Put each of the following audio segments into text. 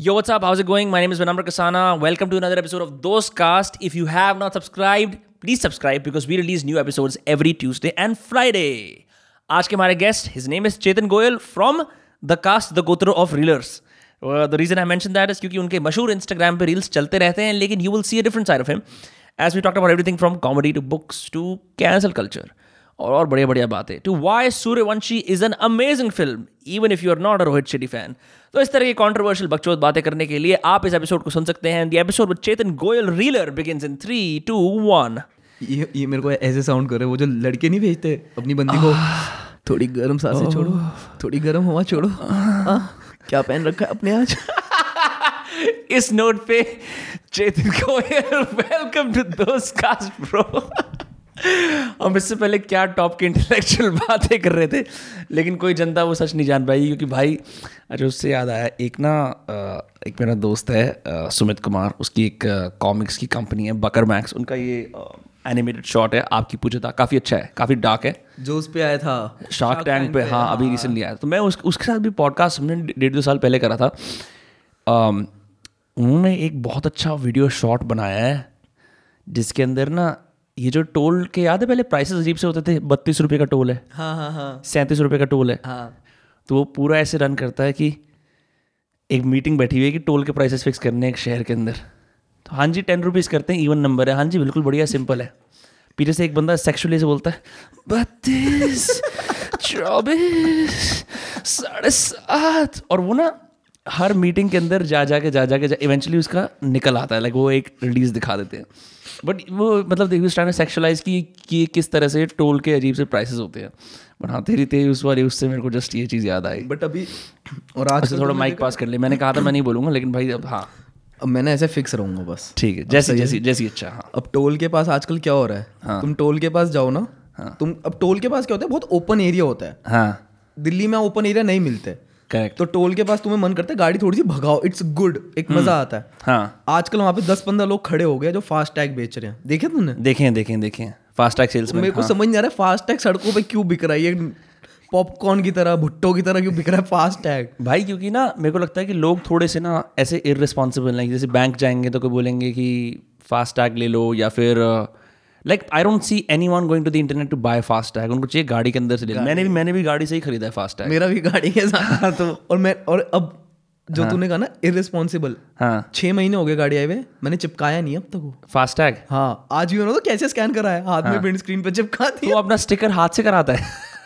Yo, what's up? How's it going? My name is Vinamra Kasana. Welcome to another episode of Those Cast. If you have not subscribed, please subscribe because we release new episodes every Tuesday and Friday. आज के हमारे guest his name is Chetan Goyal from the cast the गोत्रो of reelers the reason I mention that is क्योंकि उनके मशहूर Instagram पे reels चलते रहते हैं लेकिन you will see a different side of him as we talk about everything from comedy to books to cancel culture और और बढ़िया बढ़िया बातें। To why Sooryavanshi is an amazing film even if you are not a Rohit Shetty fan तो इस तरह की controversial बकचोद बातें करने के लिए आप इस एपिसोड को सुन सकते हैं। The episode with Chetan Goyal reeler begins in three two one ये ये मेरे को ऐसे साउंड कर रहे हैं वो जो लड़के नहीं भेजते अपनी बंदी को। थोड़ी गर्म साँसें छोड़ो थोड़ी गर्म हवा छोड़ो। क्या पहन रखा है अपने आज? इस नोट पे Chetan Goyal welcome to Dost cast bro हम इससे पहले क्या टॉप की इंटेलेक्चुअल बातें कर रहे थे? लेकिन कोई जनता वो सच नहीं जान पाई क्योंकि भाई अच्छा उससे याद आया एक ना एक मेरा दोस्त है सुमित कुमार उसकी एक कॉमिक्स की कंपनी है बकर मैक्स उनका ये एनिमेटेड शॉट है आपकी पूछे था काफ़ी अच्छा है काफ़ी डार्क है। जो उस पे आया था शार्क टैंक पे हाँ अभी रिसेंटली आया तो मैं उस उसके साथ भी पॉडकास्ट हमने डेढ़ दो साल पहले करा था। उन्होंने एक बहुत अच्छा वीडियो शॉट बनाया है जिसके अंदर ना ये जो टोल के याद है पहले प्राइसेस अजीब से होते थे? बत्तीस रुपये का टोल है। हाँ हाँ हाँ। सैंतीस रुपये का टोल है। हाँ। तो वो पूरा ऐसे रन करता है कि एक मीटिंग बैठी हुई है कि टोल के प्राइसेस फिक्स करने हैं एक शहर के अंदर। तो हाँ जी टेन रुपीज़ करते हैं इवन नंबर है। हाँ जी बिल्कुल बढ़िया सिंपल है। पीछे से एक बंदा सेक्सुअली से बोलता है बत्तीस चौबीस साढ़े सात। और वो ना हर मीटिंग के अंदर जा जा के जा जा के इवेंचुअली उसका निकल आता है लाइक वो एक रिलीज़ दिखा देते हैं। बट वो मतलब देखिए उस टाइम सेक्शुअलाइज की कि किस तरह से टोल के अजीब से प्राइसेस होते हैं। बट हाँ तेरी तेरी उस वाली उससे मेरे को जस्ट ये चीज़ याद आई। बट अभी और आज अच्छा थोड़ा माइक पास कर ले। मैंने कहा था मैं नहीं बोलूँगा लेकिन भाई अब हाँ। अब मैंने ऐसे फिक्स रहूँगा बस। ठीक है जैसे जैसी जैसी अच्छा हाँ। अब टोल के पास आजकल क्या हो रहा है? हाँ. तुम टोल के पास जाओ ना हाँ. तुम अब टोल के पास क्या होता है? बहुत ओपन एरिया होता है। हाँ। दिल्ली में ओपन एरिया नहीं मिलते। करेक्ट तो टोल के पास तुम्हें मन करता है गाड़ी थोड़ी सी भगाओ इट्स गुड एक मज़ा आता है। हाँ। आजकल वहाँ पे दस पंद्रह लोग खड़े हो गए जो फास्ट टैग बेच रहे हैं। देखे तुमने? देखें देखे देखे फास्ट टैग सेल्स मेरे को समझ नहीं आ रहा है फास्ट टैग सड़कों पे क्यों बिक रहा है? ये पॉपकॉर्न की तरह भुट्टो की तरह क्यों बिक रहा है फास्ट टैग भाई क्योंकि ना मेरे को लगता है कि लोग थोड़े से ना ऐसे इरिस्पॉन्सिबल हैं जैसे बैंक जाएँगे तो कोई बोलेंगे कि फास्ट टैग ले लो या फिर like I don't see anyone going to the internet to buy fast tag उनको चाहिए गाड़ी के अंदर से ले मैंने भी मैंने भी गाड़ी से ही खरीदा है फास्ट टैग मेरा भी गाड़ी के साथ। तो और मैं और अब जो हाँ. तूने कहा ना इरिस्पॉन्सिबल हाँ। छह महीने हो गए गाड़ी आए हुए मैंने चिपकाया नहीं अब तक वो। फास्ट टैग हाँ आज भी उन्होंने तो कैसे स्कैन कराया? है हाथ में प्रिंट स्क्रीन पर चिपका तो दिया। वो अपना स्टिकर हाथ से कराता है।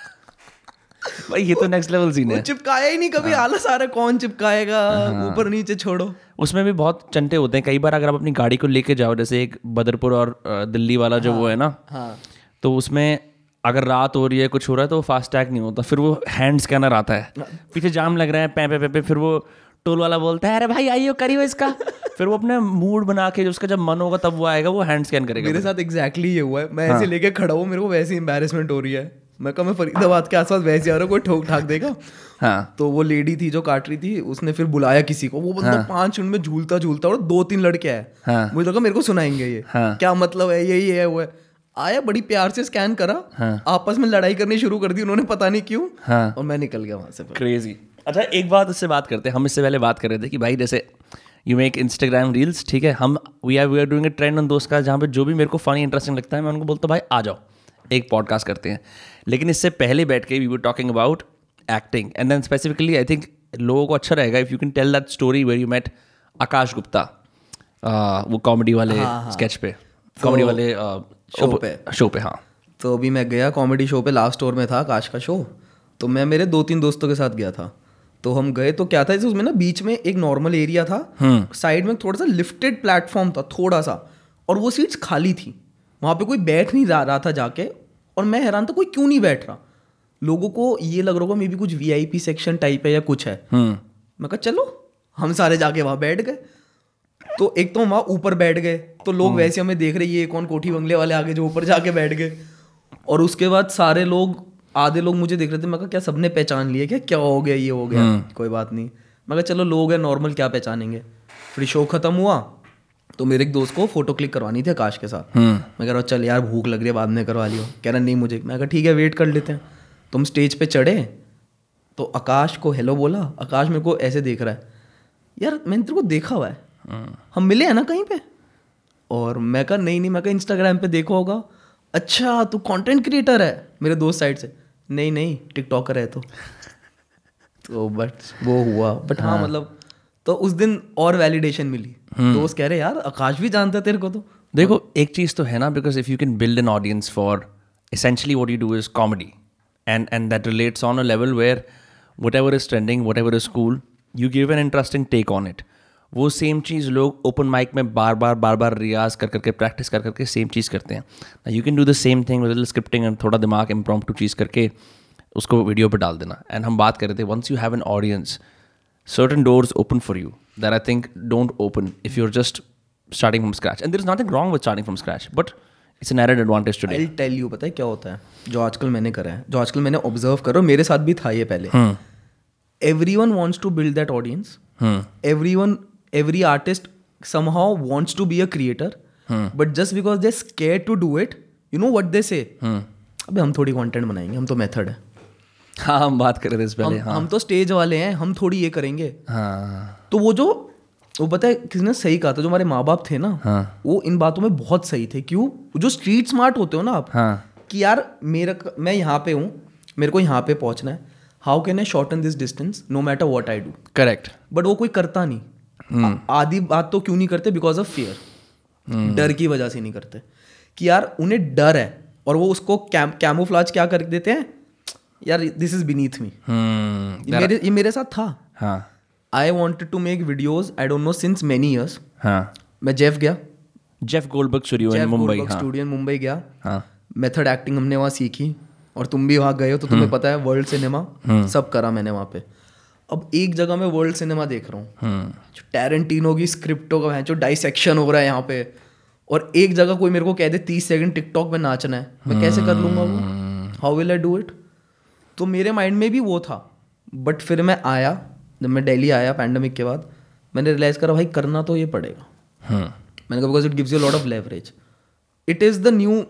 भाई ये तो नेक्स्ट लेवल सीन है। चिपकाया ही नहीं कभी आलस आ रहा कौन चिपकाएगा? ऊपर नीचे छोड़ो। उसमें भी बहुत चंटे होते हैं। कई बार अगर आप अपनी गाड़ी को लेके जाओ जैसे एक बदरपुर और दिल्ली वाला जो वो है ना हाँ। तो उसमें अगर रात हो रही है कुछ हो रहा है तो फास्ट टैग नहीं होता। फिर वो हैंड स्कैनर आता है। पीछे जाम लग रहा है पै पै पै पे फिर वो टोल वाला बोलता है अरे भाई आइयो करियो इसका। फिर वो अपने मूड बना के उसका जब मन होगा तब वो आएगा वो हैंड स्कैन करेगा। मेरे साथ एग्जैक्टली exactly ये हुआ है। मैं हाँ. ऐसे लेके खड़ा हूँ मेरे को वैसे एम्बेरसमेंट हो रही है। मैं कहा मैं फरीदाबाद के आसपास वैसे आ रहा हूँ कोई ठोक ठाक देगा? हाँ। तो वो लेडी थी जो काट रही थी उसने फिर बुलाया किसी को। वो बंदा पाँच मिनट में झूलता झूलता और दो तीन लड़के आए। हाँ। मुझे लगा मेरे को सुनाएँगे ये। हाँ। क्या मतलब है? यही है वो है। आया बड़ी प्यार से स्कैन करा। हाँ। आपस में लड़ाई करनी शुरू कर दी उन्होंने पता नहीं क्यों। हाँ। और मैं निकल गया वहाँ से क्रेजी अच्छा एक बात उससे बात करते हैं। हम इससे पहले बात कर रहे थे कि भाई जैसे यू मेक इंस्टाग्राम रील्स ठीक है? हम we are we are doing a trend on दोस्त का जहाँ पे जो भी मेरे को फनी इंटरेस्टिंग लगता है मैं उनको बोलता हूँ भाई आ जाओ। एक पॉडकास्ट करते हैं। लेकिन इससे पहले बैठ के we were talking about acting and then specifically I think लोगों को अच्छा रहेगा if you can tell that story where you met Akash Gupta uh, वो कॉमेडी वाले स्केच पे. कॉमेडी वाले शो पे। शो पे हाँ. तो अभी मैं गया कॉमेडी शो पे लास्ट स्टोर में था आकाश का शो तो मैं मेरे दो तीन दोस्तों के साथ गया था. तो हम गए तो क्या था जैसे उसमें ना बीच में एक नॉर्मल एरिया था. साइड में थोड़ा सा लिफ्टेड प्लेटफॉर्म था थोड़ा सा. और वो सीट्स खाली थी. वहाँ पे कोई बैठ नहीं जा रहा था जाके. और मैं हैरान था कोई क्यों नहीं बैठ रहा? लोगों को ये लग रहा होगा मे बी कुछ वीआईपी सेक्शन टाइप है या कुछ है। हम्म। मैं कहा चलो हम सारे जाके वहाँ बैठ गए। तो एक तो हम वहाँ ऊपर बैठ गए तो लोग वैसे हमें देख रहे ये कौन कोठी बंगले वाले आगे जो ऊपर जाके बैठ गए। और उसके बाद सारे लोग आधे लोग मुझे देख रहे थे मैं कहा क्या सबने पहचान लिया क्या? क्या हो गया ये हो गया? कोई बात नहीं। मैं कहा चलो लोग हैं नॉर्मल क्या पहचानेंगे? फिर शो खत्म हुआ तो मेरे एक दोस्त को फ़ोटो क्लिक करवानी थी आकाश के साथ। हम्म। मैं कह रहा हूँ चल यार भूख लग रही है बाद में करवा लियो। कह रहा नहीं मुझे। मैं कहा ठीक है वेट कर लेते हैं। तुम स्टेज पे चढ़े तो आकाश को हेलो बोला। आकाश मेरे को ऐसे देख रहा है। यार मैंने तेरे को देखा हुआ है। हम मिले हैं ना कहीं पे? और मैं कहा नहीं नहीं। मैं कहा इंस्टाग्राम पे देखा होगा। अच्छा तू कंटेंट क्रिएटर है। मेरे दोस्त साइड से नहीं नहीं टिकटॉकर है तो। तो बट वो हुआ। बट हाँ। मतलब तो उस दिन और वैलिडेशन मिली। दोस्त कह रहे यार आकाश भी जानता है तेरे को तो। देखो एक चीज़ तो है ना because if you can build an audience for essentially what you do is comedy and and that relates on a level where whatever is trending whatever is cool you give an interesting take on it. वो same चीज़ लोग open mic में बार बार बार बार रियाज कर करके प्रैक्टिस कर करके सेम चीज़ करते हैं। You can do the same thing with scripting and थोड़ा दिमाग इम्प्रॉम टू चीज़ करके उसको वीडियो पर डाल देना। एंड हम बात कर रहे थे once you have an audience certain doors open for you that I think don't open if you're just starting from scratch. And there is nothing wrong with starting from scratch, but it's an added advantage today. I tell you पता है क्या होता है जो आजकल मैंने करा है जो आजकल मैंने ऑब्ज़र्व करो मेरे साथ भी था ये पहले everyone wants to build that audience everyone every artist somehow wants to be a creator but just because they scare to do it you know what they say अबे हम थोड़ी कंटेंट बनाएँगे हम तो मेथड है हाँ हम बात कर रहे थे इस पहले हम, हम तो स्टेज वाले हैं हम थोड़ी ये करेंगे। हाँ। तो वो जो वो पता है किसी ने सही कहा था? जो हमारे माँ बाप थे ना हाँ। वो इन बातों में बहुत सही थे। क्यों? जो स्ट्रीट स्मार्ट होते हो ना आप हाँ। कि यार मेरा मैं यहाँ पे हूँ मेरे को यहाँ पे पहुँचना है। How can I shorten this distance no matter what I do correct but वो कोई करता नहीं। आधी बात तो क्यों नहीं करते? बिकॉज़ ऑफ़ फियर डर की वजह से नहीं करते। कि यार उन्हें डर है और वो उसको कैम कैमोफ्लाज क्या कर देते हैं? यार दिस इज़ बीनीथ मी ये मेरे ये मेरे साथ था। हाँ। I wanted to make videos I don't know since many years हाँ। मैं जेफ गया। Jeff Goldberg studio in Mumbai हाँ। स्टूडियो मुंबई गया। हाँ। मेथड एक्टिंग हमने वहाँ सीखी और तुम भी वहाँ गए हो तो तुम्हें हम्म। पता है वर्ल्ड सिनेमा सब करा मैंने वहाँ पे। अब एक जगह मैं वर्ल्ड सिनेमा देख रहा हूँ। हम्म जो टैरेंटिनो की स्क्रिप्टों का है जो डाइसेक्शन हो रहा है यहाँ पे और एक जगह कोई मेरे को कह दे तीस सेकंड टिकटॉक में नाचना है। मैं कैसे कर लूँगा। वो? How will I do it तो मेरे माइंड में भी वो था। बट फिर मैं आया जब मैं दिल्ली आया पैंडमिक के बाद मैंने रियलाइज़ करा भाई करना तो ये पड़ेगा। हम्म मैंने कहा because it gives you lot of leverage it is the new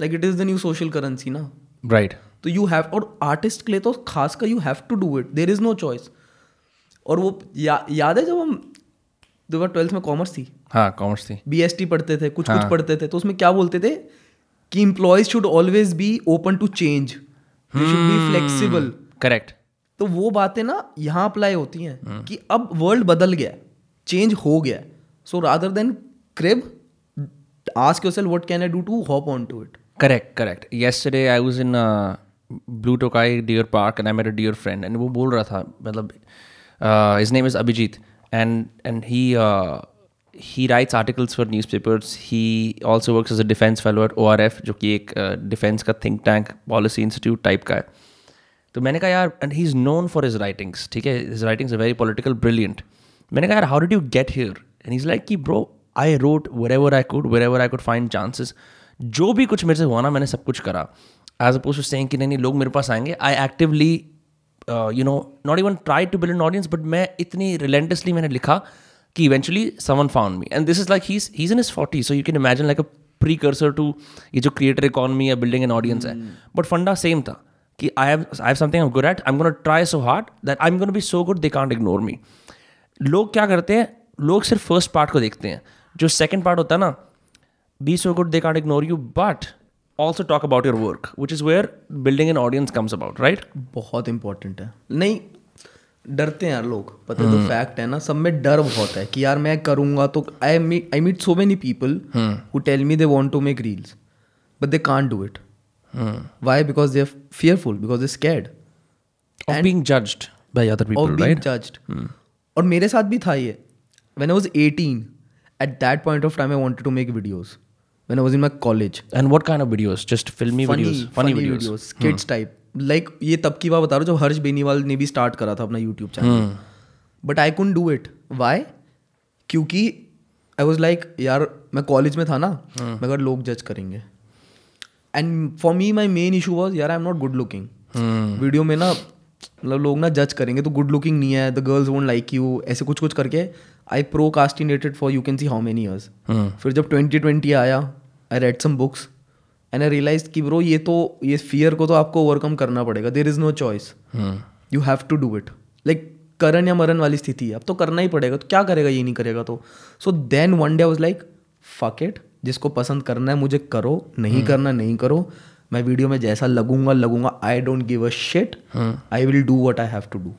like it is the new social currency ना। राइट तो यू हैव और आर्टिस्ट के लिए तो खास कर you have to do it there is no choice और वो या, याद है जब हम दो बार ट्वेल्थ में कॉमर्स थी? हाँ कॉमर्स थी। बी एस टी पढ़ते थे कुछ हाँ. कुछ पढ़ते थे तो उसमें क्या बोलते थे कि employees should always be open to change flexible correct तो वो बातें ना यहाँ अप्लाई होती हैं कि अब वर्ल्ड बदल गया चेंज हो गया। So rather than crib ask yourself what can I do to hop on to it correct correct yesterday I was in Blue Tokai I Deer Park and I met a dear friend and वो बोल रहा था मतलब is name is Abhijeet and and he and he uh, he writes articles for newspapers. He also works as a defense fellow at ORF जो कि एक defence का think tank policy institute type का है। तो मैंने कहा यार and he is known for his writings ठीक है? His writings are very political brilliant मैंने कहा यार how did you get here and is like कि bro I wrote wherever I could wherever I could find chances जो भी कुछ मेरे से हुआ ना मैंने सब कुछ करा। एज अपोज टू सेइंग कि नहीं नहीं लोग मेरे पास आएँगे I actively you know not even try to build an audience but मैं इतनी रिलेंटसली मैंने लिखा कि eventually someone found me and this is like he is in is forty so you can imagine like a precursor to ये जो creator economy या building an audience है. But फंडा सेम था कि I have I have something I good at I am gonna try so hard that I am gonna be so good they can't ignore me लोग क्या करते हैं? लोग सिर्फ़ फ़र्स्ट पार्ट को देखते हैं। जो सेकंड पार्ट होता है ना be so good they can't ignore you but also talk about your work which is where building an audience comes about right बहुत इंपॉर्टेंट है। नहीं डरते हैं लोग। पता है तो फैक्ट है ना सब में डर बहुत है कि यार मैं करूँगा तो I I meet so many people who tell me they want to make reels but they can't do it why because they fearful because they scared being judged by other people right judged और मेरे साथ भी था ये। When I was 18 at that point of time I want to make videos when I was in my college and what kind just फिल्मी videos type like ये तब की बात बता रहा हूँ जब हर्ष बेनीवाल ने भी स्टार्ट करा था अपना यूट्यूब चैनल बट आई कुन डू इट वाई क्योंकि आई वॉज़ लाइक यार मैं कॉलेज में था ना मैं अगर लोग जज करेंगे. And for me my main issue was यार I am not good looking video में ना मतलब लोग ना जज करेंगे तो गुड लुकिंग नहीं है the girls won't like you ऐसे कुछ कुछ करके I procrastinated for you can see how many years फिर जब ट्वेंटी ट्वेंटी आया I read some books and I realise कि ब्रो ये तो ये फियर को तो आपको ओवरकम करना पड़ेगा. There is no choice you have to do it like करण या मरण वाली स्थिति है. अब तो करना ही पड़ेगा. तो क्या करेगा? ये नहीं करेगा तो. So then one day was like fuck it जिसको पसंद करना है मुझे करो. नहीं hmm. करना नहीं करो. मैं वीडियो में जैसा लगूँगा लगूँगा. I don't give a shit I will do what I have to do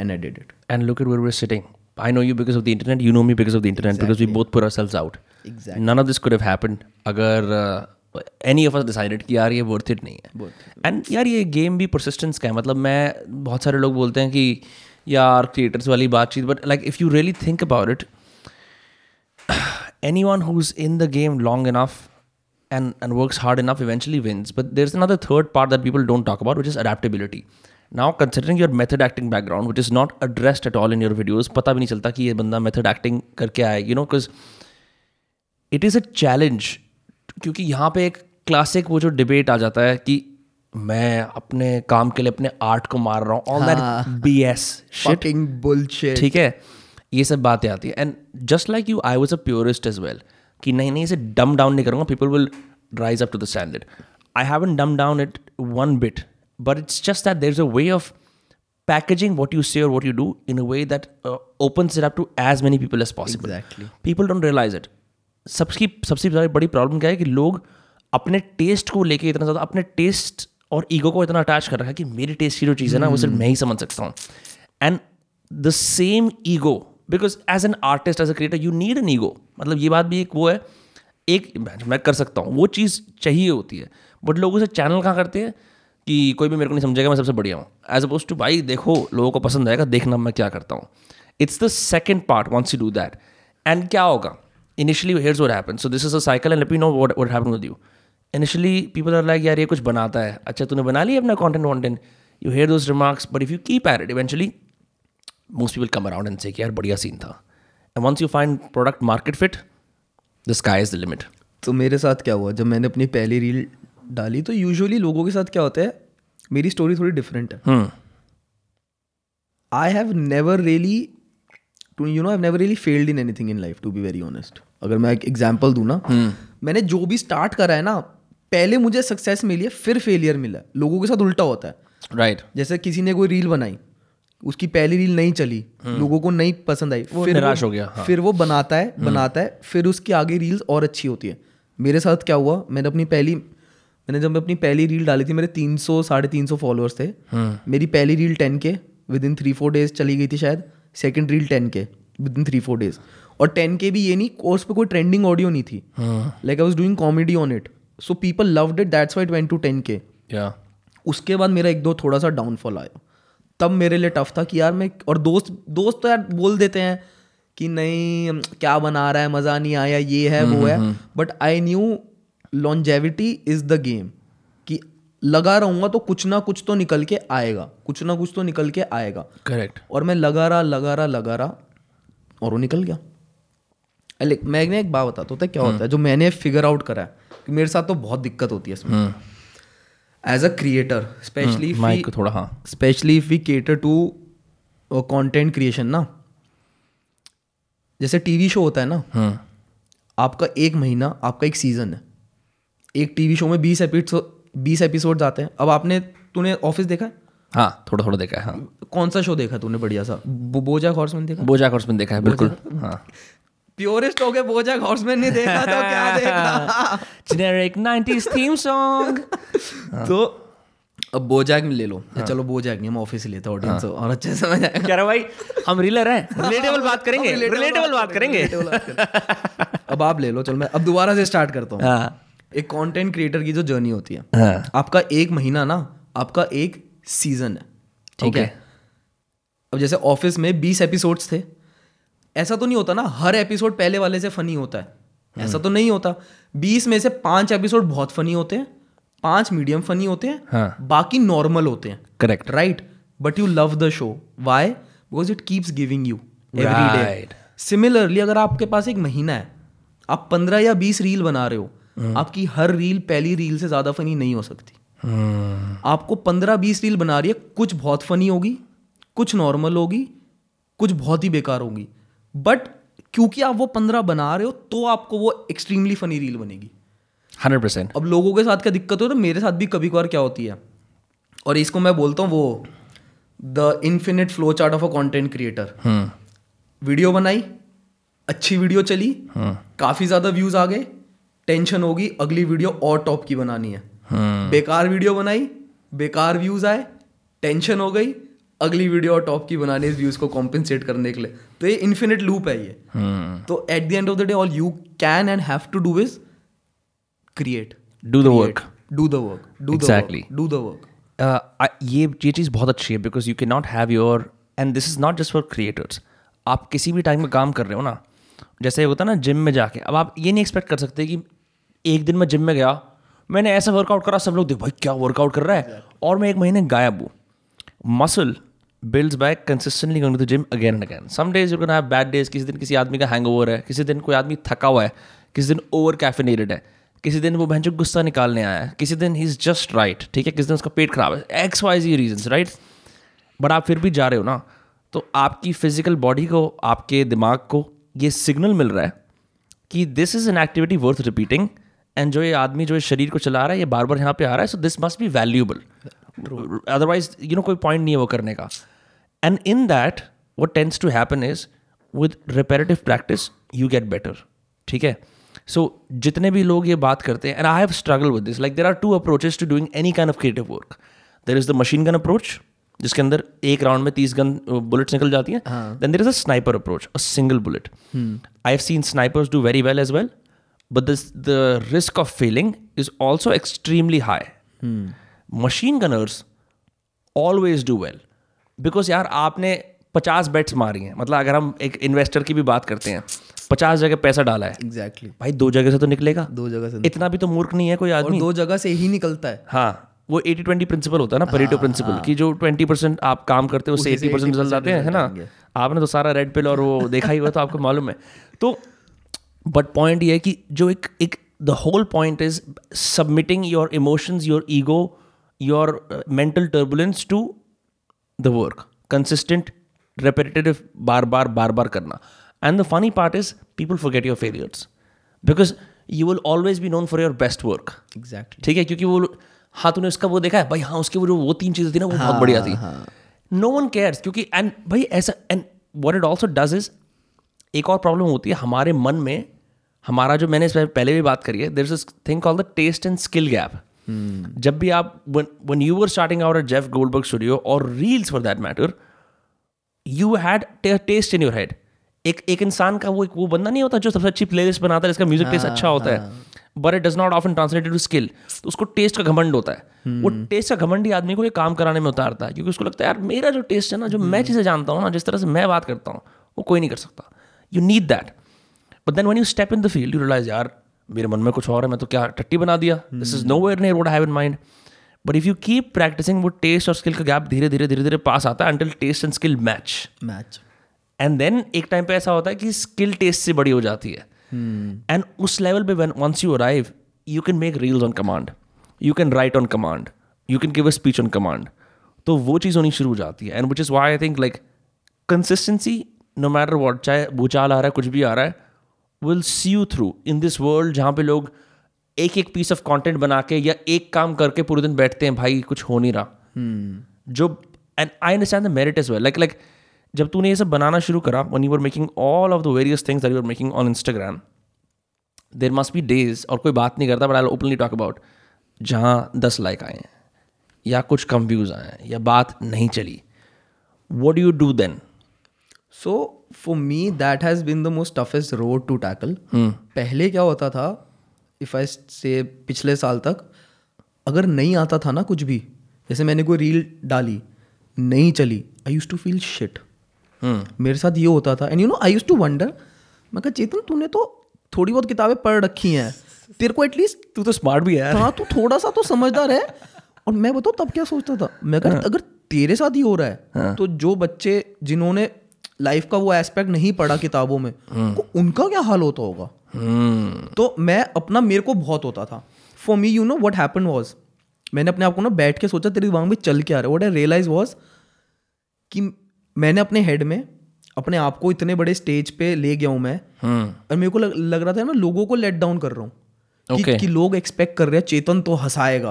and I did it And look at where we're sitting. I know you because of the internet. You know me because of the internet. Because we both put ourselves out. Exactly. None of this could have happened. अगर uh, any of us decided कि यार ये worth it नहीं है। And यार ये game भी persistence का है। मतलब मैं बहुत सारे लोग बोलते हैं कि यार थिएटर्स वाली बातचीत but like if you really think about it anyone who's in the game long enough and and work hard enough eventually wins but there is not the third part that people don't talk about which is adaptability now considering your method acting background which is not addressed at all in your videos पता भी नहीं चलता कि यह बंदा method acting करके आए you know because it is a challenge क्योंकि यहाँ पे एक क्लासिक वो जो डिबेट आ जाता है कि मैं अपने काम के लिए अपने आर्ट को मार रहा हूँ। All that B S bullshit. ठीक है? ये सब बातें आती है। And just like you I was a purist as well कि नहीं नहीं इसे डम डाउन नहीं करूँगा। People will rise up to the standard I haven't dumb down it one bit but it's just that there is a way of packaging what you say or what you do in a way that uh, opens it up to as many people as possible. Exactly. People don't realize it. सबकी सबसे ज़्यादा बड़ी problem क्या है कि लोग अपने test को लेके इतना ज़्यादा अपने टेस्ट और ईगो को इतना अटैच कर रखा है कि मेरी टेस्ट की जो चीज़ है ना वो सिर्फ़ मैं ही समझ सकता हूँ। And the same ego because as an artist as a creator you need an ego मतलब ये बात भी एक वो है एक मैं कर सकता हूँ वो चीज़ चाहिए होती है। बट लोग उसे चैनल कहाँ करते हैं? कि कोई भी मेरे को नहीं समझेगा मैं सबसे बढ़िया हूँ। एज अपोज टू भाई देखो लोगों को पसंद आएगा देखना मैं क्या करता हूँ। It's the second part once you do that and क्या होगा? Initially here's what happen so this is a cycle and let me know what what happen with you initially people are like यार ये कुछ बनाता है। अच्छा तूने बना लिया अपना content वॉन्टेंट you hear those remarks but if you keep at it eventually most people come around and say कि यार बढ़िया सीन था। And once you find product market fit the sky is the limit तो मेरे साथ क्या हुआ? जब मैंने अपनी पहली रील डाली तो यूजुअली लोगों के साथ क्या होता है? मेरी स्टोरी थोड़ी डिफरेंट है. I have never really to you know I never really failed in anything in life to be very honest अगर मैं एक एग्ज़ाम्पल दूँ ना मैंने जो भी स्टार्ट करा है ना पहले मुझे सक्सेस मिली है फिर फेलियर मिला लोगों के साथ उल्टा होता है। Right right. जैसे किसी ने कोई रील बनाई उसकी पहली रील नहीं चली लोगों को नहीं पसंद आई वो फिर निराश हो गया, हाँ। फिर वो बनाता है बनाता है फिर उसकी आगे रील्स और अच्छी होती है। मेरे साथ क्या हुआ मैंने अपनी पहली मैंने जब मैं अपनी पहली रील डाली थी मेरे तीन सौ साढ़े तीन सौ फॉलोअर्स थे। मेरी पहली reel ten K within three four days चली गई थी शायद। Second reel ten K within three four days और टेन के भी ये नहीं कोर्स पे कोई ट्रेंडिंग ऑडियो नहीं थी। Like I was doing comedy on it so people loved it that's why went to ten K yeah. उसके बाद मेरा एक दो थोड़ा सा डाउनफॉल आया। तब मेरे लिए टफ था कि यार मैं और दोस्त दोस्त तो यार बोल देते हैं कि नहीं क्या बना रहा है मज़ा नहीं आया ये है वो है। But I knew longevity is the game लगा रहूँगा तो कुछ ना कुछ तो निकल के आएगा। कुछ ना कुछ तो निकल के आएगा। करेक्ट और मैं लगा रहा लगा रहा लगा रहा और वो निकल गया। मैं एक बात बताता हूँ क्या होता है जो मैंने फिगर आउट करा है कि मेरे साथ तो बहुत दिक्कत होती है इसमें। As a creator specially mic थोड़ा हाँ। Specially if we cater to content creation ना। जैसे टीवी शो होता है ना हम्म। आपका एक महीना आपका एक सीज़न है। एक टीवी शो में बीस एपिसोड बीस एपिसोड आते हैं। अब आपने तूने ऑफ़िस देखा हाँ? थोड़ा थोड़ा देखा है हाँ। कौन सा शो देखा तूने बढ़िया सा? बो- बोजाक हॉर्समैन देखा? बोजाक हॉर्समैन देखा है बिल्कुल। हाँ। प्योरेस्ट हो गए बोजाक हॉर्समैन नहीं देखा तो क्या देखा? Generic 90s theme song तो अब बोजैक में ले लो। हाँ। चलो बोजैक नहीं हम ऑफ़िस ही लेते ऑडियंस और अच्छे से समझ आएगा। रहा भाई हम रीलर हैं। रिलेटेबल बात करेंगे। रिलेटेबल बात करेंगे। अब आप ले लो चलो मैं अब दोबारा से स्टार्ट करता हूँ। हाँ। एक कंटेंट क्रिएटर की जो जर्नी होती है। हाँ। आपका एक महीना ना आपका एक सीज़न है ठीक है? अब जैसे ऑफ़िस में बीस एपिसोड्स थे ऐसा तो नहीं होता ना हर एपिसोड पहले वाले से फनी होता है। ऐसा तो नहीं होता। बीस में से पाँच एपिसोड बहुत फनी होते हैं पाँच मीडियम फनी होते हैं हाँ। बाकी नॉर्मल होते हैं। Correct right but you love the show why because it keeps giving you every day similarly अगर आपके पास एक महीना है आप पंद्रह या बीस रील बना रहे हो आपकी हर रील पहली रील से ज़्यादा फनी नहीं हो सकती। आपको पंद्रह बीस रील बना रही है कुछ बहुत फनी होगी कुछ नॉर्मल होगी कुछ बहुत ही बेकार होगी। बट क्योंकि आप वो पंद्रह बना रहे हो तो आपको वो एक्सट्रीमली फनी रील बनेगी। Hundred percent. अब लोगों के साथ क्या दिक्कत हो तो मेरे साथ भी कभी कभार क्या होती है और इसको मैं बोलता हूँ वो the infinite flow chart of a content creator video बनाई अच्छी वीडियो चली काफ़ी ज़्यादा व्यूज़ आ गए टेंशन होगी अगली वीडियो और टॉप की बनानी है। बेकार वीडियो बनाई बेकार व्यूज़ आए टेंशन हो गई अगली वीडियो और टॉप की बनानी है इस व्यूज़ को कॉम्पेंसेट करने के लिए। तो ये इन्फिनिट लूप है ये। तो at the end of the day all you can end have to do is create do the work. Do the work do Exactly. Do the work ये ये चीज़ बहुत अच्छी है because you can not have your end this is not just for creators आप किसी भी time में काम कर रहे हो ना जैसे होता है ना जिम में जाके अब आप ये नहीं एक्सपेक्ट कर सकते कि एक दिन मैं जिम में गया मैंने ऐसा वर्कआउट करा सब लोग देख भाई क्या वर्कआउट कर रहा है? और मैं एक महीने गायब हूँ। Muscle builds back consistently going to the gym again and again some days you can have bad days किसी दिन किसी आदमी का हैंग ओवर है किसी दिन कोई आदमी थका हुआ है किसी दिन ओवर कैफिनेटेड है किसी दिन वो बहन गुस्सा निकालने आया है किसी दिन ही इज़ जस्ट राइट ठीक है? किसी दिन उसका पेट खराब है X Y Z reason right but आप फिर भी जा रहे हो ना तो आपकी फ़िज़िकल बॉडी को आपके दिमाग को ये सिग्नल मिल रहा है कि this is an activity worth repeating and जो ये आदमी जो इस शरीर को चला रहा है ये बार बार यहाँ पे आ रहा है so this must be valuable otherwise you know कोई पॉइंट नहीं है वो करने का. And in that what tends to happen is with repetitive practice you get better ठीक है? सो जितने भी लोग ये बात करते हैं and I have struggle with this like there are two approaches to doing any kind of creative work there is the machine gun approach जिसके अंदर एक राउंड में तीस गन बुलेट्स निकल जाती हैं. Then there is a sniper approach a single bullet I have seen snipers do very well as well but this, the risk of failing is also extremely high. Machine gunners always do well. Because यार आपने पचास bets मारी हैं। मतलब अगर हम एक investor की भी बात करते हैं पचास जगह पैसा डाला है। एग्जैक्टली भाई दो जगह से तो निकलेगा। दो जगह से इतना भी तो मूर्ख नहीं है कोई आदमी। दो जगह से ही निकलता है। हाँ वो एटी ट्वेंटी प्रिंसिपल होता है ना परेटो प्रिंसिपल कि जो ट्वेंटी परसेंट आप काम करते हो उससे एटी परसेंट रिज़ल्ट आते हैं है ना? आपने तो सारा रेड पिल और वो देखा ही हुआ तो आपको मालूम है। तो बट पॉइंट ये है कि जो एक एक the whole point is submitting your emotions your ego your mental turbulence to the work consistent repetitive बार बार बार बार करना. And the funny part is people forget your failures because you will always be known for your best work exact ठीक है? क्योंकि वो हाँ तूने उसका वो देखा है? भाई हाँ उसके वो जो वो तीन चीज़ें थी ना वो हाँ, बहुत बढ़िया थी। नो वन केयर्स क्योंकि एंड भाई ऐसा and what it also does is एक और प्रॉब्लम होती है हमारे मन में हमारा जो मैंने इस पहले भी बात करी है there is thing call the taste and skill gap जब भी आप when you were starting out at Jeff Goldberg studio और reels for that matter you had taste in your head एक एक इंसान का वो एक वो बंदा नहीं होता जो सबसे अच्छी प्लेलिस्ट बनाता है जिसका म्यूज़िक टेस्ट अच्छा होता है। But it does not often translated to skill तो उसको टेस्ट का घमंड होता है। Hmm. वो टेस्ट का घमंड ही आदमी को ये काम कराने में उतारता है क्योंकि उसको लगता है यार मेरा जो टेस्ट है ना जो hmm. मैं चीज़ें जानता हूँ ना जिस तरह से मैं बात करता हूँ वो कोई नहीं कर सकता। You need that but then when you step in the field you realise यार मेरे मन में कुछ और है मैं तो क्या टट्टी बना दिया this is nowhere near what have in mind but if you keep practising वो टेस्ट और स्किल का गैप धीरे धीरे धीरे धीरे पास आता है until taste and skill match match and then एक टाइम पे ऐसा होता है कि स्किल टेस्ट से बड़ी हो जाती है एंड hmm. उस लेवल पे when once you arrive you can make reels on command you can write on command you can give a speech on command तो वो चीज़ होनी शुरू हो जाती है। And which is why I think like consistency no matter what चाहे भूचाल आ रहा है कुछ भी आ रहा है will see you through in this world जहाँ पे लोग एक एक पीस ऑफ़ कंटेंट बना के या एक काम करके पूरे दिन बैठते हैं भाई कुछ हो नहीं रहा। जो and I understand the merit is well like like जब तूने ये सब बनाना शुरू करा when you are making all of the various things that you are making on Instagram there must be days और कोई बात नहीं करता but I openly talk about जहाँ दस लाइक आए हैं या कुछ कम व्यूज़ आए हैं या बात नहीं चली। What do you do then so for me that has been the most toughest road to tackle पहले क्या होता था इफ़ आई से पिछले साल तक अगर नहीं आता था ना कुछ भी जैसे मैंने कोई रील डाली नहीं चली I used to feel shit मेरे साथ ये होता था। And you know I used to wonder मैं कहा चेतन तूने तो थोड़ी बहुत किताबें पढ़ रखी हैं। तेरे को एटलीस्ट तू तो स्मार्ट भी है हाँ तू थोड़ा सा तो समझदार है। और मैं बताऊँ तब क्या सोचता था? मैं कहा अगर तेरे साथ ही हो रहा है। तो जो बच्चे जिन्होंने लाइफ का वो एस्पेक्ट नहीं पढ़ा किताबों में को उनका क्या हाल होता होगा? तो मैं अपना मेरे को बहुत होता था। For me you know what happen was मैंने अपने आप को ना बैठ के सोचा तेरे दिमाग में चल के आ रहा है? वट आई रियलाइज़ वॉज़ कि मैंने अपने हेड में अपने आप को इतने बड़े स्टेज पे ले गया हूँ मैं और मेरे को लग, लग रहा था मैं लोगों को लेट डाउन कर रहा हूँ। कि, Okay. कि लोग एक्सपेक्ट कर रहे हैं चेतन तो हंसाएगा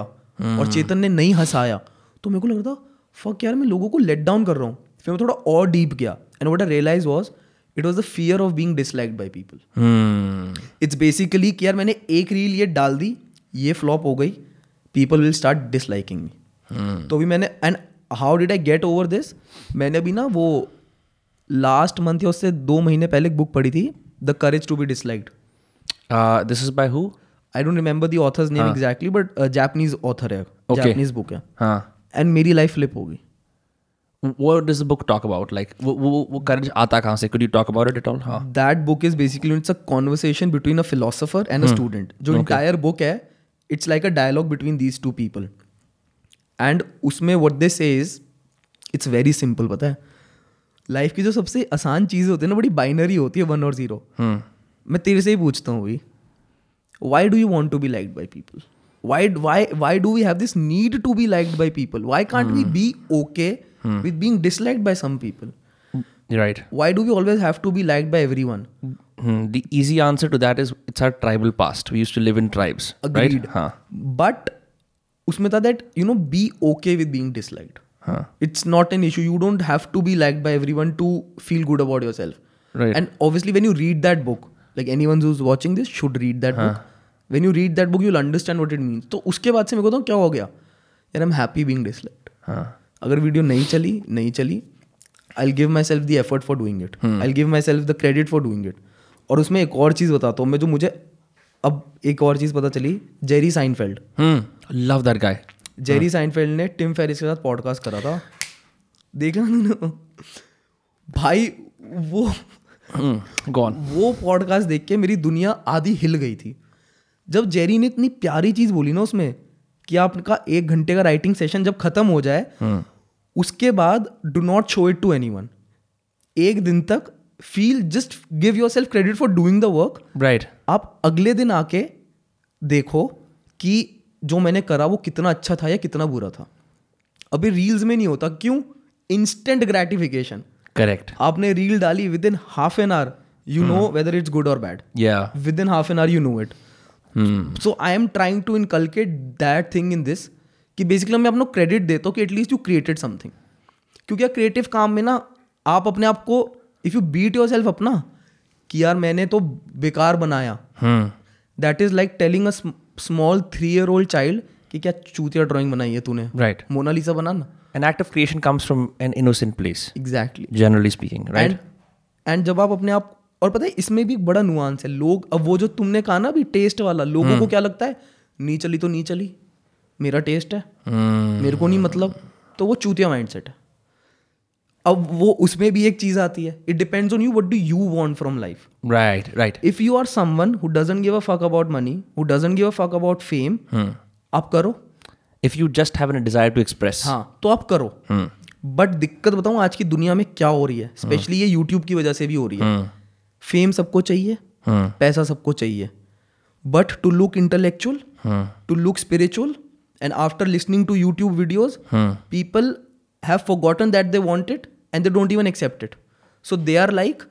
और चेतन ने नहीं हंसाया। तो मेरे को लग रहा था फक यार मैं लोगों को लेट डाउन कर रहा हूँ। फिर मैं थोड़ा और डीप गया। And what I realise was it was the fear of being disliked by people. It's basically कि यार मैंने एक रील ये डाल दी ये फ्लॉप हो गई people will start disliking me तो भी मैंने and how did I get over this मैंने अभी ना वो लास्ट मंथ या उससे दो महीने पहले एक बुक पढ़ी थी the courage to be disliked this is is who I don't remember the author's name exactly but Japanese author है जैपनीज बुक है. एंड मेरी लाइफ फ्लिप हो गई. What does the book talk about? Like, वो वो वो courage आता कहाँ से? Could you talk about it at all? हाँ. That book is basically it's a conversation between a philosopher and a student जो इंटायर बुक है it's like a dialogue between these two people and उसमें what they say is it's very simple पता है life की जो सबसे आसान चीज़ होती है ना बड़ी बाइनरी होती है वन और ज़ीरो Hmm. मैं तेरे से ही पूछता हूँ भाई why do you want to be liked by people why why why do we have this need to be liked by people why can't we be okay being disliked by some people You're right. why do we always have to be liked by everyone Hmm. The easy answer to that is it's our tribal past. We used to live in tribes. agreed Right? हाँ. but उसमें था that you know be okay with being disliked हाँ. it's not an issue you don't have to be liked by everyone to feel good about yourself Right. and obviously when you read that book like anyone who's watching this should read that huh. book when you read that book you'll understand what it means तो उसके बाद से मेरे को तो क्या हो गया यार I am happy being disliked हाँ. अगर वीडियो नहीं चली नहीं चली I give myself the effort for doing it I give myself the credit for doing it और उसमें एक और चीज़ बताता हूँ मैं जो मुझे अब एक और चीज़ पता चली Jerry Seinfeld love Love guy Jerry Seinfeld ने टिम फेरिस के साथ पॉडकास्ट करा था। देखना ना भाई वो. Go on. वो पॉडकास्ट देख के मेरी दुनिया आधी हिल गई थी। जब जेरी ने इतनी प्यारी चीज़ बोली ना उसमें कि आपका एक घंटे का राइटिंग सेशन जब खत्म हो जाए उसके बाद do not show it to anyone एक दिन तक feel just give yourself credit for doing the work right आप अगले दिन आके देखो कि जो मैंने करा वो कितना अच्छा था या कितना बुरा था। अभी रील्स में नहीं होता क्यों? इंस्टेंट ग्रेटिफिकेशन करेक्ट आपने रील डाली within half an hour you know whether it's good और bad Yeah. Within half an hour you know it. So I am trying to inculcate that thing in this कि basically मैं अपना credit देता हूँ कि at least you created something क्योंकि creative काम में ना आप अपने आप को if you beat yourself अपना कि यार मैंने तो बेकार बनाया. That is like telling a small three year old child कि क्या चूतिया ड्राइंग बनाई है तूने Right. मोनालिसा बना ना An act of creation comes from an innocent place, exactly generally speaking right? And and जब आप अपने आप और पता है इसमें भी एक बड़ा नुआंस है। लोग अब वो जो तुमने कहा ना अभी टेस्ट वाला लोगों को क्या लगता है? नहीं चली तो नहीं चली। मेरा टेस्ट है। Hmm. मेरे को नहीं मतलब। तो वो चूतिया माइंडसेट है। अब वो उसमें भी एक चीज़ आती है। It depends on you what do you want from life right right if you are someone who doesn't give a fuck about money who doesn't give a fuck about fame. आप करो। You just have a desire to express. हाँ तो आप करो. But दिक्कत बताऊँ आज की दुनिया में क्या हो रही है? स्पेशली ये यूट्यूब की वजह से भी हो रही है. फेम सबको चाहिए Hmm. पैसा सबको चाहिए। But to look intellectual. To look spiritual and after listening to YouTube videos people have have forgotten that they want it and they don't even accept it. So they are like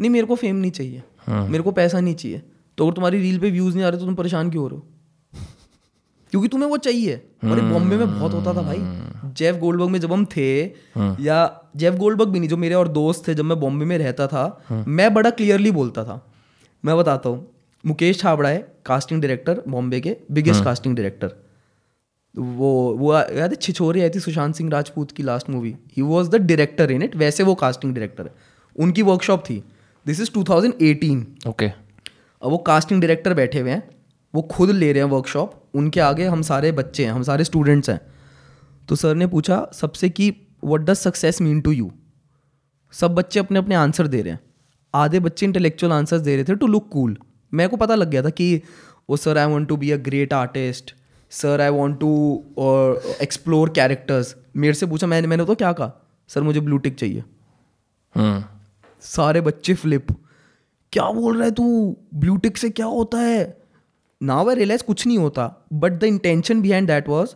नहीं मेरे को fame नहीं चाहिए। मेरे को पैसा नहीं चाहिए। तो अगर तुम्हारी रील पे व्यूज़ नहीं आ रहे तो तुम परेशान क्यों हो रहे हो? क्योंकि तुम्हें वो चाहिए। और बॉम्बे में बहुत होता था भाई। जेफ गोल्डबर्ग में जब हम थे या जेफ गोल्डबर्ग भी नहीं जो मेरे और दोस्त थे जब मैं बॉम्बे में रहता था मैं बड़ा क्लियरली बोलता था। मैं बताता हूँ मुकेश छाबड़ा है कास्टिंग डायरेक्टर बॉम्बे के बिगेस्ट कास्टिंग डायरेक्टर वो वो याद है छिछोरे आई थी सुशांत सिंह राजपूत की last movie he was the director in it वैसे वो कास्टिंग डायरेक्टर है। उनकी वर्कशॉप थी। दिस इज़ 2018 ओके अब वो कास्टिंग डायरेक्टर बैठे हुए हैं वो खुद ले रहे हैं वर्कशॉप उनके आगे हम सारे बच्चे हैं हम सारे स्टूडेंट्स हैं। तो सर ने पूछा सबसे कि what does success mean to you सब बच्चे अपने अपने आंसर दे रहे हैं। आधे बच्चे इंटेलेक्चुअल आंसर्स दे रहे थे टू लुक कूल मेरे को पता लग गया था कि ओ sir I want to be a great artist sir I want to explore characters मेरे से पूछा मैंने मैंने तो क्या कहा? सर मुझे ब्लू टिक चाहिए। Hmm. सारे बच्चे फ्लिप क्या बोल रहा है तू? ब्लू टिक से क्या होता है? नाउ आई रियलाइज़ कुछ नहीं होता। But the intention behind that was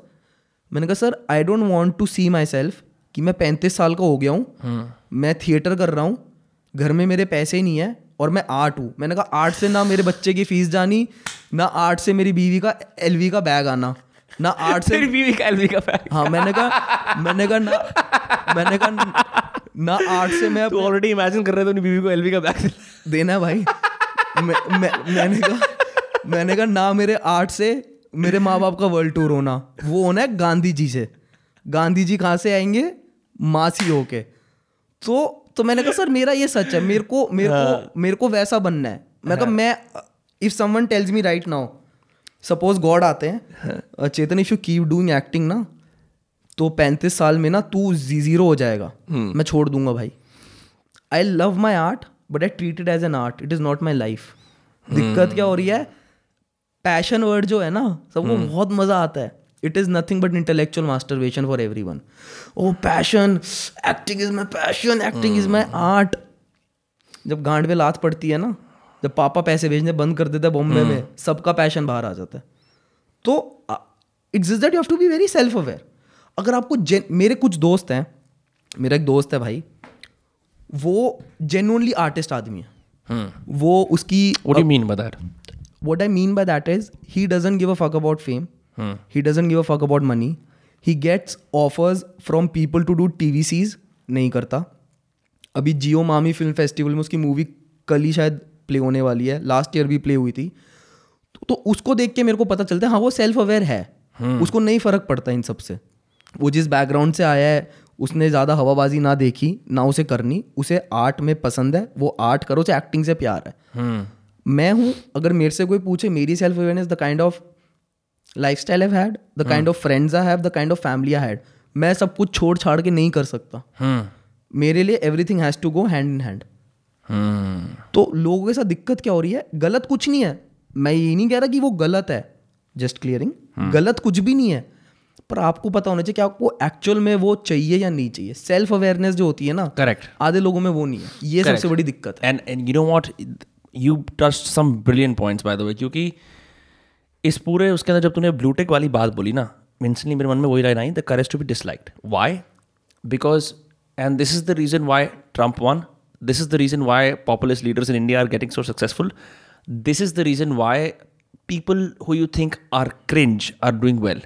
मैंने कहा sir I don't want to see myself कि मैं पैंतीस साल का हो गया हूँ। मैं थिएटर कर रहा हूँ। घर में मेरे पैसे ही नहीं है और मैं आर्ट हूँ। मैंने कहा आर्ट से ना मेरे बच्चे की फ़ीस जानी ना आर्ट से मेरी बीवी का एलवी का बैग आना ना आर्ट से बीवी का एलवी का फैक्ट हाँ मैंने कहा मैंने कहा ना मैंने कहा ना आर्ट से मैं ऑलरेडी इमेजिन कर रहे थे बीवी को एलवी का बैग देना है भाई। मैं, मैं, मैंने कहा मैंने कहा ना मेरे आर्ट से मेरे माँ बाप का वर्ल्ड टूर होना। वो होना है गांधी जी से। गांधी जी कहाँ से आएँगे? मासी होके। तो तो मैंने कहा सर मेरा ये सच है। मेरे को मेरे को मेरे को वैसा बनना है। मैं कहा मैं if someone tells me right now suppose God आते हैं Chetan if you keep doing acting ना तो पैंतीस साल में ना तू ज़ीरो हो जाएगा। मैं छोड़ दूँगा भाई। I love my art but I treat it as an art it is not my life दिक्कत क्या हो रही है? पैशन वर्ड जो है ना सबको बहुत मज़ा आता है। It is nothing but intellectual masturbation for everyone oh passion acting is my passion acting is my art जब गांड में लात पड़ती है ना जब पापा पैसे भेजने बंद कर देते हैं बॉम्बे में सबका पैशन बाहर आ जाता है। तो it's that you have to be very self aware अगर आपको मेरे कुछ दोस्त हैं मेरा एक दोस्त है भाई वो जेनुअनली आर्टिस्ट आदमी है। वो उसकी mean that what I mean by that is he doesn't give a fuck about fame. He doesn't give a fuck about money. He gets offers from people to do TVCs. नहीं करता। अभी जियो मामी film festival में उसकी movie कल ही शायद play होने वाली है। लास्ट ईयर भी प्ले हुई थी। तो, तो उसको देख के मेरे को पता चलता है हाँ वो सेल्फ अवेयर है उसको नहीं फ़र्क पड़ता इन सबसे। वो जिस बैकग्राउंड से आया है उसने ज़्यादा हवाबाजी ना देखी ना उसे करनी उसे आर्ट में पसंद है वो आर्ट करो उसे एक्टिंग से प्यार है। मैं हूँ अगर मेरे से कोई पूछे मेरी self awareness the kind of lifestyle have had the kind of friends I have the kind of family I had मैं सब कुछ छोड़ छाड़ के नहीं कर सकता। मेरे लिए everything has to go hand in hand तो लोगों के साथ दिक्कत क्या हो रही है? गलत कुछ नहीं है। मैं ये नहीं कह रहा कि वो गलत है। जस्ट क्लियरिंग गलत कुछ भी नहीं है। पर आपको पता होना चाहिए कि आपको एक्चुअल में वो चाहिए या नहीं चाहिए। सेल्फ अवेयरनेस जो होती है ना करेक्ट आधे लोगों में वो नहीं है। ये सबसे बड़ी दिक्कत है। And and you know what you tossed some brilliant points by the way क्योंकि इस पूरे उसके अंदर जब तूने ब्लूटेक वाली बात बोली ना इंस्टेंटली मेरे मन में वही line I the courage to be disliked why because and this is the reason why Trump won this is the reason why popular leaders in India are getting so successful this is the reason why people who you think are cringe are doing well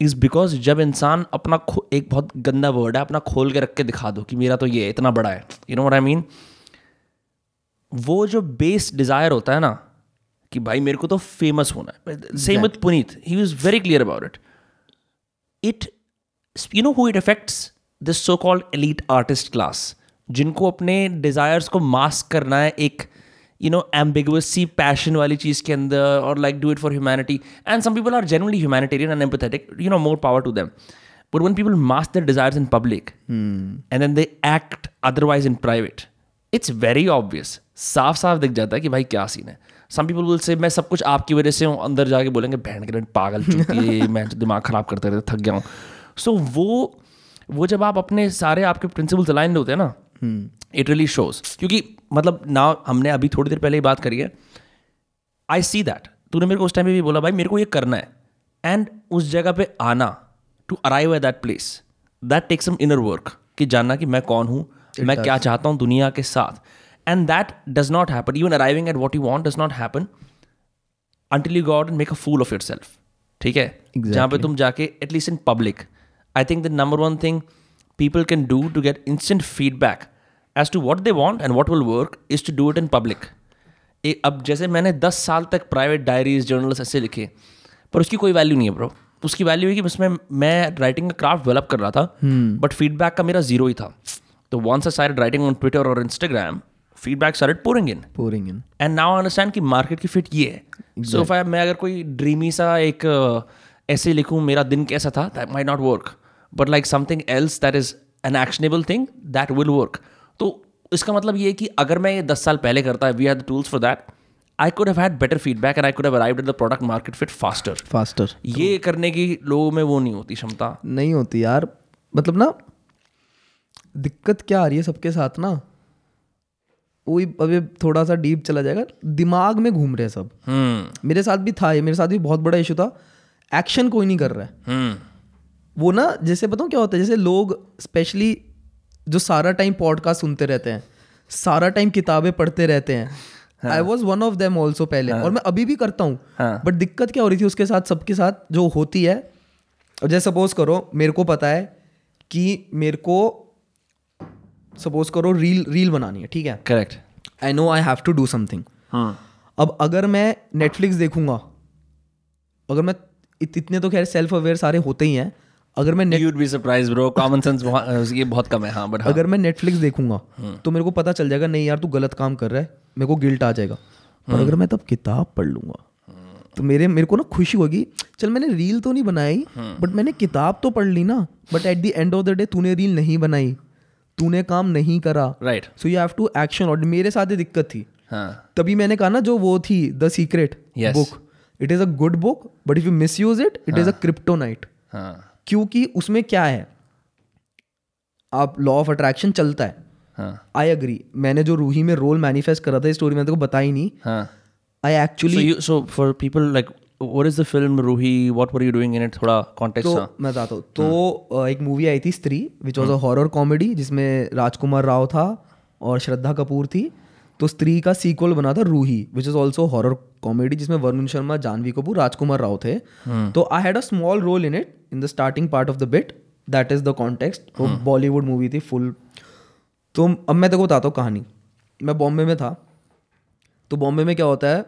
is because जब इंसान अपना एक बहुत गंदा word है, अपना खोल के रख के दिखा दो कि मेरा तो ये इतना बड़ा है। You know what I mean वो जो बेस डिज़ायर होता है ना कि भाई मेरे को तो फ़ेमस होना है। Same with Puneet he was very clear about it it you know who it affects this so called elite artist class जिनको अपने डिजायर्स को मास्क करना है एक यू नो एम्बिगुअस सी पैशन वाली चीज़ के अंदर और like do it for humanity and some people are generally humanitarian and empathetic you know more power to them but one people mask their desires in public and then they act otherwise in private it's very obvious साफ़ साफ़ दिख जाता है कि भाई क्या scene है। Some people will say मैं सब कुछ आपकी वजह से हूँ। अंदर जाके बोलेंगे बहन के पागल चुकी मैं तो दिमाग खराब करते रहते थक गया हूँ। सो so, वो वो जब आप अपने सारे आपके प्रिंसिपल्स अलाइन होते हैं ना इट रियली शोज़ क्योंकि मतलब ना हमने अभी थोड़ी देर पहले ही बात करी है। आई सी दैट तूने मेरे को उस टाइम पे भी बोला भाई मेरे को ये करना है। एंड उस जगह पे आना to arrive at that place that takes some inner work कि जानना कि मैं कौन हूँ मैं क्या चाहता हूँ दुनिया के साथ। And that does not happen even arriving at what you want does not happen until you go out and make a fool of yourself. ठीक है? exactly. जहाँ पे तुम जाके at least in public I think the number one thing people can do to get instant feedback as to what they want and what will work is to do it in public अब जैसे मैंने दस साल तक private diaries journals ऐसे लिखे पर उसकी कोई वैल्यू नहीं है ब्रो उसकी वैल्यू है कि उसमें मैं राइटिंग का क्राफ्ट डेवलप कर रहा था बट hmm. फीडबैक का मेरा ज़ीरो ही था। तो once I started writing on Twitter और Instagram feedback started pouring in. Pouring in. And now understand कि मार्केट की फिट ये है. सो if I- मैं अगर कोई ड्रीमी सा एक ऐसे लिखूं मेरा दिन कैसा था that might not work but like something else that is an actionable thing that will work तो इसका मतलब ये है कि अगर मैं ये दस साल पहले करता है we have the tools for that I could have had better feedback and I could have arrived at the product market fit faster faster. ये करने की लोगों में वो नहीं होती क्षमता. नहीं होती यार. मतलब ना दिक्कत क्या आ रही है सबके साथ ना? वही अभी थोड़ा सा डीप चला जाएगा। दिमाग में घूम रहे हैं सब। हम्म। मेरे साथ भी था ये। मेरे साथ भी बहुत बड़ा इशू था। एक्शन कोई नहीं कर रहा है। हम्म। वो ना जैसे बताऊँ क्या होता है? जैसे लोग स्पेशली जो सारा टाइम पॉडकास्ट सुनते रहते हैं सारा टाइम किताबें पढ़ते रहते हैं। I was one of them also पहले। और मैं अभी भी करता हूँ। हाँ। बट दिक्कत क्या हो रही थी उसके साथ सबके साथ जो होती है? और जैसे सपोज़ करो मेरे को पता है कि मेरे को सपोज़ करो रील रील बनानी है ठीक है? Correct I know I have to do something अब अगर मैं नेटफ्लिक्स देखूँगा अगर मैं इत, इतने तो खैर सेल्फ अवेयर सारे होते ही हैं अगर मैं you'd be surprised bro common sense ये बहुत कम है हाँ बट हाँ। अगर मैं नेटफ्लिक्स देखूँगा तो मेरे को पता चल जाएगा नहीं यार तू गलत काम कर रहा है मेरे को गिल्ट आ जाएगा। पर अगर मैं तब किताब पढ़ लूँगा तो मेरे मेरे को ना खुशी होगी चल मैंने रील तो नहीं बनाई बट मैंने किताब तो पढ़ ली ना but at the end of the day तूने रील नहीं बनाई। तूने काम नहीं करा। Right so you have to action और मेरे साथ ये दिक्कत थी। हाँ। तभी मैंने कहा ना जो वो थी the secret book it is a good book but if you misuse it it is a kryptonite हाँ। क्योंकि उसमें क्या है आप लॉ ऑफ़ अट्रैक्शन चलता है। हाँ। आई अग्री मैंने जो रूही में रोल मैनिफेस्ट करा था स्टोरी में तो बता ही नहीं। हाँ। I So actually you so for people like what is the film Ruhi? What were you doing in it? थोड़ा context तो हाँ मैं बताता हूँ। तो अ, एक मूवी आई थी Stree which was a horror comedy जिसमें राजकुमार राव था और श्रद्धा कपूर थी। तो स्त्री का सीक्वल बना था Roohi which is also horror comedy जिसमें वरुण शर्मा जानवी कपूर राजकुमार राव थे। तो I had a small role in it in the starting part of the bit that is the context वो बॉलीवुड मूवी थी फुल तो अब मैं तेको बताता हूँ कहानी। मैं बॉम्बे में था। तो बॉम्बे में क्या होता है?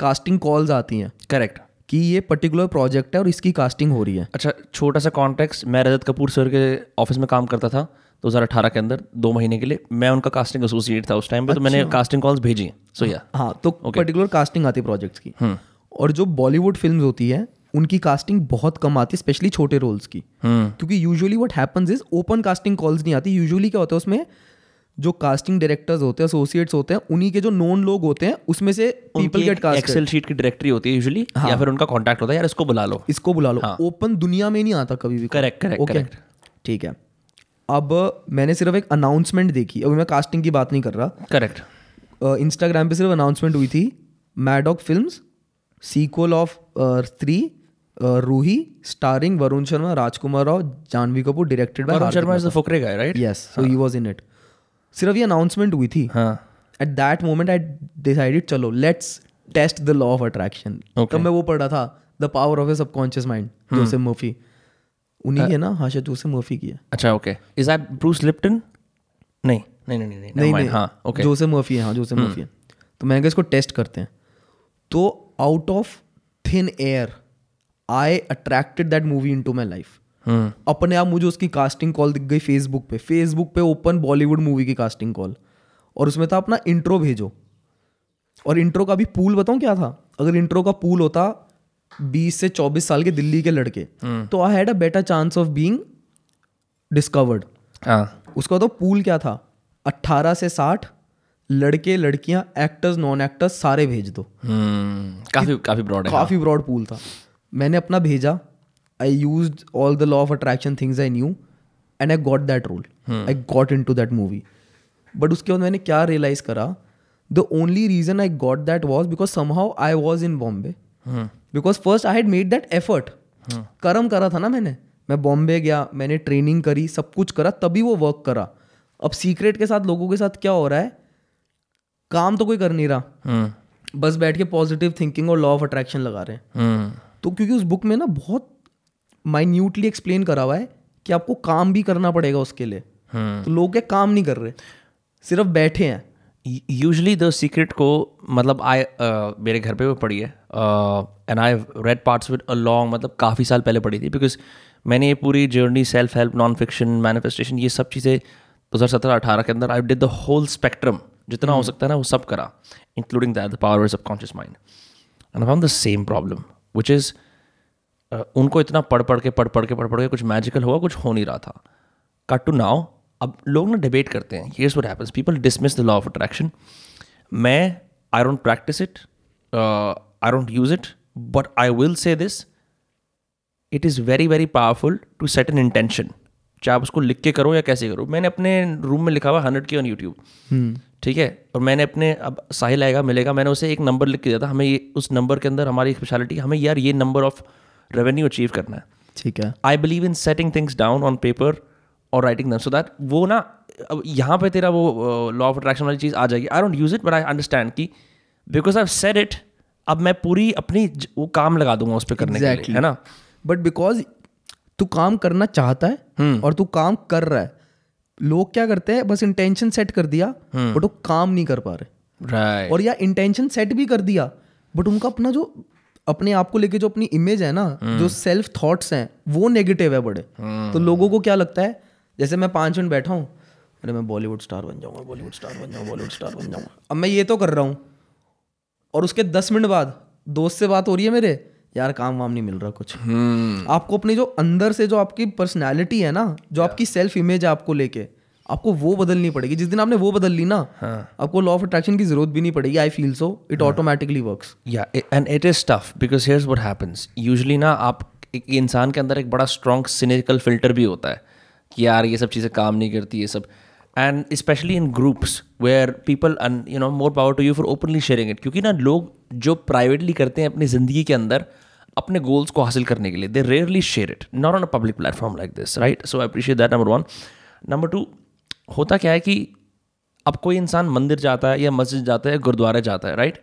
कास्टिंग कॉल्स आती हैं। करेक्ट कि ये पर्टिकुलर प्रोजेक्ट है और इसकी कास्टिंग हो रही है। अच्छा छोटा सा कॉन्टेक्स्ट मैं रजत कपूर सर के ऑफ़िस में काम करता था 2018 के अंदर दो महीने के लिए। मैं उनका कास्टिंग एसोसिएट था उस टाइम पे तो मैंने कास्टिंग कॉल्स भेजी सो या हाँ तो पर्टिकुलर कास्टिंग आती है प्रोजेक्ट्स की। और जो बॉलीवुड फ़िल्म होती है उनकी कास्टिंग बहुत कम आती है स्पेशली छोटे रोल्स की। क्योंकि usually what happens is open casting calls नहीं आती। यूजुअली क्या होता है उसमें जो कास्टिंग डायरेक्टर्स होते हैं एसोसिएट्स होते हैं उन्हीं के जो नोन लोग होते हैं उसमें से people get cast excel sheet की डायरेक्टरी होती है यूजुअली हाँ. या फिर उनका कॉन्टैक्ट होता है यार इसको बुला लो। इसको बुला लो। ओपन दुनिया में नहीं आता कभी भी। Correct, Okay? correct. ठीक है। अब मैंने सिर्फ़ एक अनाउंसमेंट देखी। अभी मैं कास्टिंग की बात नहीं कर रहा। करेक्ट इंस्टाग्राम पे सिर्फ़ अनाउंसमेंट हुई थी। Maddock film sequel of three Roohi starring Varun Sharma Rajkummar Rao Janhvi Kapoor directed by Varun Sharma is the Fukrey guy right yes so he. Was in it सिर्फ़ ये announcement हुई थी। हाँ। At that moment I decided चलो let's test the law of attraction तब मैं वो पढ़ रहा था the power of a subconscious mind Joseph Murphy उन्हीं की है ना हाँ शायद जोसेफ मर्फी की है। अच्छा okay is that Bruce Lipton नहीं नहीं नहीं नहीं नहीं नहीं नहीं हाँ ओके जोसेफ मर्फी है हाँ जोसेफ मर्फी है। तो मैंने कहा इसको टेस्ट करते हैं। तो out of thin air I attracted that movie into my life अपने आप मुझे उसकी कास्टिंग कॉल दिख गई फेसबुक पे। फेसबुक पे ओपन बॉलीवुड मूवी की कास्टिंग कॉल और उसमें था अपना इंट्रो भेजो। और इंट्रो का भी पूल बताऊँ क्या था? अगर इंट्रो का पूल होता 20 से 24 साल के दिल्ली के लड़के तो I had a better chance of being discovered हाँ। उसका तो पूल क्या था? 18 से 60 लड़के लड़कियाँ एक्टर्स नॉन एक्टर्स सारे भेज दो। हम्म, काफ़ी काफ़ी ब्रॉड काफ़ी ब्रॉड पूल था। मैंने अपना भेजा। I used all the law of attraction things I knew and I got that role I got into that movie but उसके बाद मैंने क्या रियलाइज़ करा? The only reason I got that was because somehow I was in Bombay because first I had made that effort कर्म करा था ना मैंने? मैं बॉम्बे गया मैंने ट्रेनिंग करी सब कुछ करा तभी वो वर्क करा. अब सीक्रेट के साथ लोगों के साथ क्या हो रहा है? काम तो कोई कर नहीं रहा. हम्म बस बैठ के पॉजिटिव थिंकिंग और लॉ ऑफ़ अट्रैक्शन लगा रहे हैं. हम्म तो क्योंकि उस बुक में ना बहुत माइन्यूटली एक्सप्लेन करा हुआ है कि आपको काम भी करना पड़ेगा उसके लिए। तो लोग क्या काम नहीं कर रहे? सिर्फ़ बैठे हैं। यूजली द सीक्रेट को मतलब आई uh, मेरे घर पे वो पढ़ी है। And I read parts with along मतलब काफ़ी साल पहले पढ़ी थी। बिकॉज़ मैंने ये पूरी journey self help non fiction manifestation ये सब चीज़ें दो हज़ार सत्रह अठारह के अंदर I did the whole spectrum जितना हो सकता है ना वो सब करा। Including that the power of conscious mind and found the same problem which is उनको इतना पढ़ पढ़ के पढ़ पढ़ के पढ़ पढ़ के कुछ मैजिकल हुआ कुछ हो नहीं रहा था। कट टू नाउ अब लोग ना डिबेट करते हैं। Here's what happens people dismiss the law of attraction मैं I don't practice it I don't use it but I will say this it is very very powerful to set an intention चाहे आप उसको लिख के करो या कैसे करो। मैंने अपने रूम में लिखा हुआ हंड्रेड के ऑन यूट्यूब ठीक है? और मैंने अपने अब साहिल आएगा मिलेगा मैंने उसे एक नंबर लिख के दिया था। हमें ये उस नंबर के अंदर हमारी स्पेशलिटी हमें यार ये नंबर ऑफ़ रेवेन्यू अचीव करना है। ठीक है। I believe in setting things down on paper और राइटिंग दम सो दैट वो ना अब यहाँ पे तेरा वो लॉ ऑफ़ अट्रैक्शन वाली चीज़ आ जाएगी। I don't use it but I understand कि बिकॉज़ आई सेड इट अब मैं पूरी अपनी वो काम लगा दूँगा उस पर करने exactly. के लिए है ना? बट बिकॉज़ तू काम करना चाहता है hmm. और तू काम कर रहा है लोग क्या करते हैं बस इंटेंशन सेट कर दिया बट वो काम नहीं कर पा रहे। राइट और या इंटेंशन सेट भी कर दिया बट उनका अपना जो अपने आप को लेके जो अपनी इमेज है ना जो सेल्फ थॉट्स हैं वो नेगेटिव है बड़े। तो लोगों को क्या लगता है? जैसे मैं पाँच मिनट बैठा हूँ अरे मैं बॉलीवुड स्टार बन जाऊँगा बॉलीवुड स्टार बन जाऊँगा बॉलीवुड स्टार बन जाऊँगा। अब मैं ये तो कर रहा हूँ और उसके दस मिनट बाद दोस्त से बात हो रही है मेरे यार काम वाम नहीं मिल रहा कुछ। आपको अपनी जो अंदर से जो आपकी पर्सनैलिटी है ना जो आपकी सेल्फ इमेज है आपको लेके आपको वो बदलनी पड़ेगी। जिस दिन आपने वो बदल ली ना हाँ. आपको लॉ ऑफ़ अट्रैक्शन की ज़रूरत भी नहीं पड़ेगी। I feel so it automatically works yeah i- and it is tough because here's what happens. Usually ना आप एक इंसान के अंदर एक बड़ा स्ट्रॉन्ग सिनिकल फ़िल्टर भी होता है कि यार ये सब चीज़ें काम नहीं करती ये सब। And specially in groups where people you know more power to you for openly sharing it क्योंकि ना लोग जो प्राइवेटली करते हैं अपनी ज़िंदगी के अंदर अपने गोल्स को हासिल करने के लिए they rarely share it not on a public platform like this right so I appreciate that number one number two होता क्या है कि अब कोई इंसान मंदिर जाता है या मस्जिद जाता है गुरुद्वारे जाता है राइट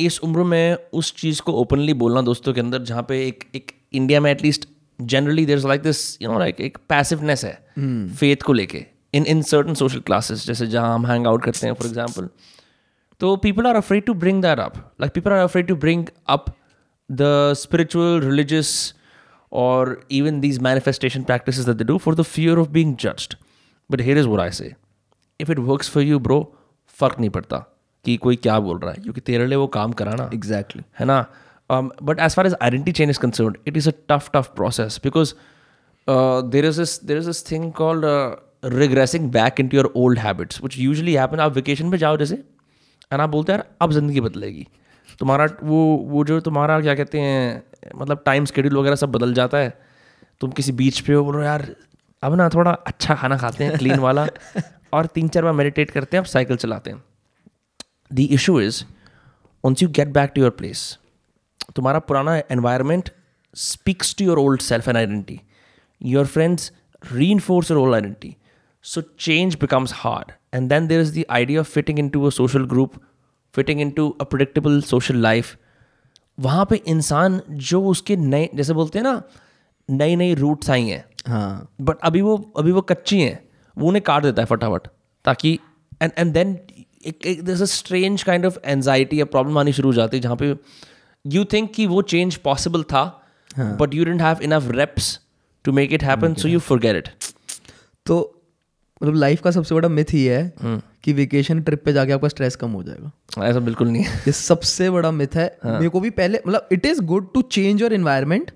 इस उम्र में उस चीज़ को ओपनली बोलना दोस्तों के अंदर जहाँ पे एक एक इंडिया में at least generally there like this you know like एक पैसिवनेस है फेथ को लेके in in certain social classes जैसे जहाँ हम हैंग आउट करते हैं फॉर एग्ज़ाम्पल तो people are afraid to bring that up like people are afraid to bring up the spiritual religious और even these manifestation practice that they do for the fear of being judged but here is what I say if it works for you bro फ़र्क नहीं पड़ता कि कोई क्या बोल रहा है क्योंकि तेरे लिए वो काम कराना एग्जैक्टली exactly. है ना? But as far as identity change is concern it is a tough tough process because there is this there is this thing called regressing back into your old habits which usually happen आप vacation पे जाओ जैसे and आप बोलते हैं यार अब ज़िंदगी बदलेगी। तुम्हारा वो वो जो तुम्हारा क्या कहते हैं मतलब टाइम स्केड्यूल वगैरह सब बदल जाता है। तुम किसी बीच पे हो बोलो यार अब ना थोड़ा अच्छा खाना खाते हैं क्लीन वाला और तीन चार बार मेडिटेट करते हैं अब साइकिल चलाते हैं। The issue is once you get back to your place तुम्हारा पुराना environment speaks to your old self and identity your friends reinforce your old identity so change becomes hard and then there is the idea of fitting into a social group fitting into a predictable social life वहाँ पर इंसान जो उसके नए जैसे बोलते हैं ना नई नई रूट्स आई हैं। हाँ। बट अभी वो अभी वो कच्ची हैं। वो उन्हें काट देता है फटाफट ताकि एंड एंड देन एक एक this a strange kind of anxiety या प्रॉब्लम आनी शुरू हो जाती है जहाँ पे यू थिंक कि वो चेंज पॉसिबल था but you didn't have enough reps to make it happen so you forget it तो मतलब लाइफ का सबसे बड़ा मिथ ही है कि वेकेशन ट्रिप पे जाके आपका स्ट्रेस कम हो जाएगा। ऐसा बिल्कुल नहीं है। ये सबसे बड़ा मिथ है। हाँ. मेरे को भी पहले मतलब it is good to change your environment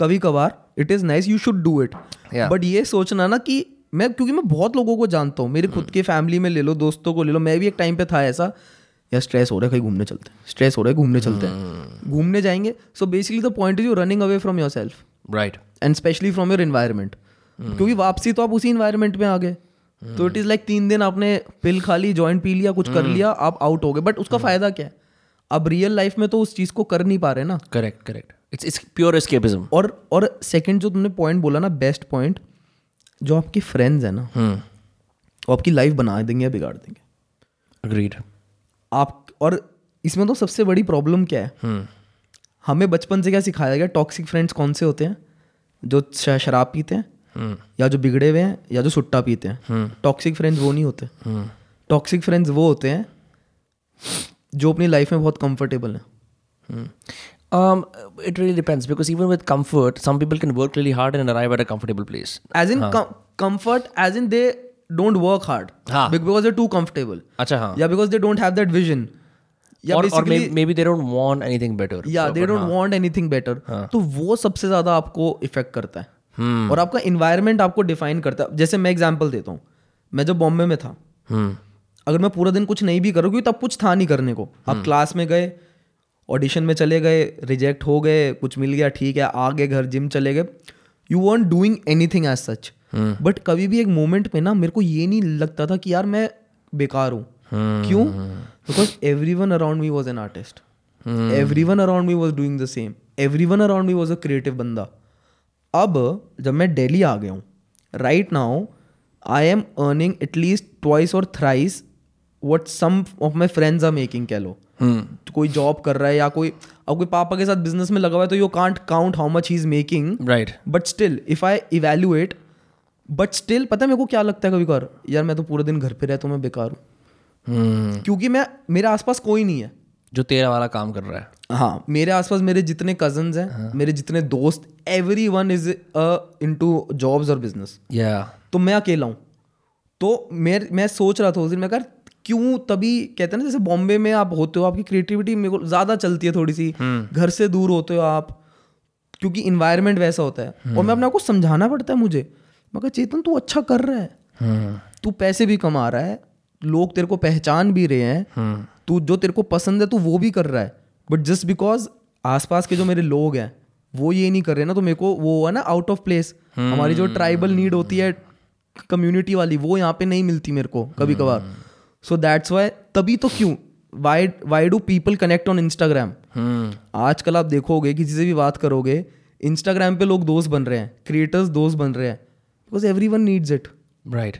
कभी कभार it is nice you should do it but ये सोचना ना कि मैं क्योंकि मैं बहुत लोगों को जानता हूँ मेरे खुद के फैमिली में ले लो दोस्तों को ले लो मैं भी एक टाइम पे था ऐसा। या स्ट्रेस हो रहा है कहीं घूमने चलते हैं। स्ट्रेस हो रहा है घूमने चलते हैं। घूमने जाएँगे। So basically the point is you running away from yourself right and specially from your environment क्योंकि वापसी तो आप उसी इन्वायरमेंट में आ गए। तो इट इज़ लाइक तीन दिन आपने पिल खा ली जॉइंट पी लिया कुछ कर लिया आप आउट हो गए। बट उसका फ़ायदा क्या है? अब रियल लाइफ में तो उस चीज़ को कर नहीं पा रहे ना। Correct correct it's it's pure escapism और और सेकंड जो तुमने पॉइंट बोला ना बेस्ट पॉइंट जो आपके फ्रेंड्स है ना वो आपकी लाइफ बना देंगे या बिगाड़ देंगे। अग्रीड आप और इसमें तो सबसे बड़ी प्रॉब्लम क्या है? हमें बचपन से क्या सिखाया गया? टॉक्सिक फ्रेंड्स कौन से होते हैं? जो शराब पीते हैं? या जो बिगड़े हुए हैं या जो सुट्टा पीते हैं टॉक्सिक फ्रेंड्स वो नहीं होते टॉक्सिक फ्रेंड्स वो होते हैं जो अपनी लाइफ में बहुत कंफर्टेबल हैं Um, it really depends because even with comfort, some people can work really hard and arrive at a comfortable place. As in comfort as in they don't work hard हाँ. Because they too comfortable अच्छा हाँ या because they don't have that vision या or, or basically maybe, maybe they don't want anything better. yeah so, या they don't want anything better तो वो सबसे ज़्यादा आपको इफ़ेक्ट करता है और आपका इन्वायरमेंट आपको डिफाइन करता है। जैसे मैं एग्ज़ाम्पल देता हूँ। मैं जब बॉम्बे में था Hmm. अगर मैं पूरा दिन कुछ नहीं भी करूँ क्योंकि तब कुछ था नहीं करने को। आप क्लास में गए ऑडिशन में चले गए रिजेक्ट हो गए कुछ मिल गया ठीक है आ गए घर जिम चले गए। You want doing anything as such but कभी भी एक मोमेंट में ना मेरे को ये नहीं लगता था कि यार मैं बेकार हूँ। क्यों? Because everyone around me was an artist everyone around me was doing the same everyone around me was a creative बंदा। अब जब मैं दिल्ली आ गया हूँ right now I am earning at least twice और thrice what some of my friends are making कह लो। हम्म। तो कोई जॉब कर रहा है या कोई अब कोई पापा के साथ बिज़नेस में लगा हुआ है तो you can't count how much he is making right but still if I evaluate but still पता है मेरे को क्या लगता है कभी कभार यार मैं तो पूरे दिन घर पे रहता हूँ मैं बेकार हूँ। हम्म। क्योंकि मैं मेरे आसपास कोई नहीं है। जो तेरा वाला काम कर रहा है। हाँ मेरे आसपास मेरे जितने कजन्स हैं मेरे जितने दोस्त everyone is into jobs और बिज़नेस या तो मैं अकेला हूँ। तो मैं मैं सोच रहा था उस दिन मैं कर क्यों तभी कहते हैं ना जैसे बॉम्बे में आप होते हो आपकी क्रिएटिविटी मेरे को ज़्यादा चलती है थोड़ी सी। घर से दूर होते हो आप क्योंकि इन्वायरमेंट वैसा होता है। और मैं अपने आप को समझाना पड़ता है मुझे। मैं कहा चेतन तू अच्छा कर रहा है। हम्म। तू पैसे भी कमा रहा है लोग तेरे को पहचान भी रहे हैं। तू जो तेरे को पसंद है तू वो भी कर रहा है। बट जस्ट बिकॉज़ आसपास के जो मेरे लोग हैं, वो ये नहीं कर रहे ना तो मेरे को वो है ना आउट ऑफ़ प्लेस हमारी जो ट्राइबल नीड होती है कम्युनिटी वाली, वो यहाँ पे नहीं मिलती मेरे को कभी कभार सो दैट्स वाई तभी तो क्यों why why do people connect on Instagram आजकल आप देखोगे, किसी से भी बात करोगे इंस्टाग्राम पे लोग दोस्त बन रहे हैं क्रिएटर्स दोस्त बन रहे हैं because everyone needs it right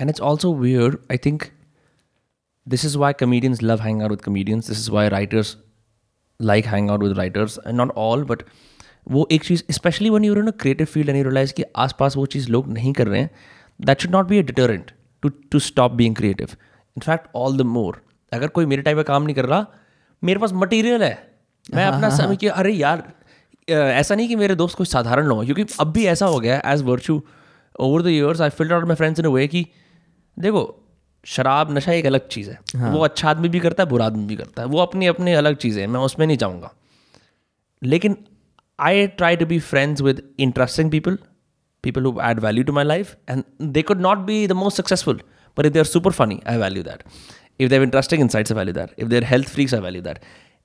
and it's also weird. I think, this is why comedians love hanging out with comedians. This is why writers like hang out with writers and not all but वो एक चीज़ specially one you're in creative field and you realise कि आसपास वो चीज़ लोग नहीं कर रहे हैं that should not be a deterrent to to stop being creative in fact all the more अगर कोई मेरे टाइप का काम नहीं कर रहा मेरे पास मटेरियल है। मैं अपना समय कि अरे यार ऐसा नहीं कि मेरे दोस्त कुछ साधारण लोग हैं क्योंकि अब भी ऐसा हो गया है as virtue over the years I filled out my friends in a way कि देखो शराब नशा एक अलग चीज़ है। हाँ। वो अच्छा आदमी भी करता है बुरा आदमी भी करता है। वो अपनी अपनी अलग चीज़ें हैं। मैं उसमें नहीं जाऊँगा। लेकिन I try to be friends with interesting people people who add value to my life and they could not be the most successful but if they are super funny I value that if they're interesting in sides value that if they're health freaks I value that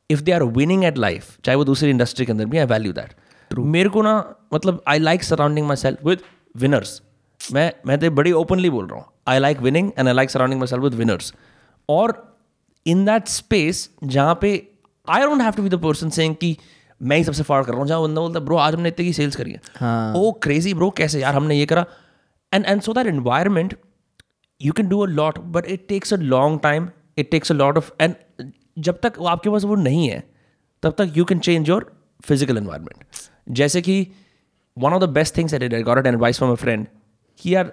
if they are winning at life चाहे वो दूसरी industry के अंदर भी I value that मेरे को ना मतलब I like surrounding myself with winners मैं मैं तो बड़ी ओपनली बोल रहा हूँ। I like winning and I like surrounding myself with winners और इन दैट स्पेस जहाँ पे I don't have to be the person saying कि मैं ही सबसे फाड़ कर रहा हूँ जहाँ बंदा बोलता ब्रो आज हमने इतने की सेल्स करी है। हाँ। ओ क्रेजी ब्रो कैसे? यार हमने ये करा। And and so that environment you can do a lot but it takes a long time it takes a lot of and जब तक वो आपके पास वो नहीं है तब तक you can change your physical environment जैसे कि one of the best things I got an advice from a friend कि यार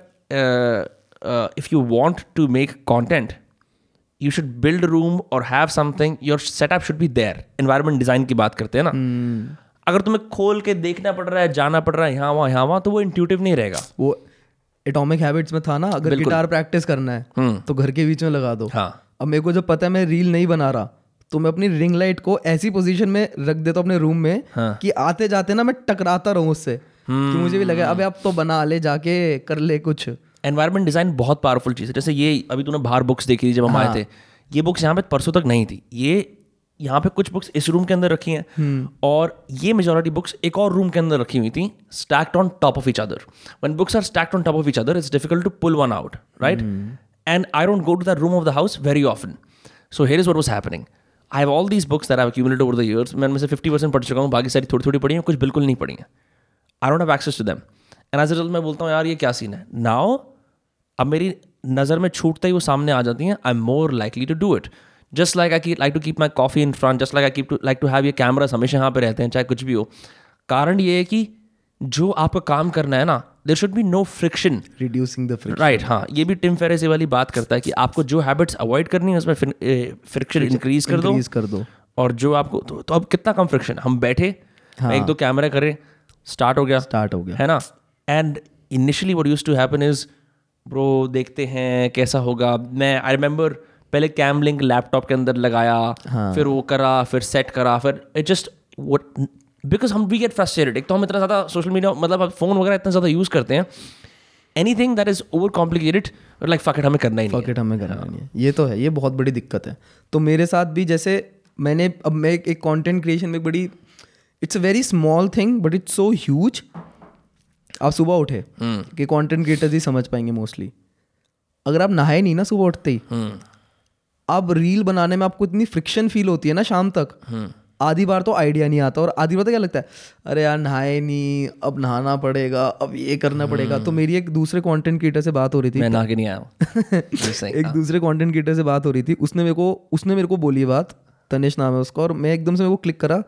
if you want to make content you should build room और have something your setup should be there environment design की बात करते हैं ना। अगर तुम्हें खोल के देखना पड़ रहा है जाना पड़ रहा है यहाँ वहाँ यहाँ वहाँ तो वो इंट्यूटिव नहीं रहेगा। वो एटॉमिक हैबिट्स में था ना अगर गिटार प्रैक्टिस करना है तो घर के बीच में लगा दो। हाँ। अब मेरे को जब पता है मैं रील नहीं बना रहा तो मैं अपनी रिंग लाइट को ऐसी पोजीशन में रख देता हूँ अपने रूम में हाँ। कि आते जाते ना मैं टकराता रहूँ उससे। कि मुझे भी लगे अबे अब तो बना ले जाके कर ले कुछ. एनवायरमेंट डिज़ाइन बहुत पावरफुल चीज़ है। जैसे ये अभी तूने बाहर बुक्स देखी थी जब हम आए थे ये बुक्स यहाँ पे परसों तक नहीं थी। ये यहाँ पे कुछ बुक्स इस रूम के अंदर रखी हैं। और ये मेजोरिटी बुक्स एक और रूम के अंदर रखी हुई थी stacked on top of each other one books are stacked on top of each other it's difficult to pull one out right and I don't go to the room of the house very often so here is what was happening I have all these books that I accumulated over the years मैं उनमें से fifty percent पढ़ चुका हूँ बाकी सारी थोड़ी थोड़ी पढ़ी हैं कुछ बिल्कुल नहीं पढ़ी हैं। I don't have access to them and as result मैं बोलता हूँ यार ये क्या सीन है? नाउ अब मेरी नज़र में छूटते ही वो सामने आ जाती हैं। I am more likely to do it just like I like to keep my coffee in front just like I keep to like to have ये कैमराज हमेशा यहाँ पे रहते हैं चाहे कुछ भी हो। कारण ये है कि जो आपको काम करना है ना there should be no friction reducing the friction right हाँ ये भी टिम फेरेस ये वाली बात करता है कि आपको जो हैबिट्स अवॉइड करनी है उसमें फ्रिक्शन इंक्रीज कर दो। कर दो। और जो आपको तो, तो अब कितना कम फ्रिक्शन हम बैठे हाँ. एक दो कैमरा करें स्टार्ट हो गया। स्टार्ट हो गया। है ना? And initially what used to happen is bro देखते हैं कैसा होगा। मैं आई रिमेंबर पहले कैम लिंक लैपटॉप के अंदर लगाया हाँ. फिर वो करा फिर सेट करा फिर इट जस्ट वट बिकॉज़ हम वी गेट फ्रस्ट्रेटेड एक तो हम इतना ज़्यादा सोशल मीडिया मतलब फ़ोन वगैरह इतना ज़्यादा यूज़ करते हैं। Anything that is over complicated like fuck it हमें करना ही नहीं है। पॉकेट हमें करना नहीं है। ये तो है ये बहुत बड़ी दिक्कत है। तो मेरे साथ भी जैसे मैंने अब मैं एक कंटेंट क्रिएशन में बड़ी it's a very small thing but it's so huge. आप सुबह उठे hmm. कि कंटेंट क्रिएटर्स ही समझ पाएँगे मोस्टली अगर आप नहाए नहीं ना सुबह उठते ही हम्म। अब रील बनाने में आपको इतनी फ्रिक्शन फील होती है ना शाम तक। hmm. आधी बार तो आइडिया नहीं आता और आधी बार तो क्या लगता है अरे यार नहाए नहीं अब नहाना पड़ेगा अब ये करना पड़ेगा। तो मेरी एक दूसरे कंटेंट क्रिएटर से बात हो रही थी। मैं के नहीं आया हूँ। एक दूसरे कंटेंट क्रिएटर से बात हो रही थी। उसने मेरे को उसने मेरे को बोली बात तनिष नाम है उसका। और मैं एकदम से मेरे को क्लिक करा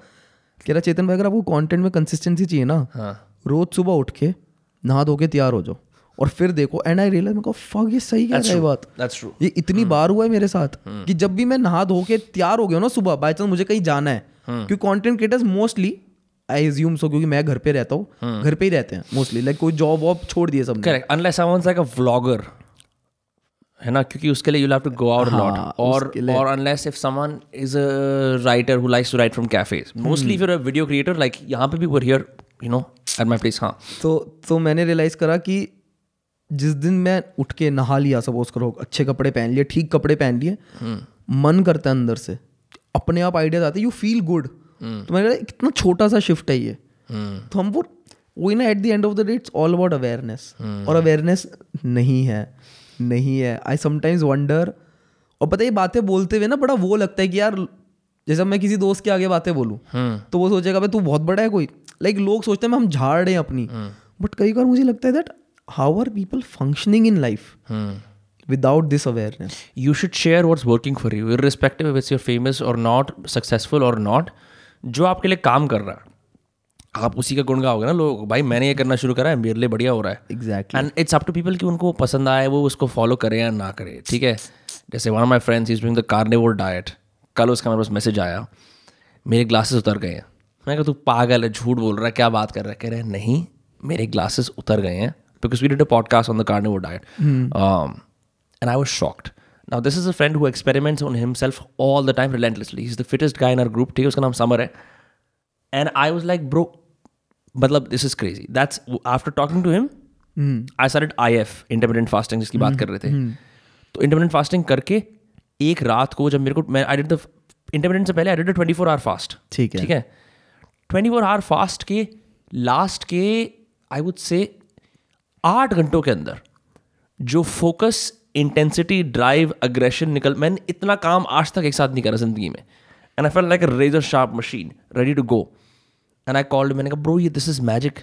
कह रहा चेतन भाई अगर आपको कंटेंट में कंसिस्टेंसी चाहिए ना हाँ। रोज सुबह उठ के नहा धो के तैयार हो जाओ और फिर देखो एंड आई रियलाइज़ मेरे को फक ये सही कह रहा है बात? दैट्स ट्रू ये इतनी बार हुआ है मेरे साथ कि जब भी मैं नहा धो के तैयार हो गया ना सुबह बाई चांस मुझे कहीं जाना है। क्योंकि content creators mostly I assume so क्योंकि मैं घर पे रहता हूँ घर पे ही रहते हैं मोस्टली लाइक कोई जॉब वॉब छोड़ दिए सब correct unless someone's like a vlogger. है ना? क्योंकि उसके लिए you have to go out lot और और unless if someone is a writer who likes to write from cafes mostly if you a video creator like यहाँ पे भी we're here you know at my place हाँ। तो तो मैंने realise करा कि जिस दिन मैं उठ के नहा लिया सपोज़ करो अच्छे कपड़े पहन लिए ठीक कपड़े पहन लिए मन करता है अंदर से। अपने आप आइडियाज़ आते यू फील गुड तो मैंने कहा कितना छोटा सा शिफ्ट है ये। तो हम वो वही ना at the end of the day it's all about awareness और अवेयरनेस नहीं है। नहीं है. आई समटाइम्स वंडर और पता है ये बातें बोलते हुए ना बड़ा वो लगता है कि यार जैसे मैं किसी दोस्त के आगे बातें बोलूँ तो वो सोचेगा भाई तू बहुत बड़ा है कोई. लाइक लोग सोचते हैं हम झाड़ रहे हैं अपनी. बट कई बार मुझे लगता है that how are people functioning in life without this awareness you should share what's working for you irrespective if it's you're famous or not successful or not जो आपके लिए काम कर रहा है। आप उसी का गुण गाओगे ना लोग। भाई मैंने ये करना शुरू करा है मेरे लिए बढ़िया हो रहा है। Exactly and it's up to people कि उनको पसंद आए वो उसको फॉलो करें या ना करें ठीक है? जैसे one of my friends is doing the carnivore diet कल उसका मेरे पास मैसेज आया मेरे ग्लासेस उतर गए हैं। मैं कहा तू पागल है झूठ बोल रहा है क्या बात कर रहा है? कह रहे हैं नहीं मेरे ग्लासेस उतर गए हैं because we did a podcast on the carnivore diet and I was shocked. Now, this is a friend who experiments on himself all the time relentlessly. He's the fittest guy in our group. ठीक है? उसका नाम समर है। And I was like, bro, मतलब this is crazy. That's after talking to him, I I F intermittent fasting जिसकी बात कर रहे थे। तो intermittent फास्टिंग करके एक रात को जब मेरे को मैं आई डिड द intermittent से पहले I did the 24 hour fast ठीक है। ठीक है? 24 आवर फास्ट के लास्ट के आई वुड से आठ घंटों के अंदर जो फोकस इंटेंसिटी ड्राइव अग्रेशन निकल मैंने इतना काम आज तक एक साथ नहीं करा ज़िंदगी में। And I felt like a razor sharp machine ready to go and I called मैंने कहा ब्रो ये दिस इज़ मैजिक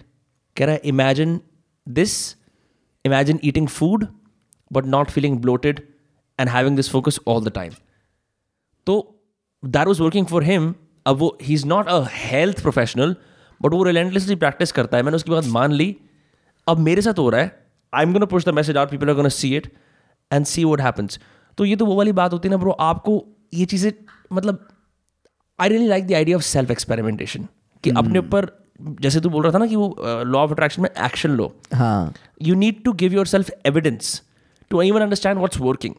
कह रहा है imagine this imagine eating food but not feeling bloated and having this focus all the time तो that was working for him अब वो ही is not a health professional but वो relentlessly practice करता है। मैंने उसकी बात मान ली। अब मेरे साथ हो रहा है। I am gonna push the message out people are gonna see it and see what happens तो ये तो वो वाली बात होती है ना ब्रो आपको ये चीज़ें मतलब I really like the idea of self experimentation कि अपने ऊपर जैसे तू बोल रहा था ना कि वो लॉ ऑफ़ अट्रैक्शन में एक्शन लो। हाँ। You need to give yourself evidence to even understand what's working.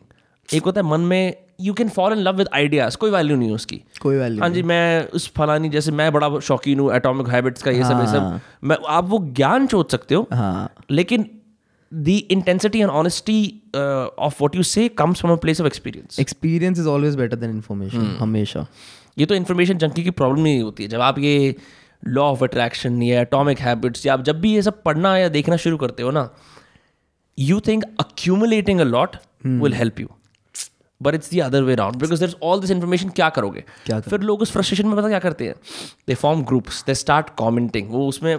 एक होता है मन में you can fall in love with ideas कोई वैल्यू नहीं है उसकी। कोई वैल्यू हाँ जी मैं उस फलानी जैसे मैं बड़ा शौकीन हूँ एटॉमिक हैबिट्स का ये सब ये सब। मैं आप वो ज्ञान सोच सकते हो हाँ। लेकिन the intensity and honesty of what you say comes from a place of experience experience is always better than information हमेशा। ये तो इन्फॉर्मेशन जंकी की प्रॉब्लम नहीं होती है। जब आप ये लॉ ऑफ़ अट्रैक्शन या एटॉमिक हैबिट्स या आप जब भी ये सब पढ़ना या देखना शुरू करते हो ना you think accumulating a lot will help you but it's the other way round because there all this information क्या करोगे? क्या फिर लोग उस फ्रस्ट्रेशन में पता क्या करते हैं? They form groups they start commenting वो उसमें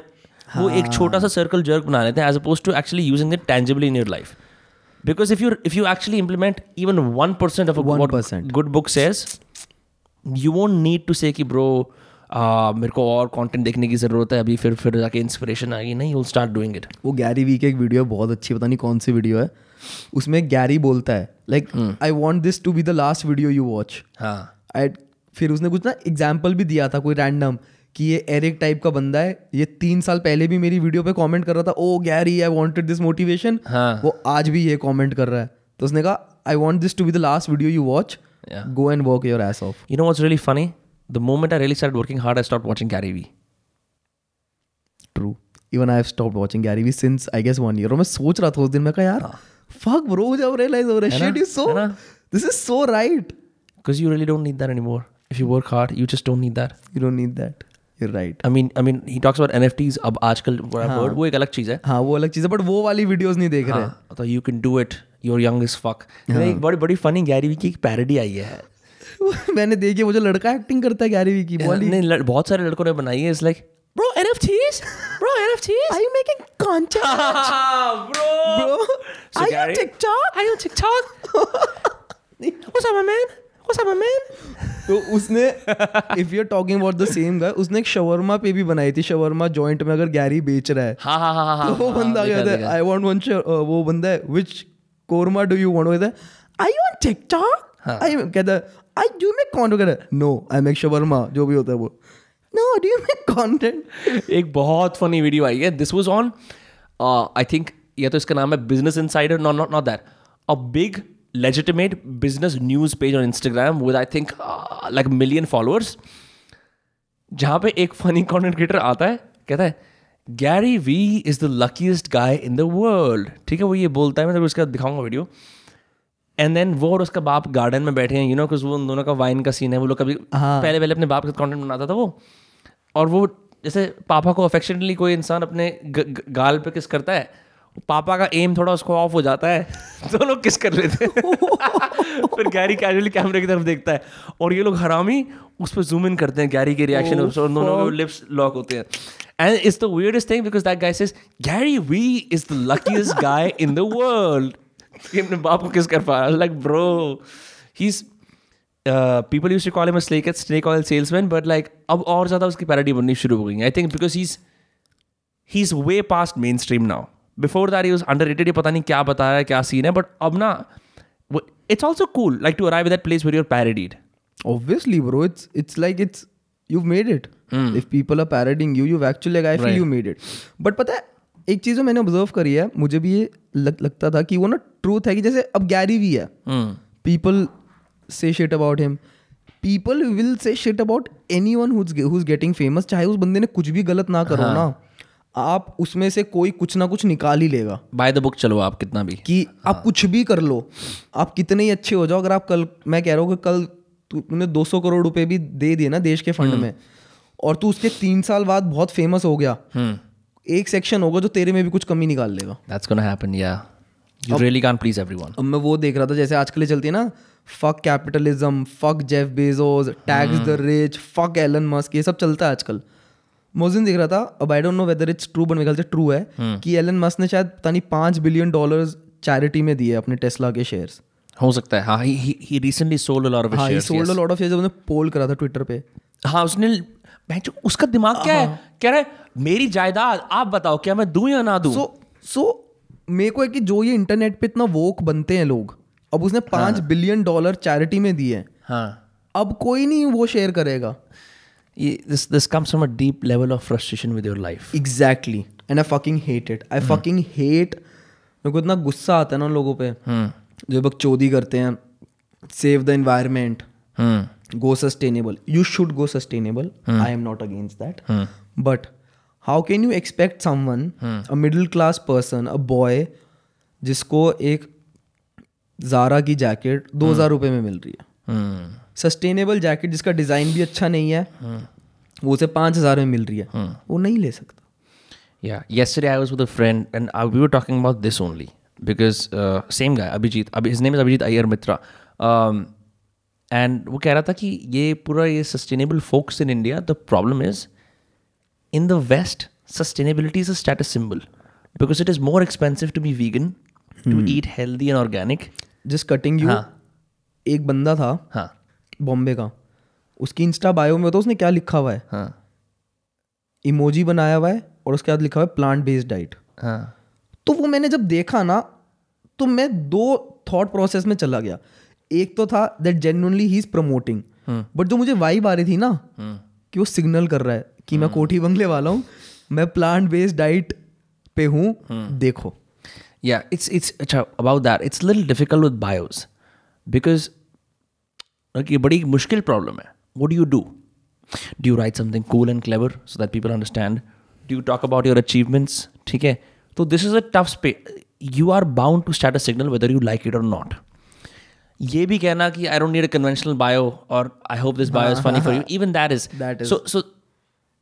हाँ. वो एक छोटा सा सर्कल जर्क बना लेते हैं as opposed to actually using it tangibly in your life because if you if you actually implement even one percent of 1%. Good book says you won't need to say कि bro मेरे को और content देखने की ज़रूरत है अभी फिर फिर जाके इंस्पिरेशन आएगी। नहीं यूल स्टार्ट डूइंग इट वो गैरी वी की एक वीडियो है बहुत अच्छी पता नहीं कौन सी वीडियो है। उसमें गैरी बोलता है like I want this to be the last video you watch हाँ। आई फिर उसने कुछ ना एग्ज़ाम्पल भी दिया था कोई रैंडम कि ये एरिक टाइप का बंदा है ये तीन साल पहले भी मेरी वीडियो पे कमेंट कर रहा था ओ Gary I wanted this motivation. वो आज भी ये कमेंट कर रहा है। तो उसने कहा I want this to be the last video you watch Yeah. Go and work your ass off You know what's really funny? The moment I really started working hard, I stopped watching Gary Vee. True even I have stopped watching Gary Vee since I guess one year और मैं सोच रहा था उस दिन मैं कहा यार फक ब्रो मुझे अब रियलाइज हो रहा है हाँ। है शिट ना? इज सो है ना? This is so right Because you really don't need that anymore. If you work hard, you just don't need that. You don't need that you right I mean, I mean, he talks about NFTs. अब आजकल what I've heard, वो एक अलग चीज़ है. हाँ वो अलग चीज़ है बट वो वाली वीडियोस नहीं देख रहे हाँ, तो you can do it. You're young as fuck. एक बड़ी बड़ी फनी Gary Vee की एक parody आई है. मैंने देखी जो लड़का एक्टिंग करता है गैरी वी की बोली नहीं बहुत सारे लड़कों ने बनाई है it's like bro NFTs bro NFTs Are you making content, bro bro? So Are you Gary- TikTok? Are you TikTok? What's up, my man? What's up, my man? तो उसने if you talking about the same guy उसने एक shawarma पे भी बनाई थी shawarma joint में अगर गैरी बेच रहा है हाँ हाँ हाँ हाँ तो वो हाँ, बंदा कहता है आई वांट वन वो बंदा है which korma do you want I you on TikTok I कहता आई डू मेक कंटेंट कहता नो आई मेक शवरमा जो भी होता है वो no do you make content एक बहुत फनी वीडियो आई है। This was on I think या तो इसका नाम है business insider not not not that a big legitimate business news page on Instagram with I think uh, like a million followers जहाँ पे एक फनी कंटेंट क्रिएटर आता है कहता है Gary Vee is the luckiest guy in the world ठीक है वो ये बोलता है मैं को उसका दिखाऊँगा वीडियो एंड देन वो और उसका बाप गार्डन में बैठे हैं यू नो वो उन दोनों का वाइन का सीन है वो लोग कभी हाँ। पहले पहले अपने बाप के कॉन्टेंट बनाता था वो. और वो जैसे पापा को अफेक्शनली कोई इंसान अपने ग, ग, गाल पे किस करता है पापा का एम थोड़ा उसको ऑफ़ हो जाता है तो लोग किस कर लेते हैं. फिर गैरी कैजुअली कैमरे की तरफ़ देखता है. और ये लोग हरामी उस पर जूम इन करते हैं गैरी के रिएक्शन और दोनों के लिप्स लॉक होते हैं. And it's the weirdest thing because that guy says Gary Vee is the luckiest guy in the world ये अपने बाप को किस कर पाया like bro he is people use to call him snake snake oil salesman but like अब और ज्यादा उसकी पैरोडी बननी शुरू हो गई I think because he is he is way past mainstream now before that he underrated ये पता नहीं क्या बता रहा है क्या सीन है बट अब ना it's also cool like to arrive that place where you're parodied Obviously, bro. It's it's like it's you've made it. If people are parodying you, you've actually like I feel Right. you made it. But पता है एक चीज़ जो मैंने observe करी है मुझे भी ये लग, लगता था कि वो ना ट्रूथ है कि जैसे अब गैरी भी है people say shit about him people will say shit about anyone who's getting famous चाहे उस बंदे ने कुछ भी गलत ना करो हाँ. ना आप उसमें से कोई कुछ ना कुछ निकाल ही लेगा बाय द बुक चलो आप कितना भी कि हाँ. आप कुछ भी कर लो आप कितने ही अच्छे हो जाओ अगर आप कल मैं कह रहा हूँ कि कल तू- तूने 200 करोड़ रुपए भी दे दिए ना देश के फंड में और तू उसके तीन साल बाद बहुत फ़ेमस हो गया। एक सेक्शन होगा जो तेरे में भी कुछ कमी निकाल लेगा that's gonna happen yeah you really can't please everyone अब मैं वो देख रहा था जैसे आजकल चलती है ना fuck capitalism fuck Jeff Bezos tax the rich fuck Elon Musk ये सब चलता है आजकल। मैं उस दिन देख रहा था अब I don't know whether it's true but मेरे ख्याल से ट्रू है कि एलन मस्क ने शायद पता नहीं पाँच बिलियन डॉलर्स चैरिटी में दिए अपने टेस्ला के शेयर्स हो सकता है। हाँ he recently sold a lot of हाँ shares sold a lot of shares उसने पोल करा था ट्विटर पे। हाँ उसने बहनचो, उसका दिमाग क्या है? कह रहा है मेरी जायदाद आप बताओ क्या मैं दूँ या ना दूँ? सो सो मेरे को है कि जो ये इंटरनेट पे इतना वोक बनते हैं लोग अब उसने पाँच बिलियन डॉलर चैरिटी में दिए हाँ। अब कोई नहीं वो शेयर करेगा। ये this this comes from a deep level of frustration with your life exactly and I fucking hate it I fucking hate मेरे को इतना गुस्सा आता है ना लोगों पे। जो लोग चोरी करते हैं save the environment go sustainable you should go sustainable I am not against that but how can you expect someone a middle class person a boy जिसको एक जारा की जैकेट दो हज़ार रुपये में मिल रही है? सस्टेनेबल जैकेट जिसका डिज़ाइन भी अच्छा नहीं है वो उसे पाँच हज़ार में मिल रही है। वो नहीं ले सकता। Yeah yesterday I was with friend and I we talking about this only because same guy Abhijit अभी his name is Abhijit Iyer Mitra and वो कह रहा था कि ये पूरा ये sustainable folks in India the problem is in the west sustainability is a status symbol because it is more expensive to be vegan to eat healthy and organic जिस cutting हाँ। एक बंदा था हाँ। बॉम्बे का उसकी इंस्टा बायो में तो उसने क्या लिखा हुआ है? हाँ। इमोजी बनाया हुआ है और उसके बाद लिखा हुआ है प्लांट बेस्ड डाइट हाँ। तो वो मैंने जब देखा ना तो मैं दो थॉट प्रोसेस में चला गया। एक तो था that genuinely he is promoting but जो मुझे वाइब आ रही थी ना कि वो सिग्नल कर रहा है कि मैं कोठी बंगले वाला हूँ मैं प्लांट बेस्ड डाइट पे हूँ देखो। या इट्स इट्स अच्छा about that it's little difficult with bios because ये बड़ी मुश्किल प्रॉब्लम है। वो do you do do you write something cool and clever so that people understand do you talk about your achievements ठीक है? तो this is a tough spay you are bound to start a signal whether you like it or not ये भी कहना कि I don't need a conventional bio और I hope this bio is funny for you even that is that is so so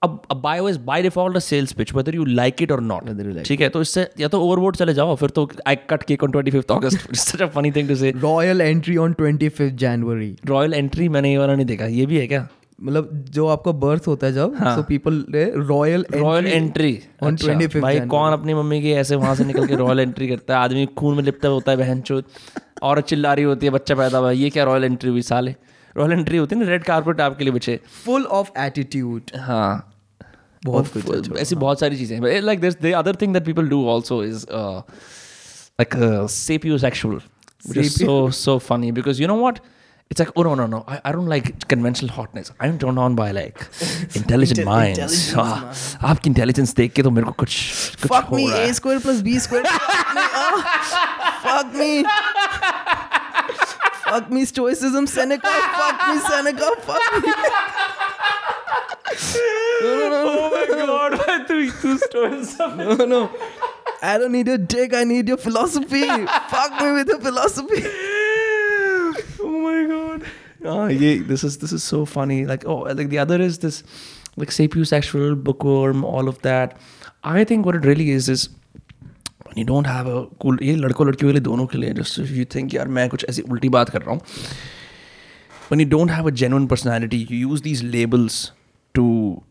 अब bio is by default a sales pitch whether you like it or not ठीक है? तो इससे या तो overboard चले जाओ फिर तो I cut cake on 25th August such a funny thing to say royal entry on twenty fifth January royal entry मैंने ये वाला नहीं देखा ये भी है क्या? मतलब जो आपका बर्थ होता है जब। So people royal royal entry on 25th भाई कौन अपनी मम्मी के ऐसे वहाँ से निकल के रॉयल एंट्री करता है? आदमी खून में लिपटा होता है बहन चोद और चिल्ला रही होती है बच्चा पैदा हुआ। ये क्या रॉयल एंट्री हुई साले? रॉयल एंट्री होती है ना रेड कारपेट आपके लिए बच्चे फुल ऑफ़ एटीट्यूड हाँ। बहुत कुछ ऐसी बहुत सारी चीज़ें like this the other thing that people do also is like which is so so funny because you know what? it's like oh no no no I, I don't like conventional hotness I'm turned on by like intelligent minds Ah, आपकी intelligence देख के तो मेरे को कुछ कुछ fuck हो me रहा a है square plus b square fuck me fuck me stoicism seneca fuck me seneca fuck me oh my god तू तू stories no no I don't need your dick I need your philosophy fuck me with your philosophy oh my God ah yeah this is this is so funny like oh like the other is this like sapiosexual bookworm all of that i think what it really is is when you don't have a cool ये लड़कों लड़कियों के लिए दोनों के लिए just if you think यार मैं कुछ ऐसी उल्टी बात कर रहा हूँ when you don't have a genuine personality you use these labels to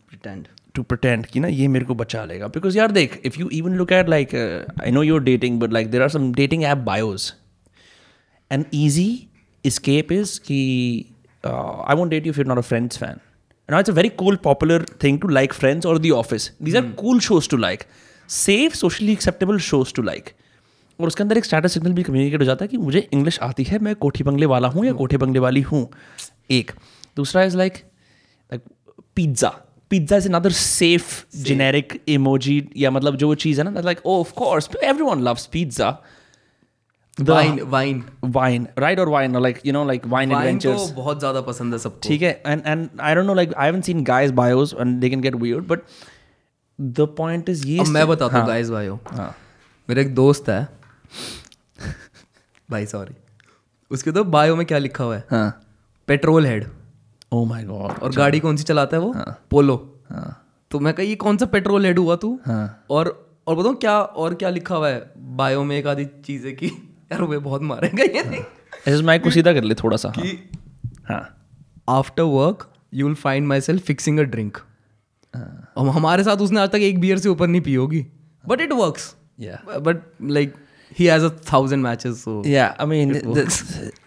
pretend to pretend कि ना ये मेरे को बचा लेगा because यार देख if you even look at like uh, I know you're dating but like there are some dating app bios an easy escape is की आई वॉन्ट डेट यू फिर not a friends fan not it's a very cool popular thing to like friends और the office these are cool shows to like safe socially acceptable shows to like और उसके अंदर एक status signal भी communicate हो जाता है कि मुझे इंग्लिश आती है मैं कोठी बंगले वाला हूँ या hmm. कोठे बंगले वाली हूँ? एक. दूसरा is like like pizza pizza is another safe generic emoji या मतलब जो चीज़ है ना like oh of course everyone loves pizza wine wine right और wine like you know like wine wine तो बहुत ज़्यादा पसंद है सबको। ठीक है and and I don't know like I haven't seen guys bios and they can get weird but the point is ये मैं बताता हूँ हाँ, गाइस भाइयों हाँ। मेरा एक दोस्त है। भाई सॉरी उसके तो बायो में क्या लिखा हुआ है? हाँ। Petrol head oh my God और गाड़ी कौन सी चलाता है वो? पोलो हाँ। तो मैं कहा ये कौन सा पेट्रोल हेड हुआ तू? हाँ। और और बताऊँ क्या और क्या लिखा हुआ है? बायो में एक आधी चीज़ें है कि। यार वे बहुत मारेगा ये नहीं माइक को सीधा कर ले थोड़ा सा हाँ। कि हाँ। After work you will find myself fixing a drink और हमारे साथ उसने आज तक एक बियर से ऊपर नहीं पी होगी। But it works but like he has a thousand matches so Yeah, I mean, this,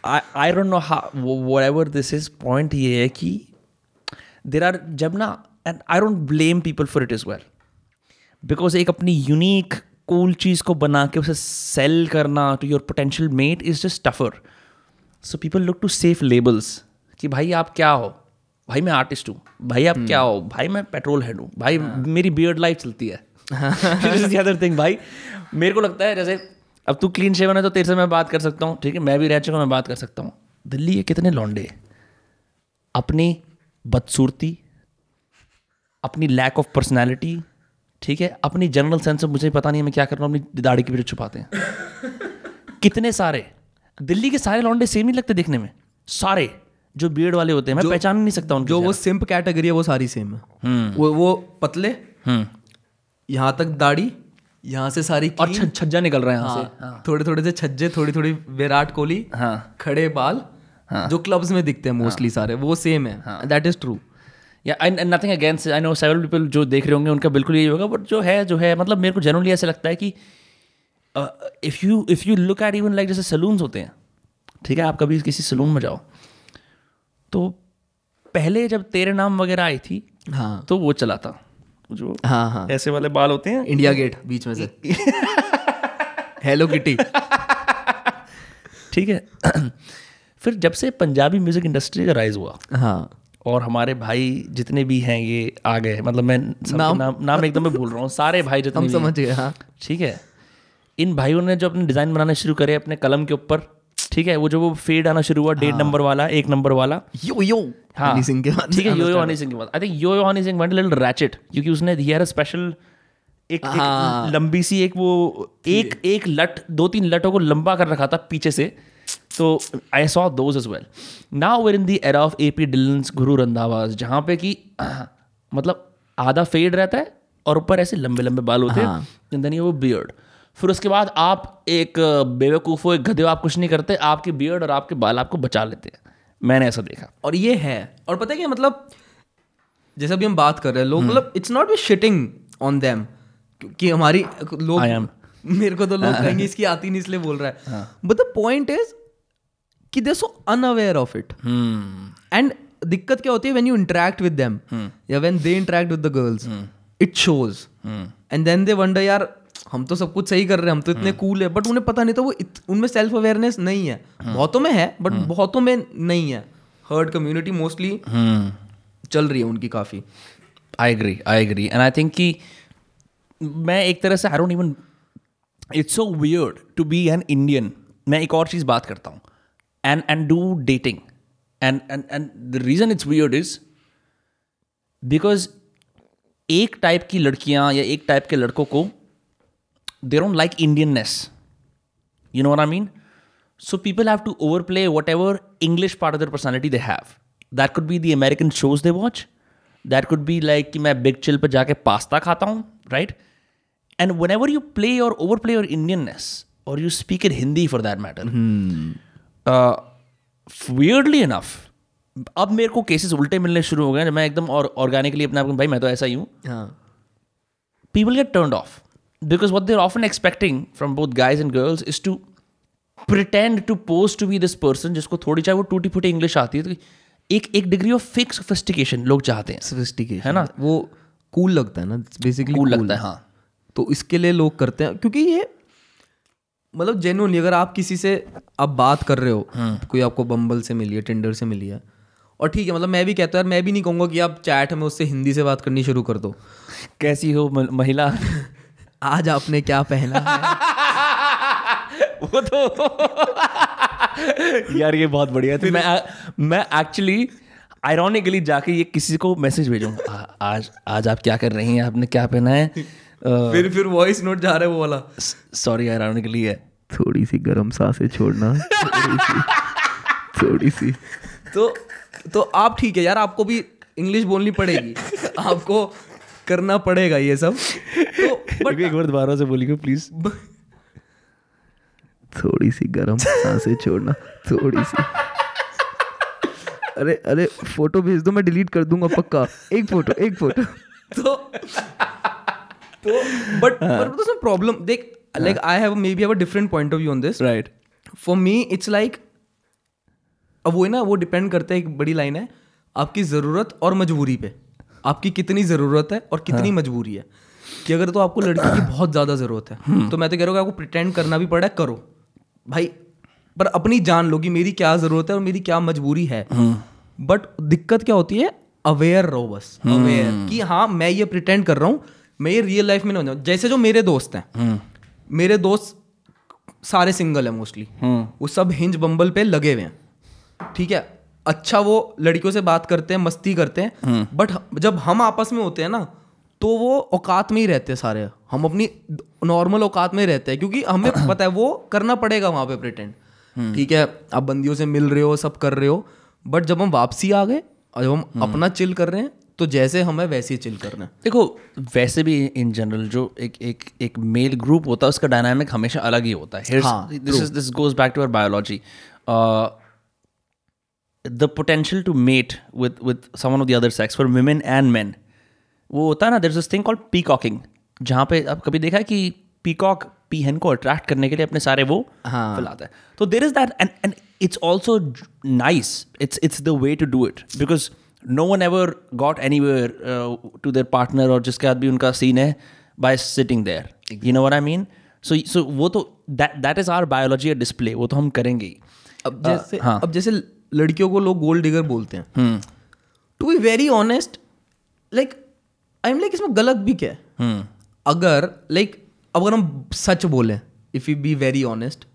I I don't know how whatever this is. Point ये है कि there are जब ना and I don't blame people for it as well, because एक अपनी unique cool चीज़ को बना के उसे सेल करना to your potential mate is just tougher so people look to safe labels कि भाई आप क्या हो? भाई मैं आर्टिस्ट हूँ। भाई आप hmm. क्या हो? भाई मैं पेट्रोल हेड हूँ। भाई मेरी बियर्ड लाइफ चलती है। अदर थिंग भाई। मेरे को लगता है जैसे अब तू क्लीन शेवन है तो तेरे से मैं बात कर सकता हूँ। ठीक है मैं भी रह चुका मैं बात कर सकता हूँ। दिल्ली के कितने लौंडे अपनी बदसूरती अपनी लैक ऑफ़ पर्सनैलिटी ठीक है अपनी जनरल सेंस ऑफ़ मुझे पता नहीं है मैं क्या कर रहा हूँ अपनी दाढ़ी के पीछे छुपाते हैं। कितने सारे? दिल्ली के सारे लौंडे सेम ही लगते देखने में। सारे जो बियर्ड वाले होते हैं मैं पहचान नहीं सकता उनको जो वो सिंप कैटेगरी है वो सारी सेम है। वो वो पतले हम्म। यहाँ तक दाढ़ी यहाँ से सारी और छज्जा निकल रहा है यहाँ से। हाँ, थोड़े थोड़े से छज्जे थोड़ी थोड़ी विराट कोहली हाँ। खड़े बाल जो क्लब्स में दिखते हैं मोस्टली सारे वो सेम है। That is true yeah I nothing against I know several people जो देख रहे होंगे उनका बिल्कुल यही होगा बट जो है जो है मतलब मेरे को जनरली ऐसा लगता है कि if you if you look at even like जैसे सलून्स होते हैं ठीक है आप कभी किसी सलून में जाओ तो पहले जब तेरे नाम वगैरह आई थी हाँ। तो वो चला था जो हाँ हाँ। ऐसे वाले बाल होते हैं? इंडिया गेट बीच में से। हेलो किटी ठीक है फिर जब से पंजाबी म्यूज़िक इंडस्ट्री का राइज हुआ हाँ। और हमारे भाई जितने भी हैं ये आ गए। मतलब मैं नाम- नाम नाम एकदम मैं भूल रहा हूँ। सारे भाई जितने हम भी समझ गए हाँ। ठीक है? इन भाइयों ने जो अपने डिज़ाइन बनाने शुरू करे अपने कलम के ऊपर ठीक है? वो जो वो फेड आना शुरू हुआ डेढ़ नंबर वाला एक नंबर वाला। यो यो हाँ। सिंह के बाद ठीक है यो यो हनी सिंह के बाद। I think yo yo Honey Singh went little ratchet क्योंकि उसने दिया अ स्पेशल एक, हाँ। एक लंबी सी एक वो एक एक लट दो तीन लटों को लंबा कर रखा था पीछे से। तो I saw those as well now we're in the era of A P Dhillon's Guru Randhawa's जहाँ पे कि मतलब आधा फेड रहता है और ऊपर ऐसे लंबे लंबे बाल होते हाँ। हैं। देन वो बियर्ड फिर उसके बाद आप एक बेवकूफ़ हो एक गधे हो आप कुछ नहीं करते आपके बियर्ड और आपके बाल आपको बचा लेते हैं। मैंने ऐसा देखा। और ये है। और पता है क्या मतलब जैसे अभी हम बात कर रहे हैं लोग मतलब it's not be shitting on them क्योंकि हमारी लोग मेरे को तो लोग कहेंगे इसकी आती नहीं इसलिए बोल रहा है। बट द पॉइंट इज़ कि they so unaware of it and दिक्कत क्या होती है when you interact with them या when they interact with the girls it shows and then they wonder यार हम तो सब कुछ सही कर रहे हैं हम तो इतने कूल है. बट उन्हें पता नहीं था वो उनमें सेल्फ अवेयरनेस नहीं है। बहुतों में है बट बहुतों में नहीं है। हर्ड कम्युनिटी मोस्टली चल रही है उनकी काफ़ी। I agree I agree and I think कि मैं एक तरह से I don't even it's so weird to be an Indian मैं एक और चीज़ बात करता हूँ। And and do dating and and and the reason it's weird is because एक टाइप की लड़कियाँ या एक टाइप के लड़कों को they don't like Indianness You know what I mean? So people have to overplay whatever English part of their personality they have. That could be the American shows they watch. That could be like कि मैं big chill पे जाके pasta खाता हूँ, right? And whenever you play or overplay your Indianness, or you speak in Hindi for that matter, uh, weirdly enough अब मेरे को cases उल्टे मिलने शुरू हो गए जब मैं एकदम और ऑर्गेनिकली अपने आप भाई मैं तो ऐसा ही हूँ people get get off because because they're often expecting expecting both both and girls is to pretend to to to be this person जिसको थोड़ी चाहे वो टूटी फूटी इंग्लिश आती है तो एक एक डिग्री ऑफ़ फिक्स सोफिस्टिकेशन लोग चाहते हैं सोफिस्टिकेशन है ना? वो कूल cool लगता है ना बेसिकली कूल cool cool. लगता है हाँ तो इसके लिए लोग करते हैं क्योंकि ये मतलब जेन्युइनली अगर आप किसी से आप बात कर रहे हो कोई आपको बम्बल से मिली है टेंडर से मिली है और ठीक है मतलब मैं भी कहता हूँ यार मैं भी नहीं कहूँगा कि आप चैट में उससे हिंदी से बात करनी शुरू कर दो। कैसी हो महिला? आज आपने क्या पहना है? वो तो यार ये बहुत बढ़िया थी मैं मैं एक्चुअली आयरॉनिकली जाके ये किसी को मैसेज भेजूँगा। आज आज आप क्या कर रही हैं? आपने क्या पहना है? फिर फिर वॉइस नोट जा रहा है वो वाला। सॉरी आयरॉनिकली है। थोड़ी सी गर्म साँसें छोड़ना। थोड़ी सी थोड़ी सी तो तो आप ठीक है यार आपको भी इंग्लिश बोलनी पड़ेगी। आपको करना पड़ेगा ये सब। तो बट एक बार दोबारा से बोलिए प्लीज़ थोड़ी सी गर्म साँसें छोड़ना थोड़ी सी अरे अरे फ़ोटो भेज दो मैं डिलीट कर दूँगा पक्का। एक फ़ोटो एक फ़ोटो तो तो बट बट उसमें प्रॉब्लम देख like I have maybe have a different point of view on this right for me it's like अब वो है ना वो डिपेंड करता है एक बड़ी लाइन है आपकी ज़रूरत और मजबूरी पे। आपकी कितनी ज़रूरत है और कितनी मजबूरी है। कि अगर तो आपको लड़की की बहुत ज़्यादा ज़रूरत है तो मैं तो कह रहा हूँ आपको प्रिटेंड करना भी पड़ा है करो। भाई पर अपनी जान लो कि मेरी क्या ज़रूरत है और मेरी क्या मजबूरी है। बट दिक्कत क्या होती है? अवेयर रहो बस। अवेयर कि हाँ मैं ये प्रिटेंड कर रहा हूँ मैं ये रियल लाइफ में नहीं हो जाऊँ जैसे जो मेरे दोस्त हैं मेरे दोस्त सारे सिंगल है मोस्टली वो सब हिंज बम्बल पे लगे हुए हैं। ठीक है? अच्छा वो लड़कियों से बात करते हैं मस्ती करते हैं बट जब हम आपस में होते हैं ना तो वो औकात में ही रहते हैं सारे। हम अपनी नॉर्मल औकात में रहते हैं क्योंकि हमें पता है वो करना पड़ेगा वहाँ पे प्रिटेंड ठीक है? आप बंदियों से मिल रहे हो सब कर रहे हो बट जब हम वापसी आ गए और जब हम अपना चिल कर रहे हैं तो जैसे हमें वैसे ही चिल करना है। देखो वैसे भी इन जनरल जो एक एक एक मेल ग्रुप होता है उसका डायनामिक हमेशा अलग ही होता है। This is this goes back to our biology the potential to mate with with someone of the other sex for women and man वो होता है ना there is thing called peacocking जहाँ पे आप कभी देखा है कि पीकॉक पीहन को अट्रैक्ट करने के लिए अपने सारे वो हाँ। फैलाता है। तो there is that and and it's also nice it's it's the way to do it because no one ever got anywhere to their partner और जिसके बाद भी उनका सीन है by sitting there you know were I mean so so वो तो that is our biology display वो तो हम करेंगे ही. अब जैसे हाँ। अब जैसे लड़कियों को लोग गोल्ड डिगर बोलते हैं। To be very honest like I am like इसमें गलत भी क्या है? हम्म. अगर लाइक अगर हम सच बोलें if you be very honest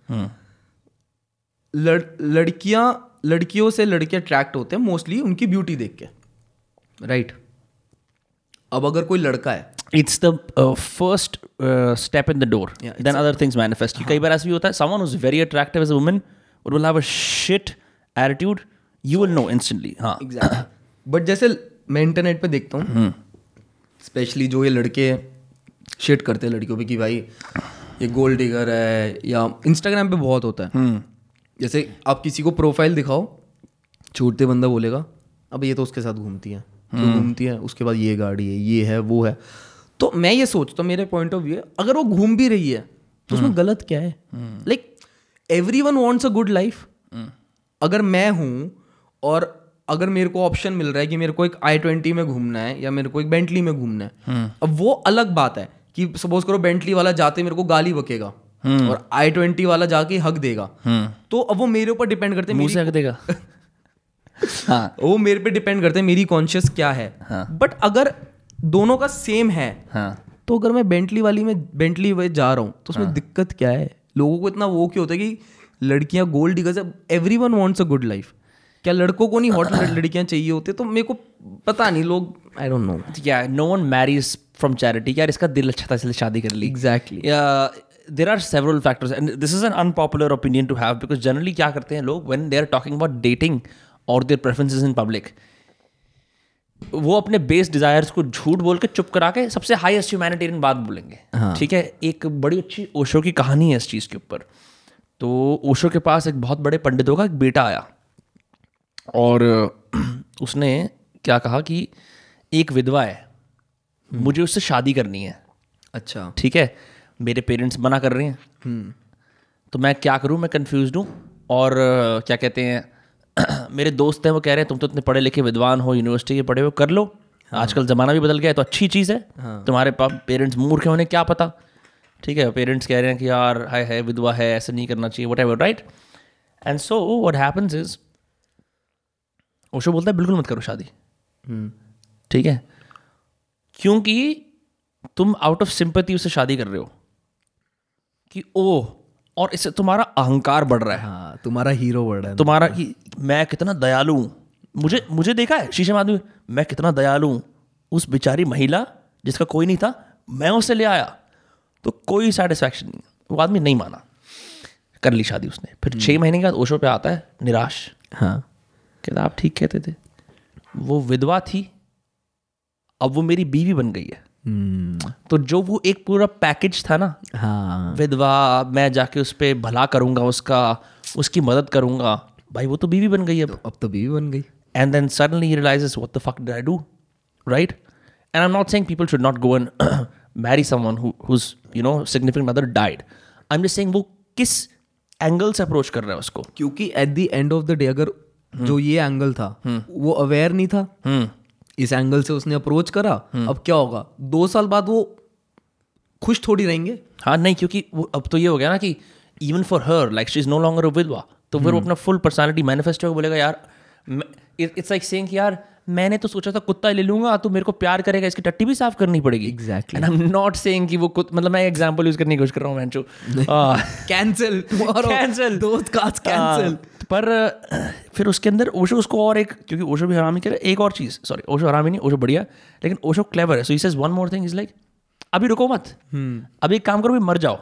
लड़ लड़कियाँ लड़कियों से लड़के अट्रैक्ट होते हैं मोस्टली उनकी ब्यूटी देख के। राइट अब अगर कोई लड़का है। It's the first step in the door then other things manifest कई बार ऐसा भी होता है someone is very attractive as women और will have shit attitude you will know instantly हाँ। एग्जैक्टली बट जैसे मैं इंटरनेट पर देखता हूँ स्पेशली जो ये लड़के शेट करते हैं लड़कियों पे कि भाई ये गोल्ड डिगर है या इंस्टाग्राम पे बहुत होता है। hmm. जैसे आप किसी को प्रोफ़ाइल दिखाओ छोटे बंदा बोलेगा अब ये तो उसके साथ घूमती है तो घूमती है? उसके बाद ये गाड़ी है ये है वो है। तो मैं ये सोचता हूँ मेरे पॉइंट ऑफ़ व्यू है अगर वो घूम भी रही है तो उसमें गलत क्या है? Like everyone wants a good life अगर मैं हूँ और अगर मेरे को ऑप्शन मिल रहा है कि मेरे को एक आई ट्वेंटी में घूमना है या मेरे को एक बेंटली में घूमना है अब वो अलग बात है कि सपोज़ करो बेंटली वाला जाते मेरे को गाली बकेगा। और आई ट्वेंटी वाला जाके हक देगा। तो अब वो मेरे ऊपर डिपेंड करते हैं मुँह हक देगा। हाँ। वो मेरे पे डिपेंड करते हैं मेरी कॉन्शियस क्या है। बट अगर दोनों का सेम है हाँ। तो अगर मैं बेंटली वाली में बेंटली में जा रहा हूँ तो उसमें हाँ. दिक्कत क्या है? लोगों को इतना वो क्यों होता है कि लड़कियाँ gold diggers everyone wants a good life क्या लड़कों को नहीं हॉट लड़कियाँ चाहिए होती? तो मेरे को पता नहीं लोग I don't know yeah no one marries from charity यार इसका दिल अच्छा था इसलिए शादी कर ली। Exactly there are several factors and this is an unpopular opinion to have because generally क्या करते हैं लोग when they are talking about dating और देयर प्रेफरेंसेस इन पब्लिक वो अपने बेस डिजायर्स को झूठ बोल के चुप करा के सबसे हाईएस्ट ह्यूमैनिटेरियन बात बोलेंगे। ठीक है? एक बड़ी अच्छी ओशो की कहानी है इस चीज़ के ऊपर। तो ओशो के पास एक बहुत बड़े पंडितों का एक बेटा आया और उसने क्या कहा कि एक विधवा है मुझे उससे शादी करनी है। अच्छा। ठीक है? मेरे पेरेंट्स मना कर रहे हैं। तो मैं क्या करूँ? मैं कन्फ्यूज़ हूँ और क्या कहते हैं मेरे दोस्त हैं वो कह रहे हैं तुम तो इतने पढ़े लिखे विद्वान हो यूनिवर्सिटी के पढ़े हो कर लो। हाँ। आजकल ज़माना भी बदल गया है तो अच्छी चीज़ है। हाँ। तुम्हारे पेरेंट्स मूर्ख हैं उन्हें क्या पता? ठीक है पेरेंट्स कह रहे हैं कि यार हाय है विधवा है ऐसा नहीं करना चाहिए whatever right and so what happens is Osho बोलता है बिल्कुल मत करो शादी। ठीक है? क्योंकि तुम आउट ऑफ़ सिंपति उससे शादी कर रहे हो। कि ओ और इससे तुम्हारा अहंकार बढ़ रहा है। हाँ तुम्हारा हीरो बढ़ रहा है। तुम्हारा कि मैं कितना दयालु हूँ। मुझे मुझे देखा है शीशे में आदमी मैं कितना दयालु हूँ। उस बेचारी महिला जिसका कोई नहीं था मैं उससे ले आया। तो कोई सेटिस्फैक्शन नहीं वो आदमी नहीं माना। कर ली शादी उसने। फिर छः महीने के बाद ओशो पे आता है निराश। हाँ। कहता आप ठीक कहते थे। वो विधवा थी अब वो मेरी बीवी बन गई है। हम्म, तो जो वो एक पूरा पैकेज था ना हाँ। विधवा मैं जाके उस पर भला करूँगा उसका उसकी मदद करूँगा भाई वो तो बीवी बन गई है तो अब तो बीवी बन गई। And then suddenly realise what the fuck I do right and I not saying people should not go and marry someone whose you know significant mother died I am just saying वो किस angle से approach कर रहा है उसको? क्योंकि at the end of the day अगर जो ये एंगल था हम्म। वो अवेयर नहीं था। हम्म। इस एंगल से उसने अप्रोच करा अब क्या होगा? दो साल बाद वो खुश थोड़ी रहेंगे। हाँ नहीं क्योंकि वो अब तो ये हो गया ना कि even for her like she is no longer a विधवा तो फिर वो अपना फुल पर्सनालिटी मैनिफेस्ट होकर बोलेगा यार इट्स लाइक सेइंग कि यार मैंने तो सोचा था कुत्ता ले लूँगा तो मेरे को प्यार करेगा इसकी टट्टी भी साफ़ करनी पड़ेगी. And I am not saying कि वो कुत मतलब मैं एग्जांपल यूज़ करने की कोशिश कर रहा हूँ मैंचो कैंसिल कैंसिल दोस्त कास्ट कैंसिल पर फिर उसके अंदर ओशो उसको और एक क्योंकि ओशो भी हरामी करे एक और चीज़ सॉरी ओशो हरामी नहीं ओशो बढ़िया लेकिन ओशो क्लेवर है। So he says one more thing is like अभी रुको मत अभी एक काम करो अभी मर जाओ।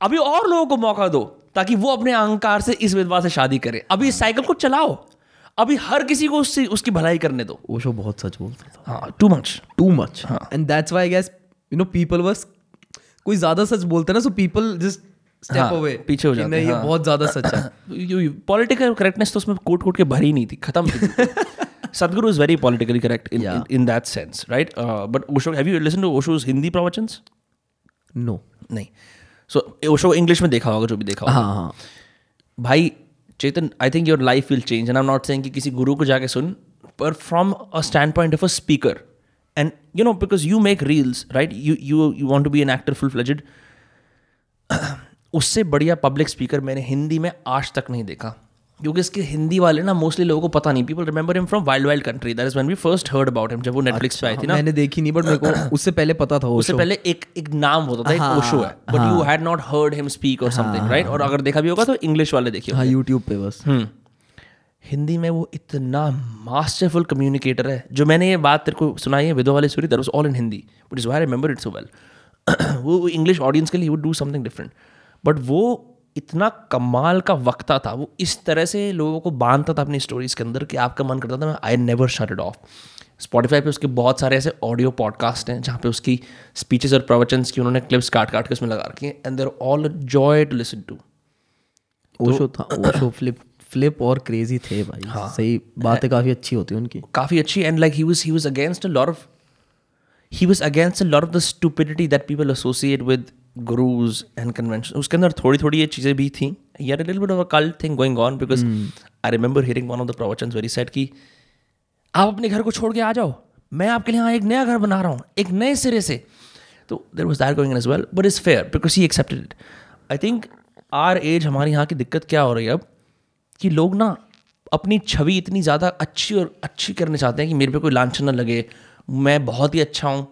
अभी और लोगों को मौका दो ताकि वो अपने अहंकार से इस विधवा से शादी करे। अभी इस साइकिल को चलाओ। अभी हर किसी को उससे उसकी भलाई करने दो। ओशो बहुत सच बोलता था। हाँ too much too much and that's I guess you know people बस कोई ज़्यादा सच बोलते हैं ना सो पीपल जस्ट स्टेप हाँ, पीछे हो जाते नहीं हैं, ये हाँ। बहुत ज़्यादा सच है। पॉलिटिकल करेक्टनेस तो उसमें कोट कोट के भरी नहीं थी खत्म थी Sadhguru is very politically correct in Yeah. In that sense right but Osho have you listen to Osho's Hindi प्रवचंस no नहीं। सो ओशो इंग्लिश में देखा होगा जो भी देखा होगा। हाँ हाँ भाई Chetan I think your life will change and I am not saying कि किसी गुरु को जाके सुन पर from a standpoint of a speaker and you know because you make reels right you you you want to be an actor full fledged उससे बढ़िया public speaker मैंने हिंदी में आज तक नहीं देखा। क्योंकि इसके हिंदी वाले ना मोस्टली लोगों को पता नहीं। People remember him from wild wild country that is when we first heard about him जब वो नेटफ्लिक्स पे आई थी ना। मैंने देखी नहीं बट मेरे को उससे पहले पता था उससे पहले एक एक नाम होता था एक हाँ, ओशो है। But you had not heard him speak or something right और अगर देखा भी होगा तो इंग्लिश वाले देखिए हाँ यूट्यूब पे बस। हम्म। हिंदी में वो इतना मास्टरफुल कम्युनिकेटर है जो मैंने ये बात तेरे को सुनाई है विदो वाली story that was all in Hindi but is why remember it so well वो इंग्लिश ऑडियंस के लिए would do something different but वो इतना कमाल का वक्ता था वो इस तरह से लोगों को बांधता था अपनी स्टोरीज के अंदर कि आपका मन करता था मैं I never shut it off Spotify पे उसके बहुत सारे ऐसे ऑडियो पॉडकास्ट हैं जहाँ पे उसकी स्पीचेस और प्रवचन की उन्होंने क्लिप्स काट काट के उसमें लगा रखी हैं and there all joy to listen to Osho था ओशो फ्लिप फ्लिप और क्रेजी थे भाई। हाँ। सही बातें काफ़ी अच्छी होती उनकी। काफ़ी अच्छी and like he was he was against a lot of he was against a lot of the stupidity that people associate with gurus and convention उसके अंदर थोड़ी थोड़ी ये चीज़ें भी थी. A little bit of a cult thing going on because I remember hearing one of the प्रवचन very set कि आप अपने घर को छोड़ के आ जाओ. मैं आपके लिए यहाँ एक नया घर बना रहा हूँ एक नए सिरे से. तो there was that going as well but is fair because he accepted it I think are as हमारे यहाँ की दिक्कत क्या हो रही है अब? कि लोग ना अपनी छवि इतनी ज़्यादा अच्छी और अच्छी करने चाहते हैं कि मेरे पे कोई लांछन ना लगे. मैं बहुत ही अच्छा हूँ.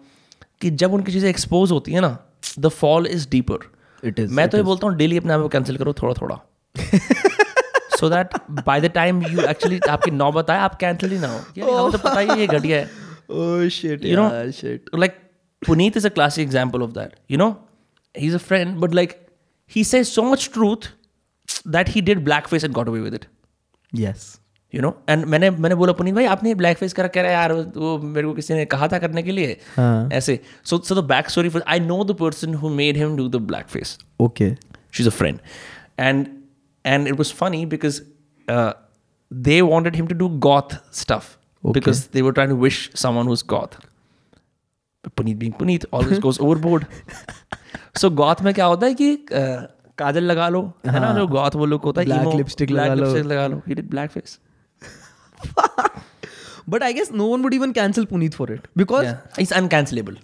कि जब उनकी चीज़ें एक्सपोज होती हैं ना the fall is deeper it is मैं तो ये बोलता हूँ डेली अपने आप को कैंसिल करो थोड़ा थोड़ा। So that by the time you actually आपकी नौबत आए आप कैंसिल ही ना हो। तो पता ही घटिया है। Puneet is a classic example of that you know he is a friend but like he say so much truth that he did black face and got away with it yes you know and मैंने मैंने बोला पुनीत भाई आपने black face करा कह रहा है यार वो मेरे को किसी ने कहा था करने के लिए। हाँ. ऐसे। So so the back story for I know the person who made him do the black face okay she is a friend and and it was funny because they wanted him to do goth stuff because they were trying to wish someone whose goth Puneet being Puneet always goes over so goth में क्या होता है कि uh, काजल लगा लो है ना हाँ। जो गॉथ वो लोग होता है ब्लैक लिपस्टिक लगा लो। Black face but I guess no one would even cancel Puneet for it because yeah. He's uncancelable.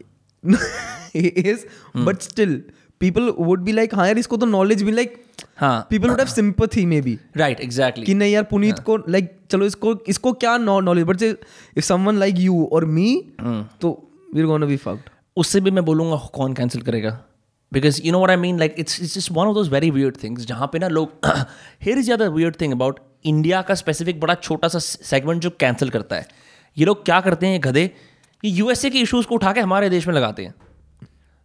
He is hmm. but still people would be like हाँ यार इसको तो नॉलेज भी लाइक हाँ people would have sympathy maybe. Right exactly. कि नहीं यार पुनीत को लाइक चलो इसको इसको क्या knowledge but if someone like you or me तो वी गोना बी फक्ड उससे भी मैं बोलूँगा कौन कैंसिल करेगा? Because you know what I mean like it's it's just one of those very weird things जहाँ पे ना लोग here is other weird thing about India का स्पेसिफिक बड़ा छोटा सा सेगमेंट जो कैंसिल करता है। ये लोग क्या करते हैं गधे? ये यूएसए के इश्यूज़ को उठा के हमारे देश में लगाते हैं।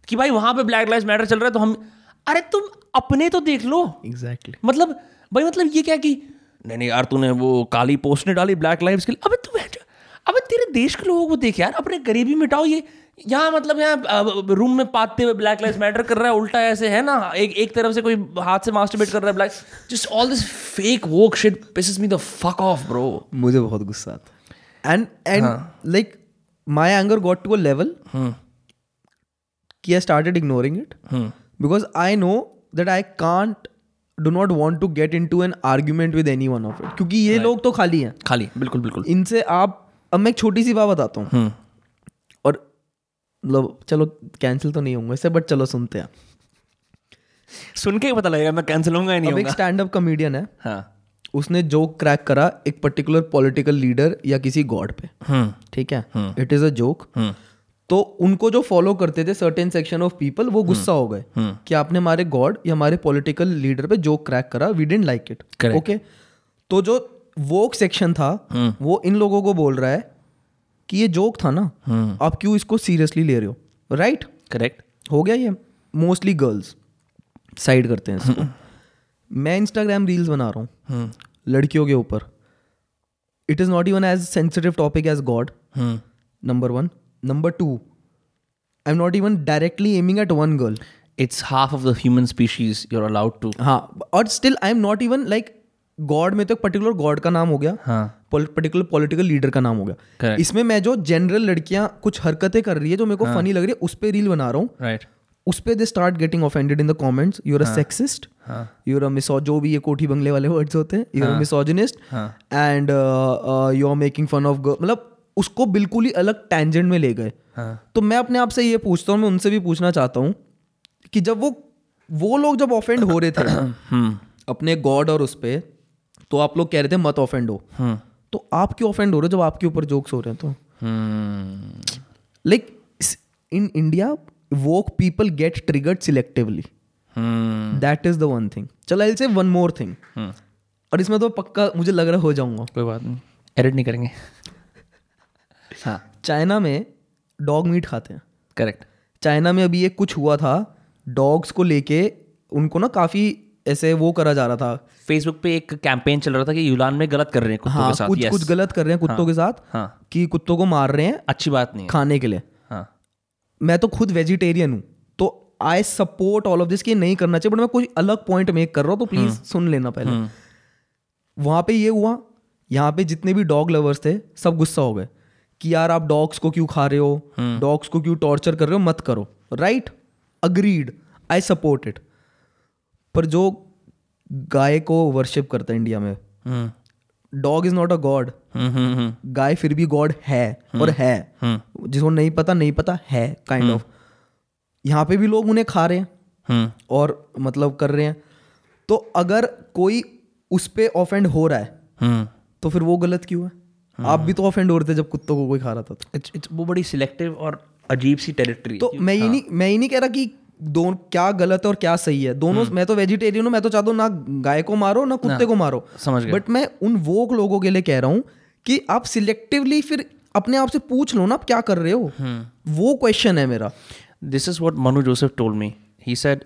कि भाई वहाँ पे ब्लैक लाइफ मैटर चल रहा है तो हम अरे तुम अपने तो देख लो। Exactly exactly. मतलब भाई मतलब ये क्या कि नहीं नहीं यार तूने वो काली पोस्ट ने डाली ब्लैक लाइव्स के लिए। अबे तू बैठ अबे तेरे देश के लोगों को देख यार अपने गरीबी मिटाओ ये। यहाँ मतलब यहाँ रूम में पाते हुए ब्लैक लाइव्स मैटर कर रहा है उल्टा ऐसे है ना एक एक तरफ़ से कोई हाथ से मास्टरबेट कर रहा है black just all this fake woke shit pisses me the fuck off bro मुझे बहुत गुस्सा आता and and like my anger got to a level कि I started ignoring it because I know that I can't do not want to get into an argument with any one of it क्योंकि ये लोग तो खाली हैं। खाली बिल्कुल बिल्कुल। इनसे आप अब मैं एक छोटी सी बात बताता हूँ। और मतलब चलो कैंसिल तो नहीं होंगे इससे बट चलो सुनते हैं। सुन के ही पता लगेगा मैं कैंसिल होऊँगा या नहीं एक स्टैंड अप कॉमेडियन है। हाँ। उसने जोक क्रैक करा एक पर्टिकुलर पॉलिटिकल लीडर या किसी गॉड पे। हम्म। ठीक है? इट इज़ अ जोक तो उनको जो फॉलो करते थे सर्टेन सेक्शन ऑफ़ पीपल वो गुस्सा हो गए कि आपने हमारे गॉड या हमारे पॉलिटिकल लीडर पे जोक क्रैक करा we didn't like it okay तो जो वोक सेक्शन था वो इन लोगों को बोल रहा है कि ये जोक था ना आप क्यों इसको सीरियसली ले रहे हो? राइट करेक्ट हो गया ये। मोस्टली गर्ल्स साइड करते हैं इसको। मैं इंस्टाग्राम रील्स बना रहा हूँ लड़कियों के ऊपर। It is not even as sensitive topic as god number one number two I am not even directly aiming at one girl it's half of the human species you're allowed to हाँ और still I am not even like god में तो एक particular god का नाम हो गया। हाँ। पर्टिकुलर पॉलिटिकल लीडर का नाम हो गया। Correct. इसमें मैं जो जनरल लड़कियाँ कुछ हरकतें कर रही है जो मेरे को फनी लग रही है उस पर रील बना रहा हूँ। Right. उस पे they start getting offended in the comments you're a sexist you're a miso जो भी ये कोठी बंगले वाले वर्ड्स होते हैं you're a misogynist and you are making fun of मतलब उसको बिल्कुल ही अलग टेंजेंट में ले गए। तो मैं अपने आप से ये पूछता हूँ मैं उनसे भी पूछना चाहता हूँ कि जब वो वो लोग जब ऑफेंड हो रहे थे अपने गॉड और उस पे तो आप लोग कह रहे थे मत ऑफेंड हो। तो आप क्यों ऑफेंड हो रहे हो जब आपके ऊपर जोक्स हो रहे हैं तो. Like in India woke people get triggered selectively. That is the one thing चलो I say one more thing और इसमें तो पक्का मुझे लग रहा हो जाऊँगा। कोई बात नहीं। एडिट नहीं करेंगे। हाँ। चाइना में डॉग मीट खाते हैं। करेक्ट चाइना में अभी एक कुछ हुआ था डॉग्स को लेके उनको ना काफ़ी ऐसे वो करा जा रहा था फेसबुक पे एक कैंपेन चल रहा था कि यूनान में गलत कर रहे हैं कुत्तों हाँ के साथ कुछ yes. कुछ गलत कर रहे हैं कुत्तों हाँ, के साथ हाँ। कि कुत्तों को मार रहे हैं अच्छी बात नहीं खाने के लिए। हाँ। मैं तो खुद वेजिटेरियन हूँ तो I support all of this कि नहीं करना चाहिए बट मैं कोई अलग पॉइंट मेक कर रहा हूँ तो प्लीज़ सुन लेना पहले। वहाँ पे ये हुआ यहाँ पे जितने भी डॉग लवर्स थे सब गुस्सा हो गए कि यार आप डॉग्स को क्यों खा रहे हो? डॉग्स को क्यों टॉर्चर कर रहे हो? मत करो। Right agreed I support it पर जो गाय को वर्शिप करता है इंडिया में। हम्म। Dog is not a god hmm hmm hmm. गाय फिर भी गॉड है और है। जिसको नहीं पता नहीं पता है काइंड ऑफ़ यहाँ पे भी लोग उन्हें खा रहे हैं हम्म। और मतलब कर रहे हैं। तो अगर कोई उस पे ऑफेंड हो रहा है हम्म। तो फिर वो गलत क्यों है? आप भी तो ऑफेंड हो रहे थे जब कुत्तों को कोई खा रहा था तो, वो बड़ी सिलेक्टिव और अजीब सी टेरिटरी तो मैं ये नहीं मैं ये नहीं कह रहा कि दोनों क्या गलत है और क्या सही है? दोनों मैं तो वेजिटेरियन हूँ मैं तो चाहता हूँ ना गाय को मारो ना कुत्ते को मारो। समझ बट मैं उन वो लोगों के लिए कह रहा हूँ कि आप सिलेक्टिवली फिर अपने आप से पूछ लो ना आप क्या कर रहे हो? वो क्वेश्चन है मेरा। This is what Manu Joseph told me he said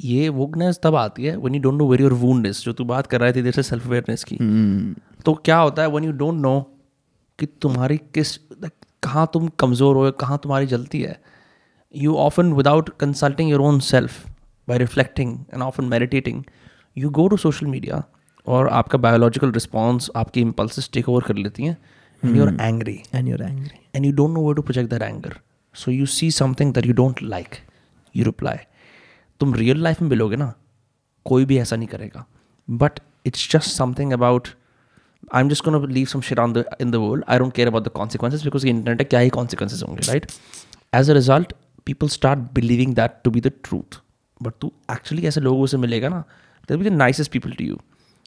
ये वोकनेस तब आती है when you don't know where your wound is जो तू बात कर रहा थी देर से सेल्फ अवेयरनेस की तो क्या होता है वन यू डोंट नो कि तुम्हारी किस कहाँ तुम कमज़ोर हो कहाँ तुम्हारी जलती है? You often without consulting your own self by reflecting and often meditating you go to social media और आपका बायोलॉजिकल रिस्पॉन्स आपकी इम्पल्सिस टेक ओवर कर लेती हैं and you are angry and you're angry and you don't know where to project that anger. So you see something that you don't like, you reply. तुम real life में मिलोगे ना कोई भी ऐसा नहीं करेगा. But it's just something about I am just gonna leave some shit on the in the world I don't care about the consequences because internet है क्या ही कॉन्सिक्वेंसेज होंगे right as a result people start believing that to be the truth but तू actually ऐसे लोगों से मिलेगा ना they be the nicest people to you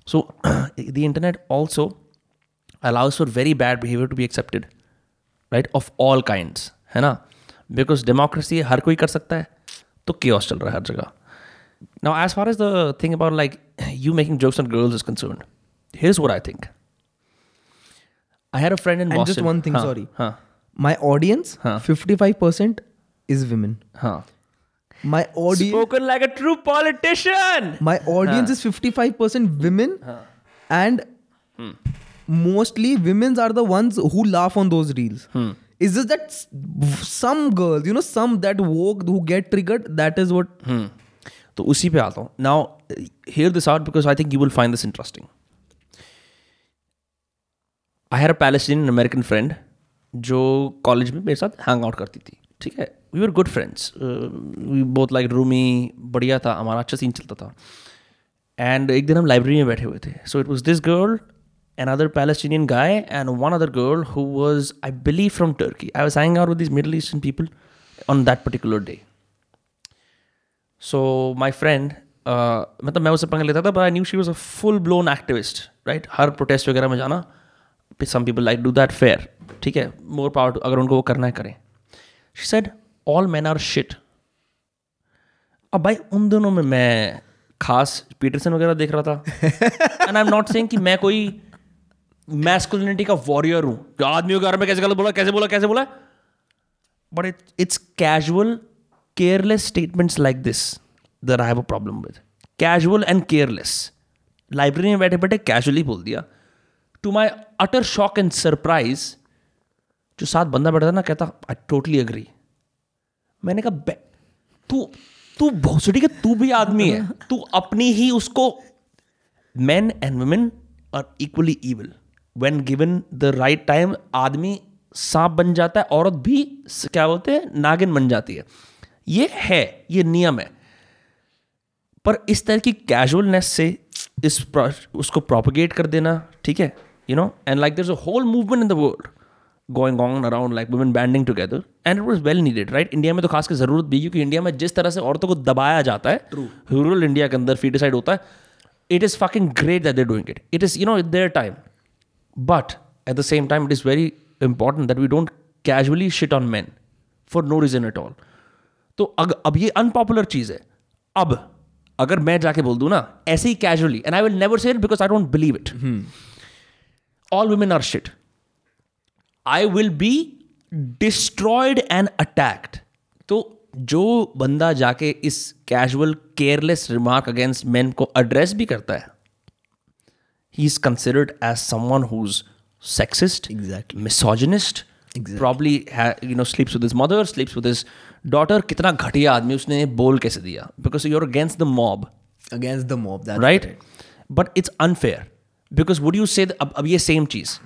so the internet also allows for very bad behavior to be accepted right of all kinds है ना? Because democracy हर कोई कर सकता है तो केओस चल रहा है हर जगह. Now as far as the thing about like you making jokes on girls is concern here is what I think I had a friend in And just one thing, sorry. हाँ My audience, Huh. 55% is women. हाँ My audience, spoken like a true politician my audience huh. is 55% women, huh. and hmm. mostly women's are the ones who laugh on those reels. Hmm. Is just that some girls, you know, some that woke who get triggered. That is what. Hmm. तो उसी पे आता हूँ now hear this out because I think you will find this interesting I had a Palestinian American friend जो college में मेरे साथ hang out करती थी ठीक है we are good friends we बहुत लाइक रूमी बढ़िया था, हमारा अच्छा सीन चलता था. एंड एक दिन हम लाइब्रेरी में बैठे हुए थे. So it was this girl another Palestinian guy and one other girl who was I believe from Turkey I was hang out with this Middle Eastern people on that particular day so my friend मतलब मैं उसे पंगा लेता था but I knew she was a full blown activist right her protest वगैरह में जाना some people like do that fair ठीक है मोर पावर टू अगर उनको वो करना है, करें. She said, all men are shit. अब भाई उन दिनों में मैं खास पीटरसन वगैरह देख रहा था। And I am not saying कि मैं कोई मैस्कुलिनिटी का वॉरियर हूँ। जो आदमियों के बारे में कैसे गलत बोला कैसे बोला कैसे बोला। But it it's casual careless statements like this there I have a problem with casual and careless library में बैठे बैठे कैजुअली बोल दिया। To my utter shock and surprise जो साथ बंदा बैठा था ना कहता आई टोटली अग्री मैंने कहा "बे- तू तू भोसड़ी के तू भी आदमी है। तू अपनी ही उसको man and women are equally evil. When given the right time आदमी सांप बन जाता है औरत भी क्या बोलते हैं नागिन बन जाती है। ये है ये नियम है। पर इस तरह की कैजुअलनेस से इस उसको प्रोपोगेट कर देना ठीक है? You know and like there a whole movement in the world going on around like women banding together and it was well needed right India में तो खास खासकर ज़रूरत भी क्योंकि इंडिया में जिस तरह से औरतों को दबाया जाता है रूरल इंडिया के अंदर फीटिसाइड होता है it is fucking great that they're doing it It is, you know, their time but at the same time it is very important that we don't casually shit on man for no reason at all तो अग, अब ये unpopular चीज़ है. अब अगर मैं जाके बोल दूँ ना ऐसे ही casually and I will never say it because I don't believe it all women are shit I will be destroyed and attacked तो जो बंदा जाके इस casual careless remark against man को एड्रेस भी करता है he is considered as someone who's sexist exactly misogynist probably you know sleeps with his mother sleeps with his daughter कितना घटिया आदमी उसने बोल कैसे दिया? Because you are against the mob against the mob right but it's unfair because would you say अब ये same चीज़.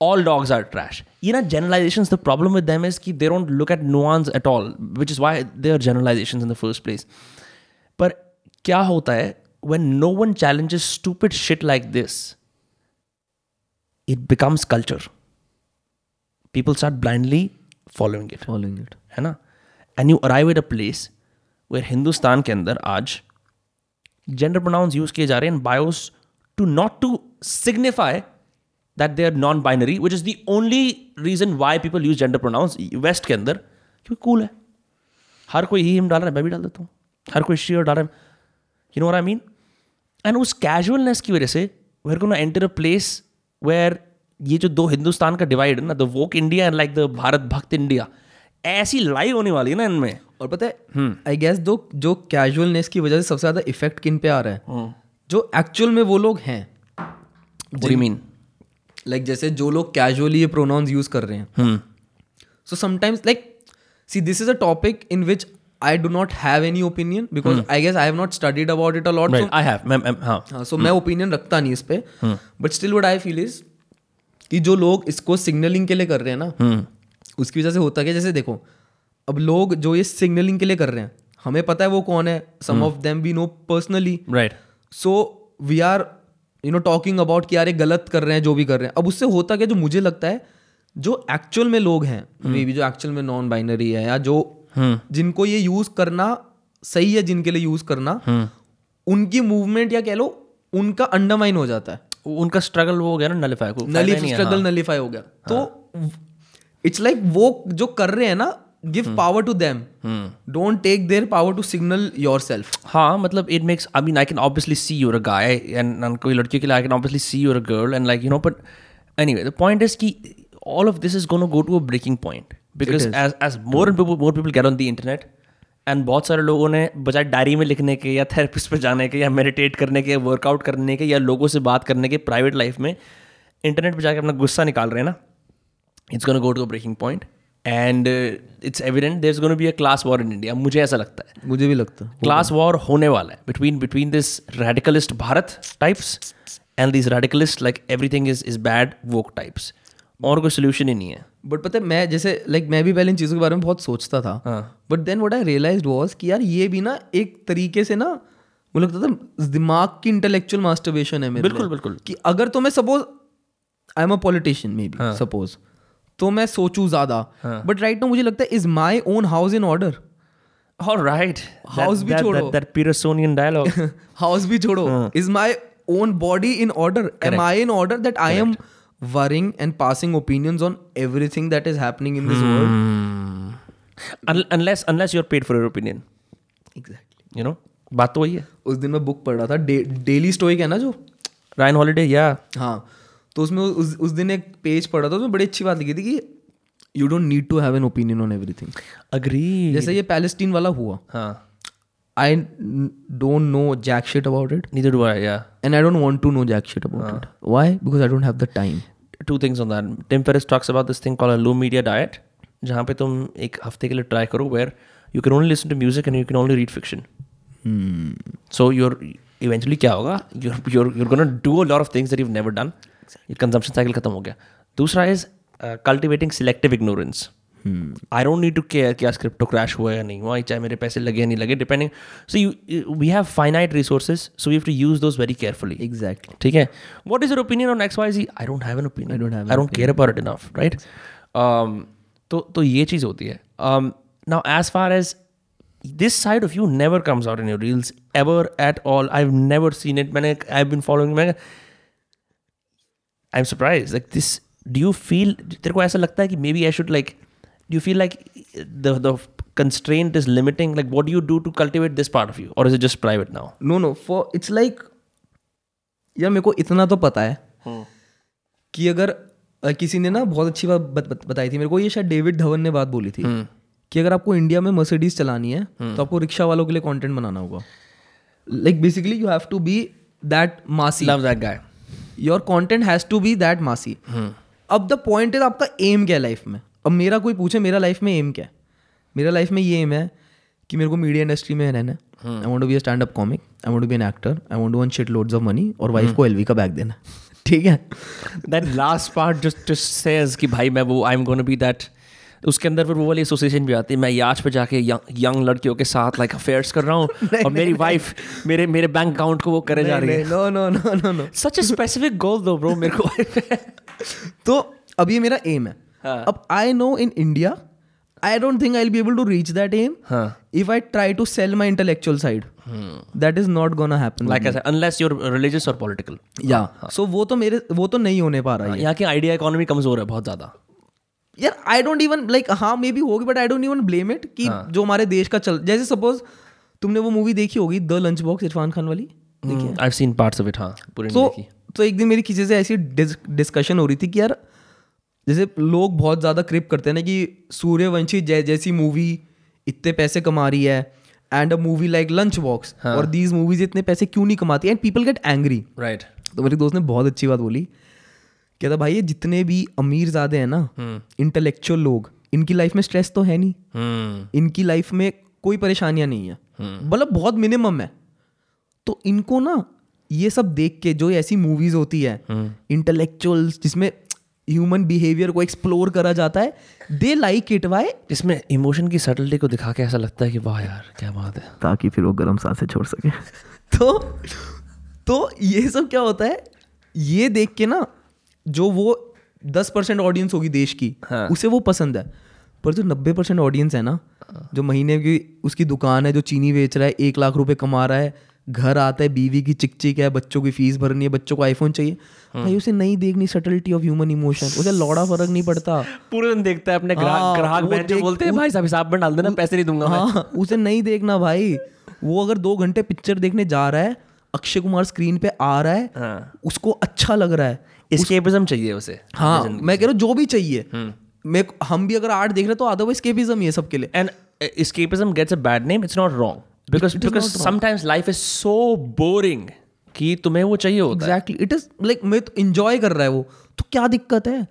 ऑल डॉग्स आर ट्रैश ये ना generalization the problem with them is कि they don't look at nuance at all which is why they are generalization in the first place पर क्या होता है when no one challenge to pit shit like this it becomes culture peoples start blindly following it following it है ना? And you arrive at a place where Hindustan के अंदर आज gender pronouns use किए जा रहे हैं bios to not to signify that they are non binary which is the only reason why people use gender pronouns west के अंदर क्योंकि कूल है। हर कोई ही हिम डाल रहा है मैं भी डाल देता हूँ। हर कोई शी डाल रहा है। You know I mean and उस कैजुअलनेस की वजह से वेर को ना एंटर अ प्लेस वेयर ये जो दो हिंदुस्तान का डिवाइड है ना the woke India and like the Bharat bhakt India ऐसी लाइव होने वाली है ना इनमें। और पता है आई गेस दो जो कैजुअलनेस की वजह से सबसे ज़्यादा इफ़ेक्ट किन पे आ रहा है? जो एक्चुअल में वो लोग हैं। Mean? लाइक जैसे जो लोग कैजुअली ये प्रोनाउंस यूज़ कर रहे हैं। So sometimes like see this is a topic in which which I do not have any opinion because I guess I have not studied about it a lot. Right. I have. मैं- opinion रखता नहीं इस पे। But still what I feel is कि जो लोग इसको signalling के लिए कर रहे हैं ना उसकी वजह से होता क्या जैसे देखो अब लोग जो ये सिग्नलिंग के लिए कर रहे हैं हमें पता है वो कौन है? Some of them we know personally Right. So we are you know talking about कि यार गलत कर रहे हैं जो भी कर रहे हैं। अब उससे होता क्या जो मुझे लगता है जो एक्चुअल में लोग हैं मे बी जो एक्चुअल में नॉन बाइनरी है या जो जिनको ये यूज़ करना सही है जिनके लिए यूज़ करना उनकी मूवमेंट या कह लो उनका अंडरमाइन हो जाता है। उनका स्ट्रगल वो हो गया ना नलिफाई को नली स्ट्रगल नलीफाई हो गया। तो इट्स लाइक वो जो कर रहे हैं ना give power to them don't take their power to signal yourself हाँ मतलब it makes I mean I can obviously see you're a guy and कोई लड़की के लिए I can obviously see you're a girl and like you know but anyway the point is कि all of this is going to go to a breaking point. Because as as more and people more people get on the internet and बहुत सारे लोगों ने बजाय diary में लिखने के या थेरेपिस्ट पर जाने के या मेडिटेट करने के वर्कआउट करने के या लोगों से बात करने के प्राइवेट लाइफ में इंटरनेट पर जाकर अपना गुस्सा निकाल रहे हैं ना it's gonna go to a breaking point and it's evident there is gonna be a class war in India मुझे ऐसा लगता है। मुझे भी लगता है। क्लास वॉर होने वाला है। Between between this radicalist Bharat types and this radicalist like everything is is bad woke types और कोई सोल्यूशन ही नहीं है। बट पता है मैं जैसे लाइक like, मैं भी पहले इन चीज़ों के बारे में बहुत सोचता था। But then what I realise was कि यार ये भी ना एक तरीके से ना मुझे लगता था दिमाग की इंटेलेक्चुअल मास्टरबेशन है मेरे बिल्कुल, बिल्कुल। कि अगर तो मैं suppose I am a politician maybe suppose तो मैं सोचूं ज़्यादा। बट राइट नाउ मुझे लगता है is my own house in order All right. House भी छोड़ो। That, that Petersonian dialogue. House भी छोड़ो। Is my own body in order am I in order that I am worrying and passing opinions on everything that is happening in this world Un- unless unless you're paid for your opinion. Exactly You know? बात तो वही है। उस दिन मैं book पढ़ रहा था। डेली स्टोइक है ना जो? रायन हॉलीडे या हाँ। तो उसमें उस, उस दिन एक पेज पढ़ा था उसमें बड़ी अच्छी बात लिखी थी कि you don't need to have an opinion on everything agree जैसे ये पैलेस्टीन वाला हुआ। हाँ। I don't know jack shit about it neither do I and I don't want to know jack shit about why because I don't have the time to things on that Tim Ferriss talks about this thing called a low media diet जहाँ पे तुम एक हफ़्ते के लिए try करो where you can only listen to music and you can only read fiction so you eventually क्या होगा? You are you are gonna do a lot of things that you never done ये consumption cycle खत्म हो गया। दूसरा is cultivating selective ignorance I don't need to care क्या crypto crash हुआ या नहीं हुआ चाहे मेरे पैसे लगे या नहीं लगे depending so you we have finite resources so we have to use those very carefully exactly ठीक है? What is your opinion on X Y Z I don't have an opinion I don't I don't care about it enough right तो तो ये चीज़ होती है। Now as far as this side of you never comes out in your reels ever at all I have never seen it मैंने I been following मैं I am surprise like this do you feel तेरे को ऐसा लगता है कि maybe I should like do you feel like the the constraint is limiting? Like what do you do to cultivate this part of you? Or is it just private now? No no for it's like यार मेरे को इतना तो पता है hmm. कि अगर किसी ने ना बहुत अच्छी बात बत, बत, बताई थी। मेरे को ये शायद डेविड धवन ने बात बोली थी hmm. कि अगर आपको इंडिया में मर्सिडीज चलानी है hmm. तो आपको रिक्शा वालों के लिए कंटेंट बनाना होगा। Like basically you have to be that massy love that guy your content has to be that massy अब द पॉइंट इज़ आपका एम क्या है लाइफ में? अब मेरा कोई पूछे मेरा लाइफ में एम क्या है? मेरा लाइफ में ये एम है कि मेरे को मीडिया इंडस्ट्री में रहना है। I want to be a stand up comic I want to be an actor I want to win shit loads of money और वाइफ को एलवी का बैग देना। ठीक है? That last part just just says कि भाई मैं वो I am gonna be that उसके अंदर फिर वो वाली एसोसिएशन भी आती है। मैं याच पे जाके यंग लड़कियों के साथ लाइक अफेयर्स कर रहा हूँ और मेरी वाइफ मेरे मेरे बैंक अकाउंट को वो करे जा रही है। No no no no no such a specific goal though bro मेरे को। तो अब ये मेरा एम है। हाँ। अब I know in India I don't think I will be able to reach that aim if I try to sell my intellectual side, that is not gonna happen. Like ऐसा अनलेस यूर रिलीजियस और political yeah. So वो तो मेरे वो तो नहीं होने पा रहा है यहाँ की आइडिया इकोनॉमी कमज़ोर है बहुत ज़्यादा। यार आई डोंट इवन लाइक हाँ मे बी होगी but I don't even blame it कि हाँ. जो हमारे देश का चल जैसे सपोज़ तुमने वो मूवी देखी होगी the lunch box Irrfan Khan वाली? I have seen parts of it हाँ पूरी तो तो एक दिन मेरी किसी से ऐसी डिस्कशन हो रही थी कि यार जैसे लोग बहुत ज़्यादा क्रिप करते हैं ना कि सूर्यवंशी जै, जैसी मूवी इतने पैसे कमा रही है and a movie like lunchbox और दीज मूवीज़ इतने पैसे क्यों नहीं कमाती? And people get angry right तो मेरे दोस्त ने बहुत अच्छी बात बोली कहता भाई ये जितने भी अमीर ज़्यादा हैं ना इंटेलेक्चुअल लोग इनकी लाइफ में स्ट्रेस तो है नहीं। हम्म। इनकी लाइफ में कोई परेशानियाँ नहीं है। मतलब बहुत मिनिमम है। तो इनको ना ये सब देख के जो ऐसी मूवीज़ होती है इंटेलेक्चुअल्स जिसमें ह्यूमन बिहेवियर को एक्सप्लोर करा जाता है दे लाइक इट वाई इसमें इमोशन की सटलिटी को दिखा के ऐसा लगता है कि वाह यार क्या बात है। ताकि फिर वो गर्म साँसें छोड़ सके। तो तो ये सब क्या होता है? ये देख के ना जो वो दस परसेंट ऑडियंस होगी देश की हाँ। उसे वो पसंद है। पर जो नब्बे परसेंट ऑडियंस है ना जो महीने की उसकी दुकान है जो चीनी बेच रहा है एक लाख रुपए कमा रहा है घर आता है बीवी की चिक चिक है बच्चों की फ़ीस भरनी है बच्चों को आईफोन चाहिए। भाई उसे नहीं देखनी सटलिटी ऑफ़ ह्यूमन इमोशन उसे लौड़ा फ़र्क नहीं पड़ता। पूरे दिन देखता है अपने ग्राहक हाँ, ग्राहक बहन जो बोलते हैं भाई साहब हिसाब में डाल देना पैसे नहीं दूँगा हाँ उसे नहीं देखना भाई। वो अगर दो घंटे पिक्चर देखने जा रहा है अक्षय कुमार स्क्रीन पे आ रहा है हाँ। उसको अच्छा लग रहा है। एस्केपिज्म चाहिए उसे हाँ मैं कह रहा हूँ जो भी चाहिए। मैं हम भी अगर आर्ट देख रहे हैं तो आधा स्केपिज्म ही है सबके लिए। Bad name it's not wrong. Because it is because not wrong. sometimes life is so boring कि तुम्हें वो चाहिए होता एग्जैक्टली इट इज़ लाइक मैं तो इंजॉय कर रहा है वो। तो क्या दिक्कत है?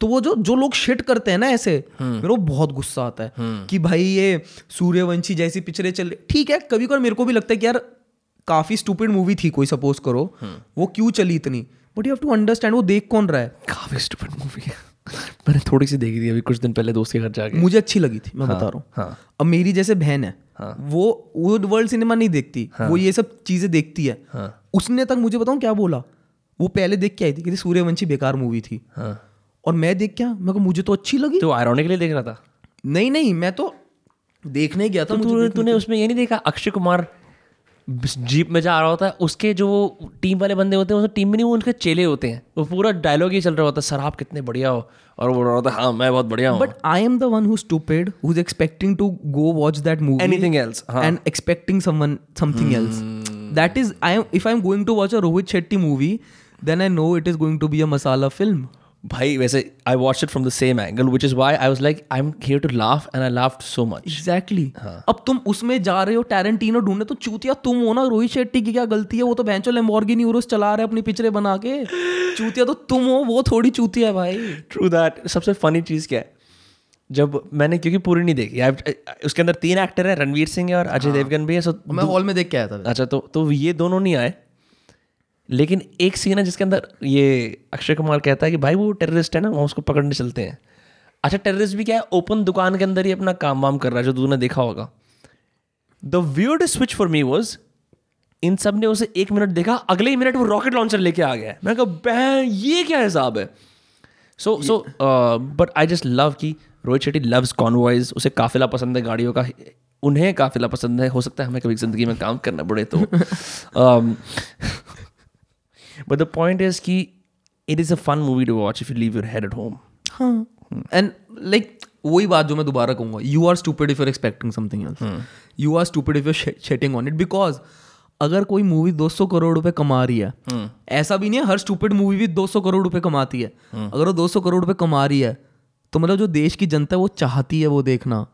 तो वो जो जो लोग शिट करते हैं ना ऐसे मेरे को बहुत गुस्सा आता है कि भाई ये सूर्यवंशी जैसी पिक्चरें चल रही ठीक है कभी कभी मेरे को भी लगता है कि यार काफ़ी स्टूपिड मूवी थी कोई सपोज़ करो। वो क्यों चली इतनी? But you have to understand वो देख कौन रहा है? काफ़ी stupid मूवी है। मैंने थोड़ी सी देखी थी अभी कुछ दिन पहले दोस्त के घर जाके। मुझे अच्छी लगी थी मैं हाँ, बता रहा हूँ। हाँ। अब मेरी जैसे बहन है वो वो वर्ल्ड सिनेमा नहीं देखती हाँ. वो ये सब चीज़ें देखती है। हाँ। उसने तक मुझे बताऊँ क्या बोला? वो पहले देख के आई थी कि सूर्यवंशी बेकार मूवी थी। हाँ। और मैं देख क्या? मैं मुझे तो अच्छी लगी। तो आयरोनिकली देख रहा था? नहीं नहीं मैं तो देखने गया था तू तूने उसमें ये नहीं देखा अक्षय कुमार जीप में जा रहा होता है उसके जो टीम वाले बंदे होते हैं वो टीम में नहीं वो उनके चेले होते हैं। वो पूरा डायलॉग ही चल रहा होता है सर आप कितने बढ़िया हो? और वो रहा होता हाँ मैं बहुत बढ़िया हूँ। But I am the one who stupid who is expecting to go watch that movie anything else and expecting someone something else that is I am if I am going to watch a Rohit Shetty movie then I know it is going to be a masala film भाई वैसे I watch it from the same angle which is why I was like I am here to laugh and I laughed so much exactly अब तुम उसमें जा रहे हो Tarantino ढूँढने तो चूतिया तुम हो ना रोहित शेट्टी की क्या गलती है? वो तो भैंचो लैम्बोर्गिनी यूरोस चला रहे अपनी पिक्चरें बना के। चूतिया तो तुम हो वो थोड़ी चूतिया है भाई। ट्रू दैट सबसे फनी चीज़ क्या है? जब मैंने क्योंकि पूरी नहीं देखी उसके अंदर तीन एक्टर हैं रणवीर सिंह है और अजय देवगन भी है सो मैं हॉल में देख के आया था। अच्छा तो तो ये दोनों नहीं आए। लेकिन एक सीन है जिसके अंदर ये अक्षय कुमार कहता है कि भाई वो टेररिस्ट है ना वहाँ उसको पकड़ने चलते हैं। अच्छा टेररिस्ट भी क्या है? ओपन दुकान के अंदर ही अपना काम वाम कर रहा है जो तूने देखा होगा। The weird switch for me was in सबने उसे एक मिनट देखा अगले ही मिनट वो रॉकेट लॉन्चर लेके आ गया। मैं कहा "बहन, ये क्या हिसाब है? So so but I just love कि रोहित शेट्टी लव्स कॉन्वॉइज उसे काफिला पसंद है गाड़ियों का उन्हें काफिला पसंद है। हो सकता है हमें कभी ज़िंदगी में काम करना पड़े तो। बट द पॉइंट इज़ कि it is a fun movie to watch if you leave your head at home हाँ एंड लाइक वही बात जो मैं दोबारा कहूँगा you are stupid if you're expecting something else you are stupid if you're shitting on it because अगर कोई movie 200 crore रुपए कमा रही है ऐसा भी नहीं है हर स्टूपिड मूवी भी 200 करोड़ रुपए कमाती है। अगर वो 200 करोड़ रुपए कमा रही है तो मतलब जो देश की जनता है वो चाहती है वो देखना।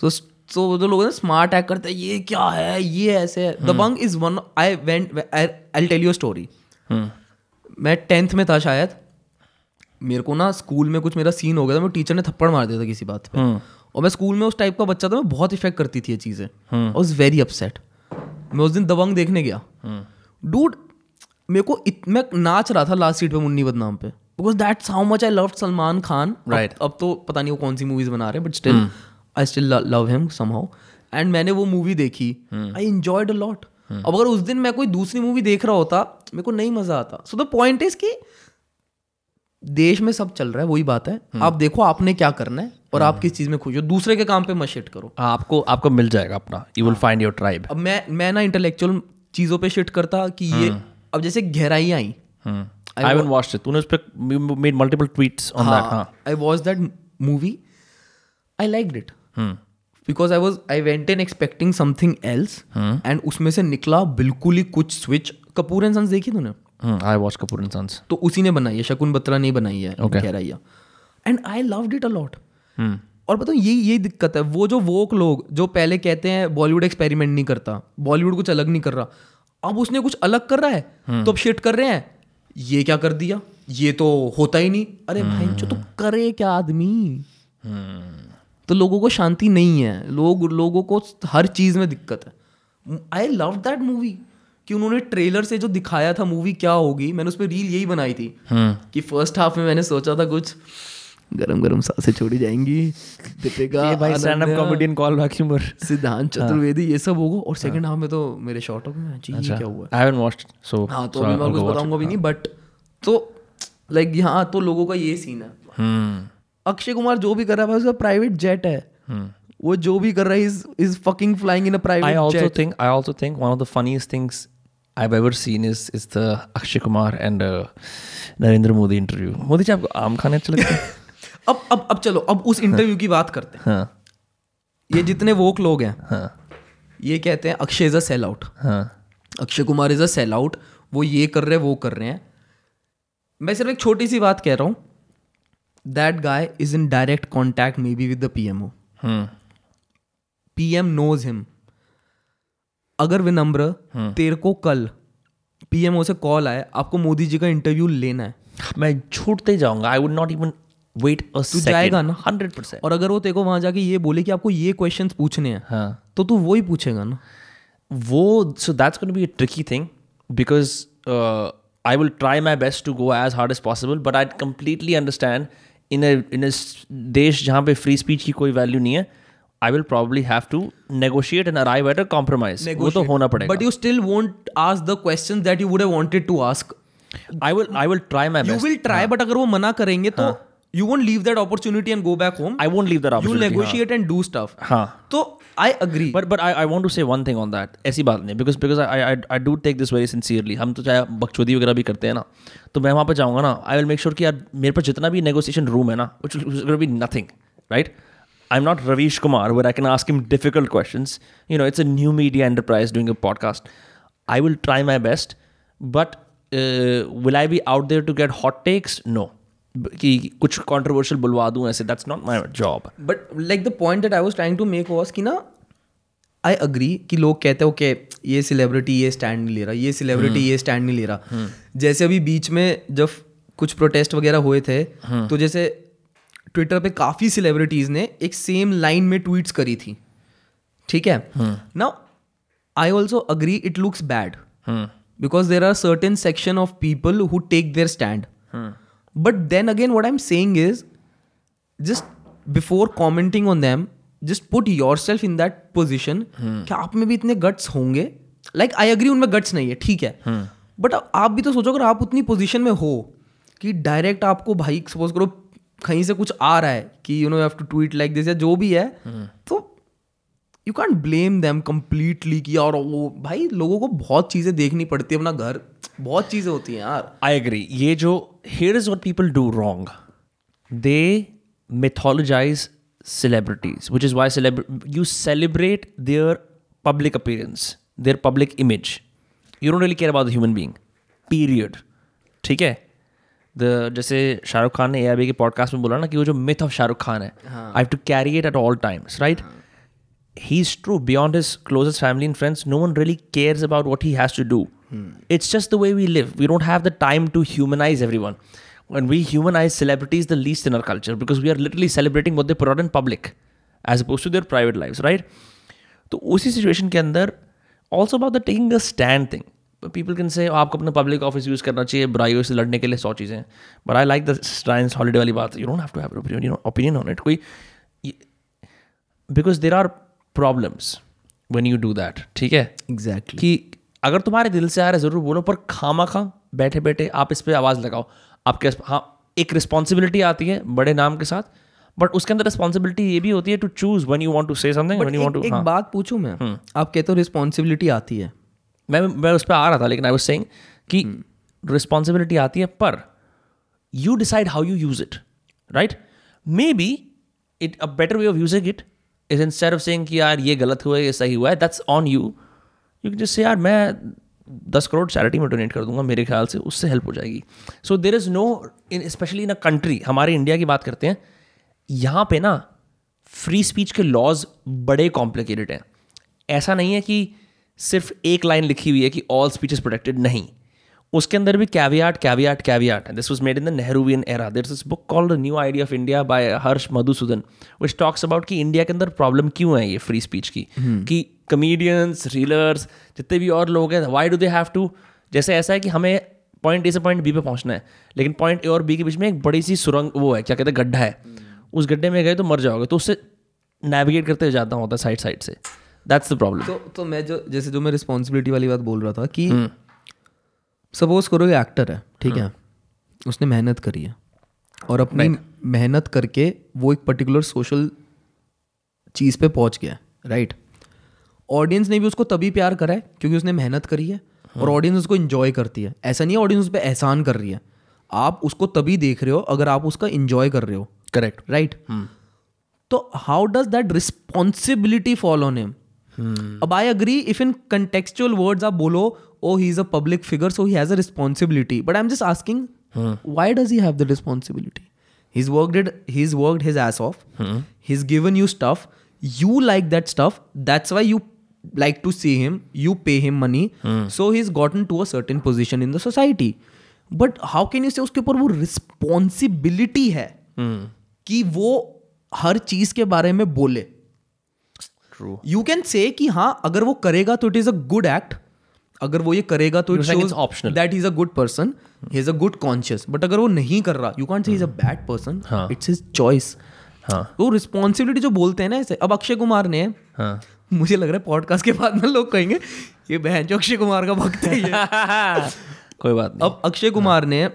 सो सो जो लोग ना स्मार्ट एक्ट करते हैं ये क्या है ये ऐसे है। Dabangg is one I went I tell you story मैं टेंथ में था शायद। मेरे को ना स्कूल में कुछ मेरा सीन हो गया था मेरे टीचर ने थप्पड़ मार दिया था किसी बात पे। और मैं स्कूल में उस टाइप का बच्चा था मैं बहुत इफ़ेक्ट करती थी ये चीज़ें। आई वॉज़ वेरी अपसेट मैं उस दिन दबंग देखने गया। डूड मेरे को इत, मैं नाच रहा था लास्ट सीट पे मुन्नी बदनाम पे। Because that's how much I love Salman Khan Right. अब, अब तो पता नहीं वो कौन सी मूवीज़ बना रहे हैं but still I still love him somehow and मैंने वो मूवी देखी। आई एंजॉयड अ लॉट अब अगर उस दिन मैं कोई दूसरी मूवी देख रहा होता मेरे को नहीं मज़ा आता। सो द पॉइंट इज़ कि देश में सब चल रहा है वही बात है। आप देखो आपने क्या करना है और आप किस चीज़ में खुश हो। दूसरे के काम पे मत शिट करो। आपको आपको मिल जाएगा अपना। You will find your tribe अब मैं मैं ना इंटेलेक्चुअल चीज़ों पे शिट करता कि ये अब जैसे गहराई आई। आई हैवंट वॉच्ड इट तूने उस पे made multiple tweets on that हाँ I watch that movie I like it because I was I went in expecting something else and उसमें से निकला बिल्कुल ही कुछ स्विच कपूर एंड सन्स देखी तूने? I watch Kapoor and sons. तो उसी ने बनाई है शकुन बत्रा ने बनाई है Okay. गहराइया and I loved it a lot और बताओ ये ये दिक्कत है वो जो वोक लोग जो पहले कहते हैं बॉलीवुड एक्सपेरिमेंट नहीं करता बॉलीवुड कुछ अलग नहीं कर रहा अब उसने कुछ अलग कर रहा है तो अब शिट कर रहे हैं ये क्या कर दिया? ये तो होता ही नहीं. अरे भाई जो तो करे क्या आदमी? तो लोगों को शांति नहीं है। लोग लोगों को हर चीज़ में दिक्कत है। आई लव दैट मूवी कि उन्होंने ट्रेलर से जो दिखाया था मूवी क्या होगी मैंने उस पर रील यही बनाई थी कि फ़र्स्ट हाफ़ में मैंने सोचा था कुछ गरम गरम साँसें छोड़ी जाएँगी दीपिका भाई stand up comedian call back humour Siddhant Chaturvedi ये सब होगा और सेकंड हाफ़ में तो मेरे शॉर्ट ऑफ़ में जी ये क्या हुआ? आई हैवंट वॉच्ड सो हाँ तो अभी मैं कुछ बताऊँगा भी नहीं बट तो लाइक यहाँ तो लोगों का ये सीन है। हम्म। अक्षय कुमार जो भी कर रहा है उसका प्राइवेट जेट है। वो जो भी कर रहा है is is fucking flying in a private also jet think I also think one of the funniest things I've ever seen is is the Akshay Kumar and uh, Narendra Modi interview. Modi ji आपको आम खाने अच्छे लगते हैं? अब अब अब चलो अब उस इंटरव्यू की बात करते हैं। हाँ। ये जितने वोक लोग हैं हाँ। ये कहते हैं Akshay is a sell out हाँ। Akshay Kumar is a sell out वो ये कर रहे हैं वो कर रहे हैं। मैं सिर्फ़ एक छोटी सी बात कह रहा हूँ that guy is in direct contact maybe with the P M O P M knows him अगर विनम्र तेरे को कल पीएमओ से कॉल आए आपको मोदी जी का इंटरव्यू लेना है। मैं छूटते ही जाऊँगा। I would not even wait तू जाएगा ना। हंड्रेड परसेंट और अगर वो तेरे को वहाँ जाके ये बोले कि आपको ये क्वेश्चन पूछने हैं हाँ। तो तू वो ही पूछेगा ना। वो so that's going to be a tricky thing because uh, I will try my best to go as hard as possible but I in s- देश जहाँ पे फ्री स्पीच की कोई वैल्यू नहीं है I will probably have to negotiate and arrive at a compromise वो तो होना पड़ेगा but you still won't ask the question that you would have wanted to ask I will I will try my you will try but अगर वो मना करेंगे तो You won't leave that opportunity and go back home I won't leave that you opportunity हाँ। Negotiate and do stuff हाँ तो I agree but but I I want to say one thing on that ऐसी बात नहीं because because I I I do take this very sincerely हम तो चाहे बकचोदी वगैरह भी करते हैं ना तो मैं वहाँ पर जाऊँगा ना आई विल मेक श्योर कि यार मेरे पास जितना भी नेगोशिएशन रूम है ना which be nothing right I am not Ravish Kumar where I can ask him difficult question you know it's a new media enterprise doing a podcast I will try my best but will I be out there to get hot takes no कि कुछ controversial बुलवा दूँ ऐसे that's not my job but like the point that I was trying to make was कि ना I agree कि लोग कहते हैं ओके ये सेलिब्रिटी ये स्टैंड नहीं ले रहा ये सेलिब्रिटी ये स्टैंड नहीं ले रहा. जैसे अभी बीच में जब कुछ प्रोटेस्ट वगैरह हुए थे तो जैसे ट्विटर पे काफ़ी सेलिब्रिटीज़ ने एक सेम लाइन में ट्वीट्स करी थी। ठीक है? ना I also agree it looks bad because there are certain section of people who take their stand. But then again what i'm saying is just before commenting on them just put yourself in that position. कि आप में भी इतने guts होंगे? Like I agree उनमें guts नहीं है ठीक है। बट आप भी तो सोचो अगर आप उतनी पोजिशन में हो कि डायरेक्ट आपको भाई सपोज़ करो कहीं से कुछ आ रहा है कि you know have to tweet like this या जो भी है तो you can't blame them completely किया और वो भाई लोगों को बहुत चीज़ें देखनी पड़ती है अपना घर। बहुत चीज़ें होती हैं यार। आई एग्री ये जो here is what people do wrong they mythologise celebrities which is why you celebrate their public appearance their public image you don't really care about the human being period ठीक है? The जैसे शाहरुख खान ने A I B के podcast में बोला ना कि वो जो मिथ ऑफ़ शाहरुख खान है I have to carry it at all times right he is true beyond his closest family and friends no one really cares about what he has to do it's just the way we live we don't have the time to humanize everyone when we humanize celebrities the least in our culture because we are literally celebrating what they put out in public as opposed to their private lives right तो उसी situation के अंदर also about the taking a stand thing people can say आपको अपना public office use करना चाहिए बुराइयों से लड़ने के लिए सौ चीज़ें but I like the science holiday वाली बात you don't have to have opinion opinion on it कोई because there are problems when you do that ठीक है? Exactly exactly. कि अगर तुम्हारे दिल से आ रहा है ज़रूर बोलो पर खामा खा बैठे बैठे आप इस पर आवाज़ लगाओ। आपके हाँ एक रिस्पॉन्सिबिलिटी आती है बड़े नाम के साथ बट उसके अंदर रिस्पॉन्सिबिलिटी ये भी होती है to choose one you want to say something one you want एक टू बात पूछूँ मैं? आप कहते हो रिस्पॉन्सिबिलिटी आती है। मैं मैं उस पर आ रहा था लेकिन आई वाज सेइंग कि रिस्पॉन्सिबिलिटी आती है पर you decide how you use it right maybe it a better way of using it is instead of saying कि यार ये गलत हुआ है ये सही हुआ है that's on you you can just say यार मैं दस करोड़ चैरिटी में डोनेट कर दूँगा, मेरे ख्याल से उससे हेल्प हो जाएगी. So there is no in specially in a country हमारे इंडिया की बात करते हैं, यहाँ पे ना फ्री स्पीच के लॉज बड़े कॉम्प्लिकेटेड हैं। ऐसा नहीं है कि सिर्फ़ एक लाइन लिखी हुई है कि ऑल स्पीच इज़ प्रोटेक्टेड नहीं। उसके अंदर भी caveat caveat caveat this was made in the Nehruvian era there is book called the new idea of India by Harsh Madhusudan which talks about कि इंडिया के अंदर प्रॉब्लम क्यों है ये फ्री स्पीच की? कि कमेडियंस रीलर्स जितने भी और लोग हैं why do they have to जैसे ऐसा है कि हमें पॉइंट ए से पॉइंट बी पे पहुँचना है लेकिन पॉइंट ए और बी के बीच में एक बड़ी सी सुरंग वो है क्या कहते हैं गड्ढा है। उस गड्ढे में गए तो मर जाओगे तो उससे नेविगेट करते जाता होता है साइड साइड से। दैट्स द प्रॉब्लम तो तो मैं जो जैसे जो मैं रिस्पॉन्सिबिलिटी वाली बात बोल रहा था कि सपोज़ करो ये एक्टर है ठीक है? उसने मेहनत करी है। और अपनी मेहनत करके वो एक पर्टिकुलर सोशल चीज़ पे पहुँच गया राइट ऑडियंस ने भी उसको तभी प्यार करा है क्योंकि उसने मेहनत करी है और ऑडियंस उसको इंजॉय करती है। ऐसा नहीं है ऑडियंस उस पर एहसान कर रही है। आप उसको तभी देख रहे हो अगर आप उसका इंजॉय कर रहे हो। करेक्ट राइट तो how does that responsibility follow on him Hmm. अब I agree if in contextual word आप बोलो ओ he is a public figure so he has a responsibility but I am just asking why does he have the responsibility he work he is work his ass of he given you stuff you like that stuff that's why you like to see him you pay him money so he's gotten to a certain position in the society but how can you say उसके ऊपर वो responsibility है? Hmm. कि वो हर चीज़ के बारे में बोले। ट्रू यू कैन से कि हाँ अगर वो करेगा तो it is a good act अगर वो ये करेगा तो it shows it's that is a good person he is a good conscious but अगर वो नहीं कर रहा you can't say is a bad person. It's his choice हाँ. वो रिस्पॉन्सिबिलिटी जो बोलते हैं ना ऐसे अब अक्षय कुमार ने हाँ. मुझे लग रहा है पॉडकास्ट के बाद में लोग कहेंगे ये बहन जो अक्षय कुमार का भक्त है कोई बात नहीं। अब अक्षय कुमार ने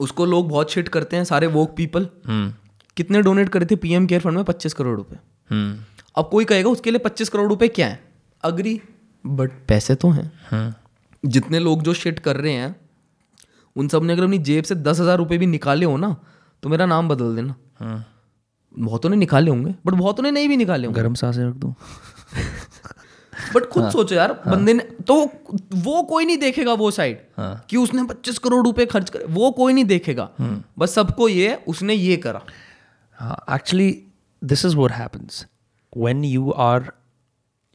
उसको लोग बहुत शिट करते हैं सारे वोक पीपल हम्म। कितने डोनेट करे थे पीएम केयर फंड में पच्चीस करोड़ रुपए। हम्म। अब कोई कहेगा उसके लिए पच्चीस करोड़ रुपए क्या है? अग्री बट पैसे तो हैं। हम्म जितने लोग जो शिट कर रहे हैं उन सबने अगर अपनी जेब से दस हज़ार रुपये भी निकाले हो ना तो मेरा नाम बदल देना। हम्म बहुतों ने निकाले होंगे बट बहुतों ने नहीं भी निकाले होंगे। गर्म साँसें रख दूँ। बट खुद हाँ, सोचो यार हाँ, बंदे ने तो वो कोई नहीं देखेगा वो साइड हाँ। कि उसने पच्चीस करोड़ रुपए खर्च करे वो कोई नहीं देखेगा। बस सबको ये उसने ये करा। हाँ actually this is what happens when you are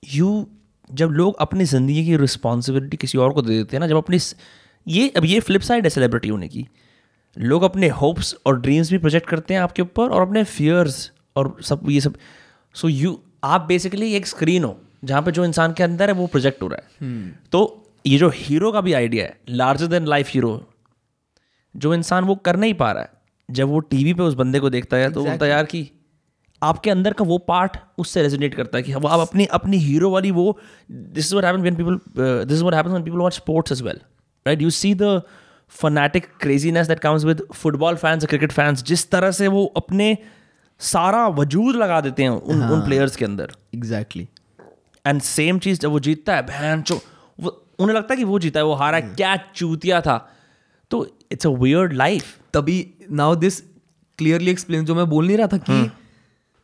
you जब लोग अपनी ज़िंदगी की रिस्पॉन्सिबिलिटी किसी और को दे देते हैं ना जब अपनी ये अब ये फ्लिप साइड है सेलिब्रिटी होने की। लोग अपने होप्स और ड्रीम्स भी प्रोजेक्ट करते हैं आपके ऊपर और अपने फियर्स और सब ये सब। सो यू आप बेसिकली एक स्क्रीन हो जहाँ पे जो इंसान के अंदर है वो प्रोजेक्ट हो रहा है। तो ये जो हीरो का भी आइडिया है लार्जर देन लाइफ हीरो जो इंसान वो कर नहीं पा रहा है जब वो टीवी पे उस बंदे को देखता है तो वो बोलता है यार कि। आपके अंदर का वो पार्ट उससे रेजोनेट करता है कि वो आप अपनी अपनी हीरो वाली वो this is what happens when people this is what happens when people watch sports as well right you see the fanatic craziness that comes with football fans cricket fans जिस तरह से वो अपने सारा वजूद लगा देते हैं उन हाँ, उन प्लेयर्स के अंदर। एग्जैक्टली एंड सेम चीज़ जब वो जीतता है बहन चो वो उन्हें लगता है कि वो जीता है वो हारा है क्या चूतिया था। तो इट्स अ वियर्ड लाइफ तभी नाउ दिस क्लियरली एक्सप्लेन जो मैं बोल नहीं रहा था कि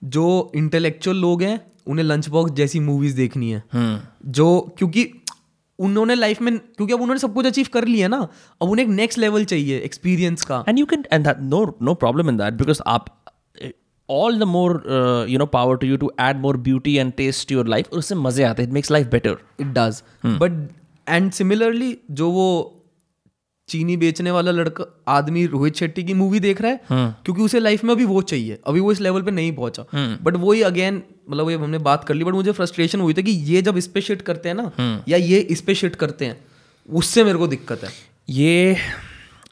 जो इंटेलेक्चुअल लोग हैं उन्हें लंच बॉक्स जैसी मूवीज़ देखनी है। जो क्योंकि उन्होंने लाइफ में क्योंकि अब उन्होंने सब कुछ अचीव कर लिया ना अब उन्हें एक नेक्स्ट लेवल चाहिए एक्सपीरियंस का। And you can and that no no problem in that because आप all the more you know power to you to add more beauty and taste your life और उससे मज़े आते हैं it makes life better it does but and similarly जो वो चीनी बेचने वाला लड़का आदमी रोहित शेट्टी की मूवी देख रहा है क्योंकि उसे लाइफ में अभी वो चाहिए। अभी वो इस लेवल पे नहीं पहुँचा। बट वही अगेन मतलब ये हमने बात कर ली बट मुझे फ्रस्ट्रेशन हुई थी कि ये जब इस पे शिट करते हैं ना या ये इस पे शिट करते हैं उससे मेरे को दिक्कत है। ये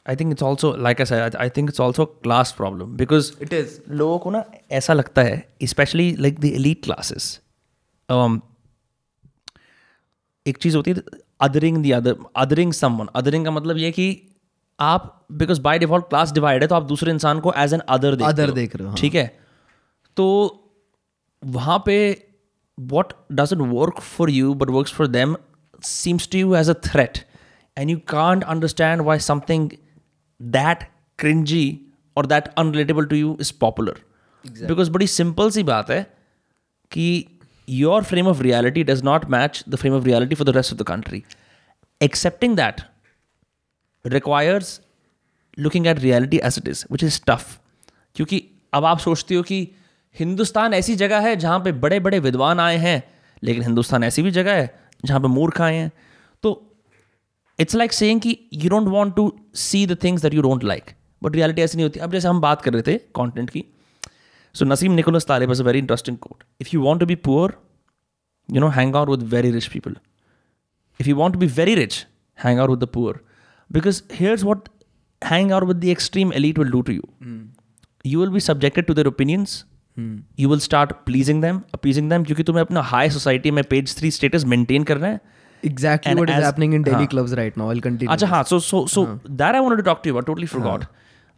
like I said I, I think it's also a class problem because it is लोगों को ना ऐसा लगता है specially like the elite classes एक चीज़ होती है othering the other othering someone othering का मतलब ये कि आप because by default class divide है तो आप दूसरे इंसान को एज एन अदर अदर देख रहे हो हाँ। ठीक है? तो वहाँ पे what doesn't work for you but work for them seems to you as a threat and you can't understand why something that cringey और that unrelatable to you is popular because बड़ी सिंपल सी बात है कि your frame of reality does not match the frame of reality for the rest of the country accepting that requires looking at reality as it is which is tough क्योंकि अब आप सोचते हो कि हिंदुस्तान ऐसी जगह है जहाँ पे बड़े बड़े विद्वान आए हैं लेकिन हिंदुस्तान ऐसी भी जगह है जहाँ पे मूर्ख आए हैं तो इट्स लाइक सेइंग कि you don't want to see the things that you don't like but reality ऐसी नहीं होती अब जैसे हम बात कर रहे थे कंटेंट की So Nassim Nicholas Taleb is a very interesting quote if you want to be poor you know hang out with very rich people if you want to be very rich hang out with the poor because here's what hanging out with the extreme elite will do to you you will be subjected to their opinions you will start pleasing them appeasing them क्योंकि तुम्हें अपना high society में page three status maintain करना है exactly And what is as- happening in daily हाँ। Clubs right now I continue अच्छा हाँ so so so that I wanted to talk to you about totally forgot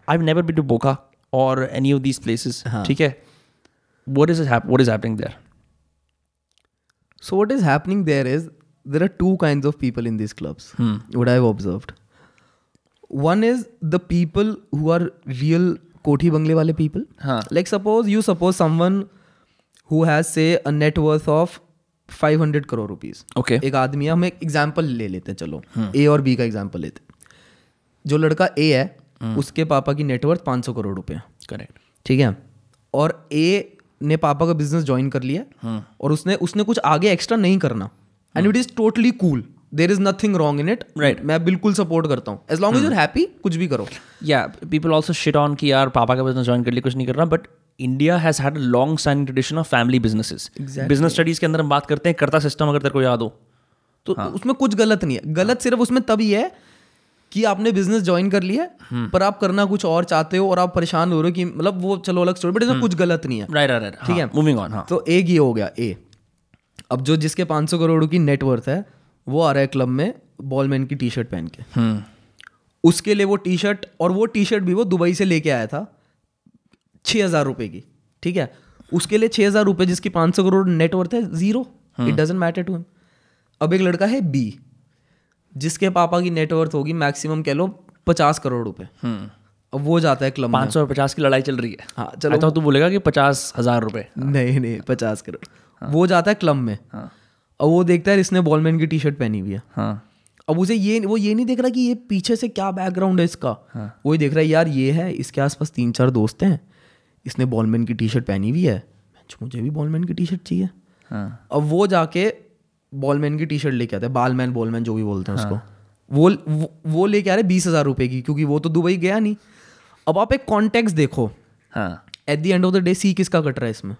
I've never been to Boca और any of these place ठीक है? What is what is happening there so what is happening there is there are two kind of people in this clubs would I observe one is the people who are real कोठी बंगले वाले people like suppose you suppose someone who has say a net worth of five hundred crore rupees okay एक आदमी है हम एक example ले लेते हैं चलो। ए और बी का एग्ज़ाम्पल लेते जो लड़का ए है उसके पापा की नेटवर्थ 500 करोड़ रुपए। करेक्ट ठीक है? और ए ने पापा का बिज़नेस ज्वाइन कर लिया और उसने उसने कुछ आगे एक्स्ट्रा नहीं करना। And it is totally cool there is nothing wrong in it right मैं बिल्कुल सपोर्ट करता हूँ। As long as you're happy कुछ भी करो। या पीपल ऑल्सो शिट ऑन कि यार पापा का बिज़नेस ज्वाइन कर लिया कुछ नहीं करना but India has had long standing tradition of family businesses business studies के अंदर हम बात करते हैं करता सिस्टम अगर तेरे को याद हो। तो हाँ. उसमें कुछ गलत नहीं है। गलत सिर्फ़ उसमें तभी है कि आपने बिज़नेस ज्वाइन कर लिया पर आप करना कुछ और चाहते हो और आप परेशान हो रहे हो कि मतलब वो चलो अलग स्टोरी बट इसमें कुछ गलत नहीं है। राइट राइट ठीक है। मूविंग ऑन हाँ। तो एक ये हो गया ए अब जो जिसके 500 करोड़ की नेटवर्थ है वो आ रहा है क्लब में बॉलमैन की टी शर्ट पहन के। हम्म। उसके लिए वो टी शर्ट और वो टी शर्ट भी वो दुबई से लेके आया था छः हज़ार रुपये की। ठीक है? उसके लिए छः हज़ार रुपये जिसकी पाँच सौ करोड़ नेटवर्थ है zero it doesn't matter to him अब एक लड़का है बी जिसके पापा की नेटवर्थ होगी मैक्सिमम कह लो पचास करोड़ रुपए। अब वो जाता है क्लब पाँच सौ पचास की लड़ाई चल रही है। हाँ चलो। तो तू बोलेगा कि पचास हज़ार रुपए। नहीं नहीं पचास करोड़। वो जाता है क्लब में। अब वो देखता है इसने बॉलमैन की टी शर्ट पहनी हुई है। हाँ। अब उसे ये वो ये नहीं देख रहा कि ये पीछे से क्या बैकग्राउंड है इसका। वो ही देख रहा है यार ये है इसके आसपास तीन चार दोस्त हैं। इसने बॉलमैन की टी शर्ट पहनी हुई है। मुझे भी बॉलमैन की टी शर्ट चाहिए। हाँ। अब वो जाके बॉलमैन की टी शर्ट लेके आता है बालमैन बॉलमैन जो भी बोलते हैं उसको। वो वो, वो लेके आ रहे बीस हज़ार रुपए की क्योंकि वो तो दुबई गया नहीं। अब आप एक कॉन्टेक्स्ट देखो। हाँ। At the end of the day see किसका कट रहा है इसमें?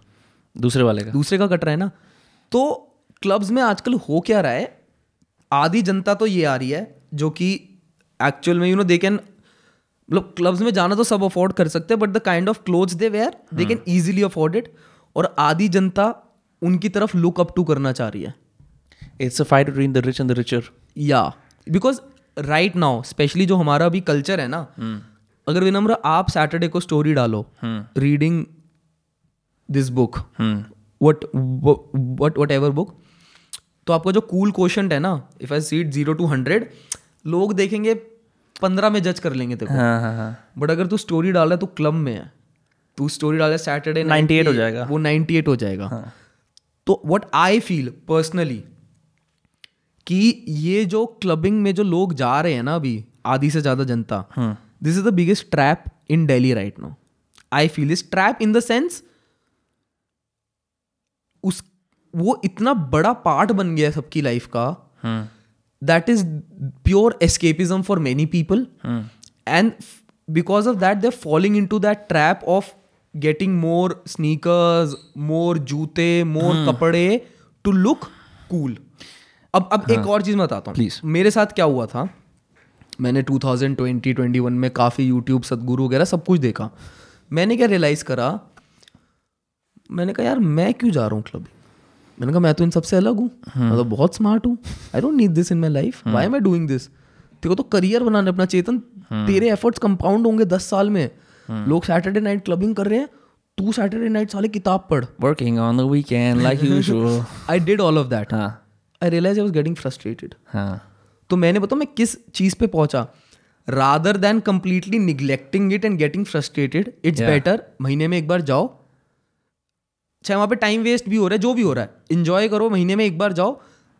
दूसरे वाले का। दूसरे का कट रहा है ना। तो क्लब्स में आजकल हो क्या रहा है? आधी जनता तो ये आ रही है जो कि एक्चुअल में यू नो दे कैन मतलब क्लब्स में जाना तो सब अफोर्ड कर सकते हैं but the kind of clothes they wear they can easily afford it और आधी जनता उनकी तरफ़ लुक अप टू करना चाह रही है। It's a fight between the rich and the richer या बिकॉज़ राइट नाउ स्पेशली जो हमारा अभी कल्चर है ना अगर विनम्र आप सैटरडे को स्टोरी डालो reading this book what what whatever book तो आपका जो कूल क्वेश्चन है ना if I seat zero two hundred लोग देखेंगे पंद्रह में जज कर लेंगे तेरे हाँ हाँ हाँ। बट अगर तू स्टोरी डाला है तू क्लब में है तू स्टोरी डाला सैटरडे 98 हो जाएगा। वो 98 हो जाएगा। तो वट आई फील पर्सनली कि ये जो क्लबिंग में जो लोग जा रहे हैं ना अभी आधी से ज़्यादा जनता this is the biggest trap in daily right no I feel is trap in dense उस वो इतना बड़ा पार्ट बन गया है सबकी लाइफ का that is pure escapism for many people and because of that there are following into that trap of getting more sneaker more जूते मोर हाँ। कपड़े टू लुक कूल अब अब हाँ. एक और चीज़ बताता हूँ। Please. मेरे साथ क्या हुआ था? मैंने 2020 21 में काफ़ी यूट्यूब सदगुरु वगैरह सब कुछ देखा। मैंने क्या रियलाइज़ करा? मैंने कहा यार मैं क्यों जा रहा हूँ क्लब मैंने कहा मैं तो इन सबसे अलग हूँ। मैं तो बहुत स्मार्ट हूँ। I don't need this in my life why am I doing this तेरे को तो करियर बनाने अपना चेतन। तेरे एफर्ट्स कंपाउंड होंगे दस साल में। लोग सैटरडे नाइट क्लबिंग कर रहे हैं। तू सैटरडे नाइट साले किताब पढ़। Working on the weekend like usual. I did all of that हाँ। I realise I was getting frustrated हाँ। तो मैंने बताऊँ मैं किस चीज़ पे पहुँचा? Rather than completely neglecting it and getting frustrated it's better महीने में एक बार जाओ। चाहे वहाँ पे टाइम वेस्ट भी हो रहा है जो भी हो रहा है इंजॉय करो महीने में एक बार जाओ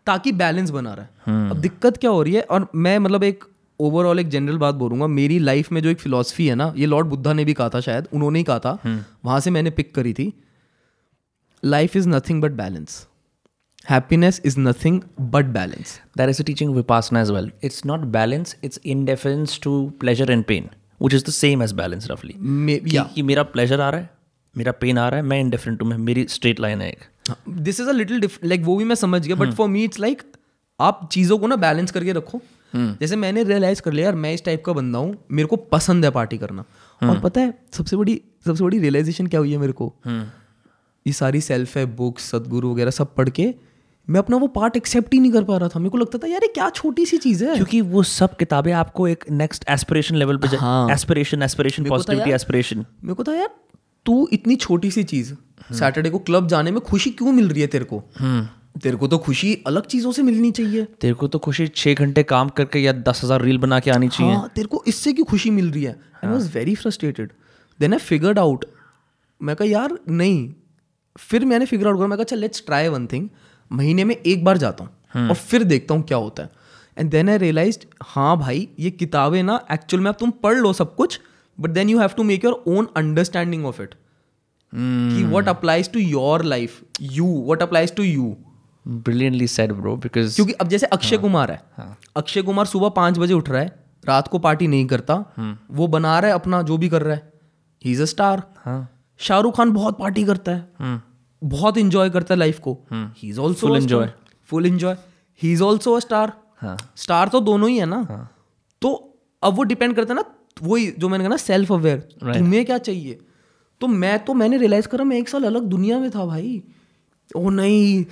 ताकि बैलेंस बना रहा। है अब दिक्कत क्या हो रही है? और मैं मतलब एक ओवरऑल एक जनरल बात बोलूँगा मेरी लाइफ में जो एक फिलॉसफी है ना ये लॉर्ड बुद्धा ने भी कहा था शायद उन्होंने ही कहा था। वहाँ से मैंने पिक करी थी। Life is nothing but balance happiness is nothing but balance That is a teaching of Vipassana as well. It's not balance, it's indifference to pleasure and pain, which is the same as balance roughly. कि, या कि मेरा pleasure आ रहा है मेरा pen आ रहा है मैं इंडिफरेंट हूँ मैं मेरी स्ट्रेट लाइन है एक this is a little like वो भी मैं समझ गया but for me it's like आप चीज़ों को ना बैलेंस करके रखो। जैसे मैंने रियलाइज़ कर लिया यार मैं इस टाइप का बंदा हूँ मेरे को पसंद है पार्टी करना। और पता है सबसे बड़ी सबसे बड़ी रियलाइजेशन क्या हुई है मेरे को? ये सारी सेल्फ है बुक्स सदगुरु वगैरह सब पढ़ के मैं अपना वो पार्ट एक्सेप्ट ही नहीं कर पा रहा था। मेरे को लगता था यार ये क्या छोटी सी चीज़ है? क्योंकि वो सब किताबें आपको एक नेक्स्ट एस्पिरेशन लेवल पे। एस्पिरेशन एस्पिरेशन तो पॉजिटिविटी एस्पिरेशन मेरे को था यार तू इतनी छोटी सी चीज़ सैटरडे को क्लब जाने में खुशी क्यों मिल रही है तेरे को? तेरे को तो खुशी अलग चीज़ों से मिलनी चाहिए। तेरे को तो खुशी छः घंटे काम करके या दस हज़ार रील बना के आनी चाहिए। हाँ तेरे को इससे क्यों खुशी मिल रही है? I was very frustrated then I figured out मैं कहा यार नहीं. फिर मैंने फिगर आउट करा मैं कहा चल लेट्स ट्राई वन थिंग महीने में एक बार जाता हूँ और फिर देखता हूँ क्या होता है। एंड देन आई रियलाइज़ हाँ भाई ये किताबें ना एक्चुअल में अब तुम पढ़ लो सब कुछ but then you have to make your own understanding of it कि what applies to your life you what applies to you brilliantly said bro because क्योंकि अब जैसे अक्षय कुमार है। अक्षय कुमार सुबह पाँच बजे उठ रहा है रात को पार्टी नहीं करता वो बना रहा है अपना जो भी कर रहा है। ही इज़ अ स्टार हाँ। शाहरुख खान बहुत पार्टी करता है। बहुत इंजॉय करता है लाइफ को। He is also Full enjoy. Full enjoy he is also a star हाँ। स्टार तो दोनों ही है ना। तो अब वो डिपेंड करता है ना वही जो मैंने कहा ना सेल्फ अवेयर तुम्हें क्या चाहिए? तो मैं तो मैंने रियलाइज़ करा मैं एक साल अलग दुनिया में था भाई। ओ नहीं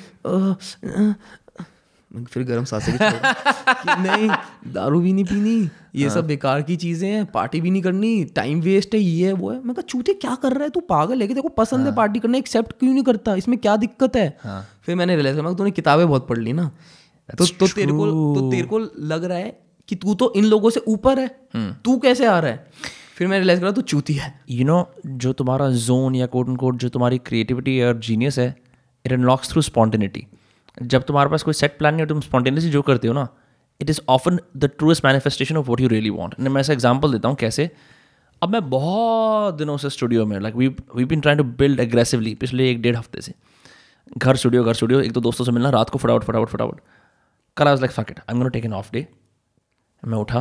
फिर गर्म साँसें नहीं दारू भी नहीं पीनी ये हाँ। सब बेकार की चीज़ें हैं पार्टी भी नहीं करनी टाइम वेस्ट है ये है वो है। मैं कहा चूते क्या कर रहा है तू? पागल है कि को पसंद है पार्टी करना एक्सेप्ट क्यों नहीं करता? इसमें क्या दिक्कत है? हाँ। फिर मैंने रियलाइज़ करा मैं तूने किताबें बहुत पढ़ ली ना। तो तो तेरे को तो तेरे को लग रहा है कि तू तो इन लोगों से ऊपर है। तू कैसे आ रहा है? फिर मैंने रियलाइज़ करा तू चूती है। यू नो जो तुम्हारा जोन या कोट एंड कोट जो तुम्हारी क्रिएटिविटी और जीनियस है इट अनलॉक्स थ्रू स्पॉन्टेनिटी जब तुम्हारे पास कोई सेट प्लान नहीं हो, तुम स्पॉन्टेनियसली जो करते हो ना it is often the truest manifestation of what you really want मैं ऐसा एग्ज़ाम्पल देता हूँ कैसे। अब मैं बहुत दिनों से स्टूडियो में like we we been trying to build aggressively पिछले एक डेढ़ हफ़्ते से। घर स्टूडियो घर स्टूडियो एक दो दोस्तों से मिलना, रात को फटाफट फटाफट फटाफट। कल I was like fuck it I am gonna take an off day मैं उठा,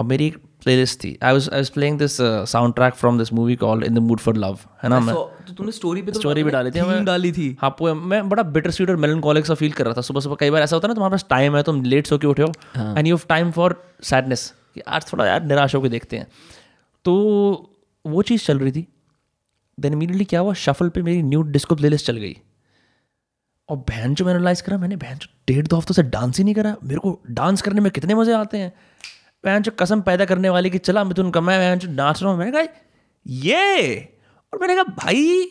और मेरी एक प्लेलिस्ट थी I was I was playing this soundtrack from this movie called in the mood for love है ना मैं तो तूने स्टोरी पे तो स्टोरी भी डाली थी मैं डाली थी। हाँ पोए मैं बड़ा बिटर स्वीट और मेलनकॉलिक सा फील कर रहा था। सुबह सुबह कई बार ऐसा होता है ना तुम्हारे पास टाइम है तुम लेट सो के उठे हो and you have time for sadness कि आज थोड़ा यार निराश होकर देखते हैं। तो वो चीज़ चल रही थी। देन इमीडिएटली क्या हुआ? शफल पे मेरी न्यू डिस्को प्लेलिस्ट चल गई। और बहन जो मैंने रियलाइज़ करा मैंने बहन जो डेढ़ दो हफ्तों से डांस ही नहीं करा। मेरे को डांस करने में कितने मज़े आते हैं। बहन जो कसम पैदा करने वाली कि चला मिथुन का मैं जो नाच रहा हूँ। मैंने कहा ये! और मैंने कहा भाई!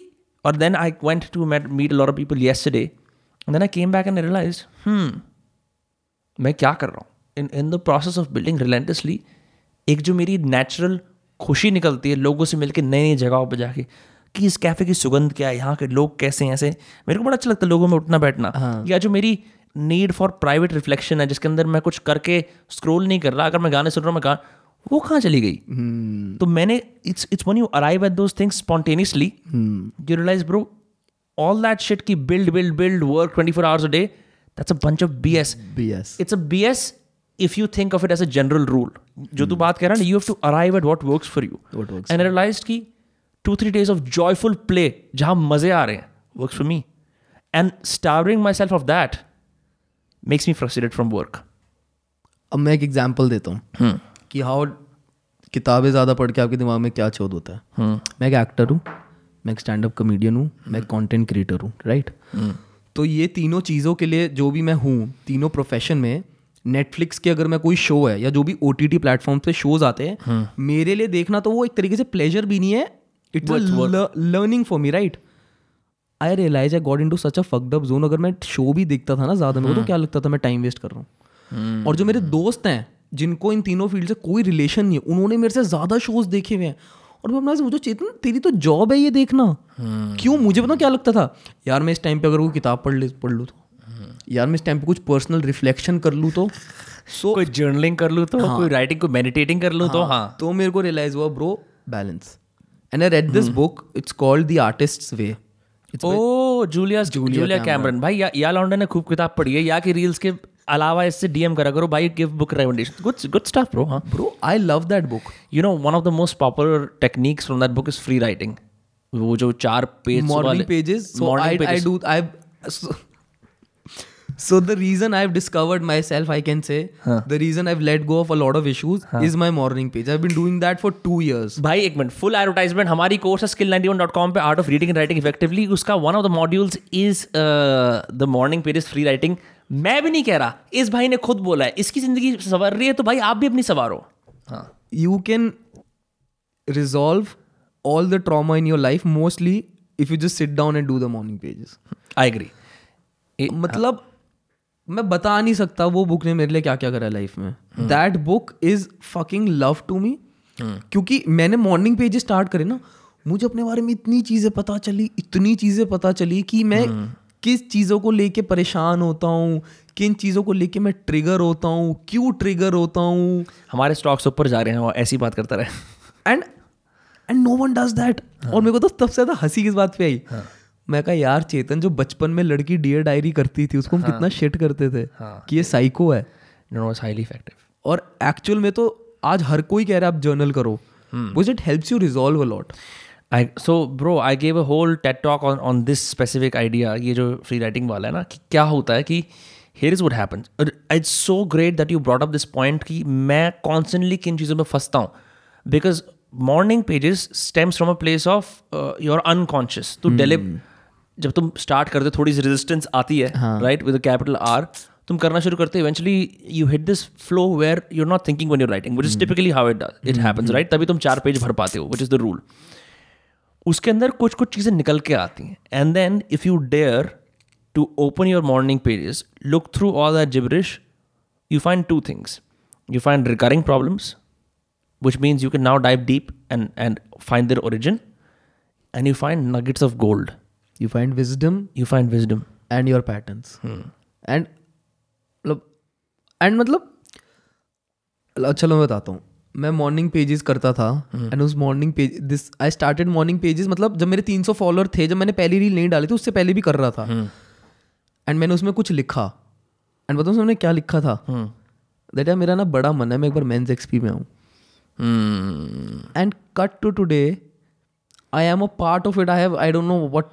और then I went to met meet lot of people yesterday then I came back and realise मैं क्या कर रहा हूँ? In in the process of building relentlessly एक जो मेरी नेचुरल खुशी निकलती है लोगों से मिलकर नई नई जगहों पर जाके कि इस कैफ़े की सुगंध क्या है यहाँ के लोग कैसे हैं ऐसे मेरे को बड़ा अच्छा लगता है लोगों में उठना बैठना हाँ. या जो मेरी नीड फॉर प्राइवेट रिफ्लेक्शन है जिसके अंदर मैं कुछ करके स्क्रोल नहीं कर रहा। अगर मैं गाने सुन रहा हूँ मैं कहा वो कहाँ चली गई? hmm. तो मैंने it's it's when you arrive at those things spontaneously you realise bro all that shit की build build build work twenty four hours a day that's a bunch of B S B S it's a B S if you think of it as a general rule जो तू बात कर रहा है you have to arrive at what work for you and realise की two three days of joyful play जहाँ मज़े आ रहे हैं work for me and starring myself of that makes me frustrated from work अब मैं एक एग्ज़ाम्पल देता हूँ कि हाउ किताबें ज़्यादा पढ़ के आपके दिमाग में क्या चौध होता है। मैं एक एक्टर हूँ मैं एक स्टैंड अप कमेडियन हूँ मैं एक कॉन्टेंट क्रिएटर हूँ राइट तो ये तीनों चीज़ों के लिए जो भी मैं हूँ तीनों प्रोफेशन में नेटफ्लिक्स के अगर मैं कोई शो है या जो भी ओ टी टी प्लेटफॉर्म पे शोज़ आते हैं मेरे लिए देखना तो वो एक तरीके से प्लेजर भी नहीं है it's learning for me right I realise I got into such a fucked up zone अगर मैं शो भी देखता था ना ज़्यादा मेरे को तो क्या लगता था मैं टाइम वेस्ट कर रहा हूँ? और जो मेरे दोस्त हैं जिनको इन तीनों फ़ील्ड से कोई रिलेशन नहीं है उन्होंने मेरे से ज़्यादा शोज़ देखे हुए हैं। और मैं अपना सोचो चेतन तेरी तो जॉब है ये देखना। क्यों? मुझे पता क्या लगता था? यार मैं इस टाइम पे अगर कोई किताब पढ़ ले पढ़ लूँ तो। यार मैं इस टाइम पे कुछ पर्सनल रिफ्लेक्शन कर लूँ तो। सो कोई जर्नलिंग कर लूँ तो कोई राइटिंग कोई मेडिटेटिंग कर लूँ तो हाँ। तो मेरे को रियलाइज़ हुआ bro balance and I read this book it's called the artist's way oh Julia Julia Cameron भाई या, या लॉन्डन ने खूब किताब पढ़ी है। या कि रील्स के अलावा इससे डीएम करा करो भाई give book recommendation good good stuff bro हाँ। Bro I love that book you know one of the most popular techniques from that book is free writing वो जो चार page morning pages I I do i so, the reason i've discovered myself i can say huh. the reason i've let go of a lot of issues huh. is my morning page i've been doing that for two years भाई एक minute full advertisement हमारी course है skill 91.com पे art of reading and writing effectively उसका one of the modules is the morning page is free writing मैं भी नहीं कह रहा इस भाई ने खुद बोला है इसकी ज़िंदगी संवर रही है तो भाई आप भी अपनी सवारो हाँ you can resolve all the trauma in your life mostly if you just sit down and do the morning pages I agree मतलब मैं बता नहीं सकता वो बुक ने मेरे लिए क्या क्या करा लाइफ में। That book is fucking love to me क्योंकि मैंने मॉर्निंग पेजेस स्टार्ट करे ना मुझे अपने बारे में इतनी चीज़ें पता चली इतनी चीज़ें पता चली कि मैं किस चीज़ों को लेके परेशान होता हूँ किन चीज़ों को लेके मैं ट्रिगर होता हूँ क्यों ट्रिगर होता हूँ। हमारे स्टॉक्स ऊपर जा रहे हैं और ऐसी बात करता रहे। And and no one does that और मेरे को तो सबसे ज़्यादा हँसी किस बात पे आई। मैं कहा यार चेतन जो बचपन में लड़की डियर डायरी करती थी उसको हम कितना शेट करते थे कि ये साइको है। और एक्चुअल में तो आज हर कोई कह रहा है आप जर्नल करो। Because it helps you resolve a lot I so bro I gave a whole TED talk on on this specific idea ये जो फ्री राइटिंग वाला है ना कि क्या होता है कि here is would happen it's so great that you brought up this point कि मैं कॉन्सेंटली किन चीज़ों में फंसता हूँ। Because morning pages stems from a place of your unconscious to डेलिप जब तुम स्टार्ट करते हो थोड़ी सी रेजिस्टेंस आती है राइट विद कैपिटल आर तुम करना शुरू करते हो eventually you hit this flow where you are not thinking on your writing which is typically how it it happens right तभी तुम चार पेज भर पाते हो विच इज़ द रूल उसके अंदर कुछ कुछ चीज़ें निकल के आती हैं and then if you dare to open your morning pages look through all that gibberish you find two things you find recurring problems which means you can now dive deep and and find their origin and you find nuggets of gold. You find wisdom you find wisdom. And your patterns and मतलब and मतलब चलो मैं बताता हूँ। मैं morning pages करता था and उस morning page this I started morning pages मतलब जब मेरे 300 फॉलोअर थे जब मैंने पहली रील नहीं डाली थी उससे पहले भी कर रहा था। एंड मैंने उसमें कुछ लिखा। एंड बताऊँ मैंने क्या लिखा था? दैट है मेरा ना बड़ा मन है मैं एक बार मेंस एक्सपी में आऊँ। And cut to today I am a part of it I have I don't know what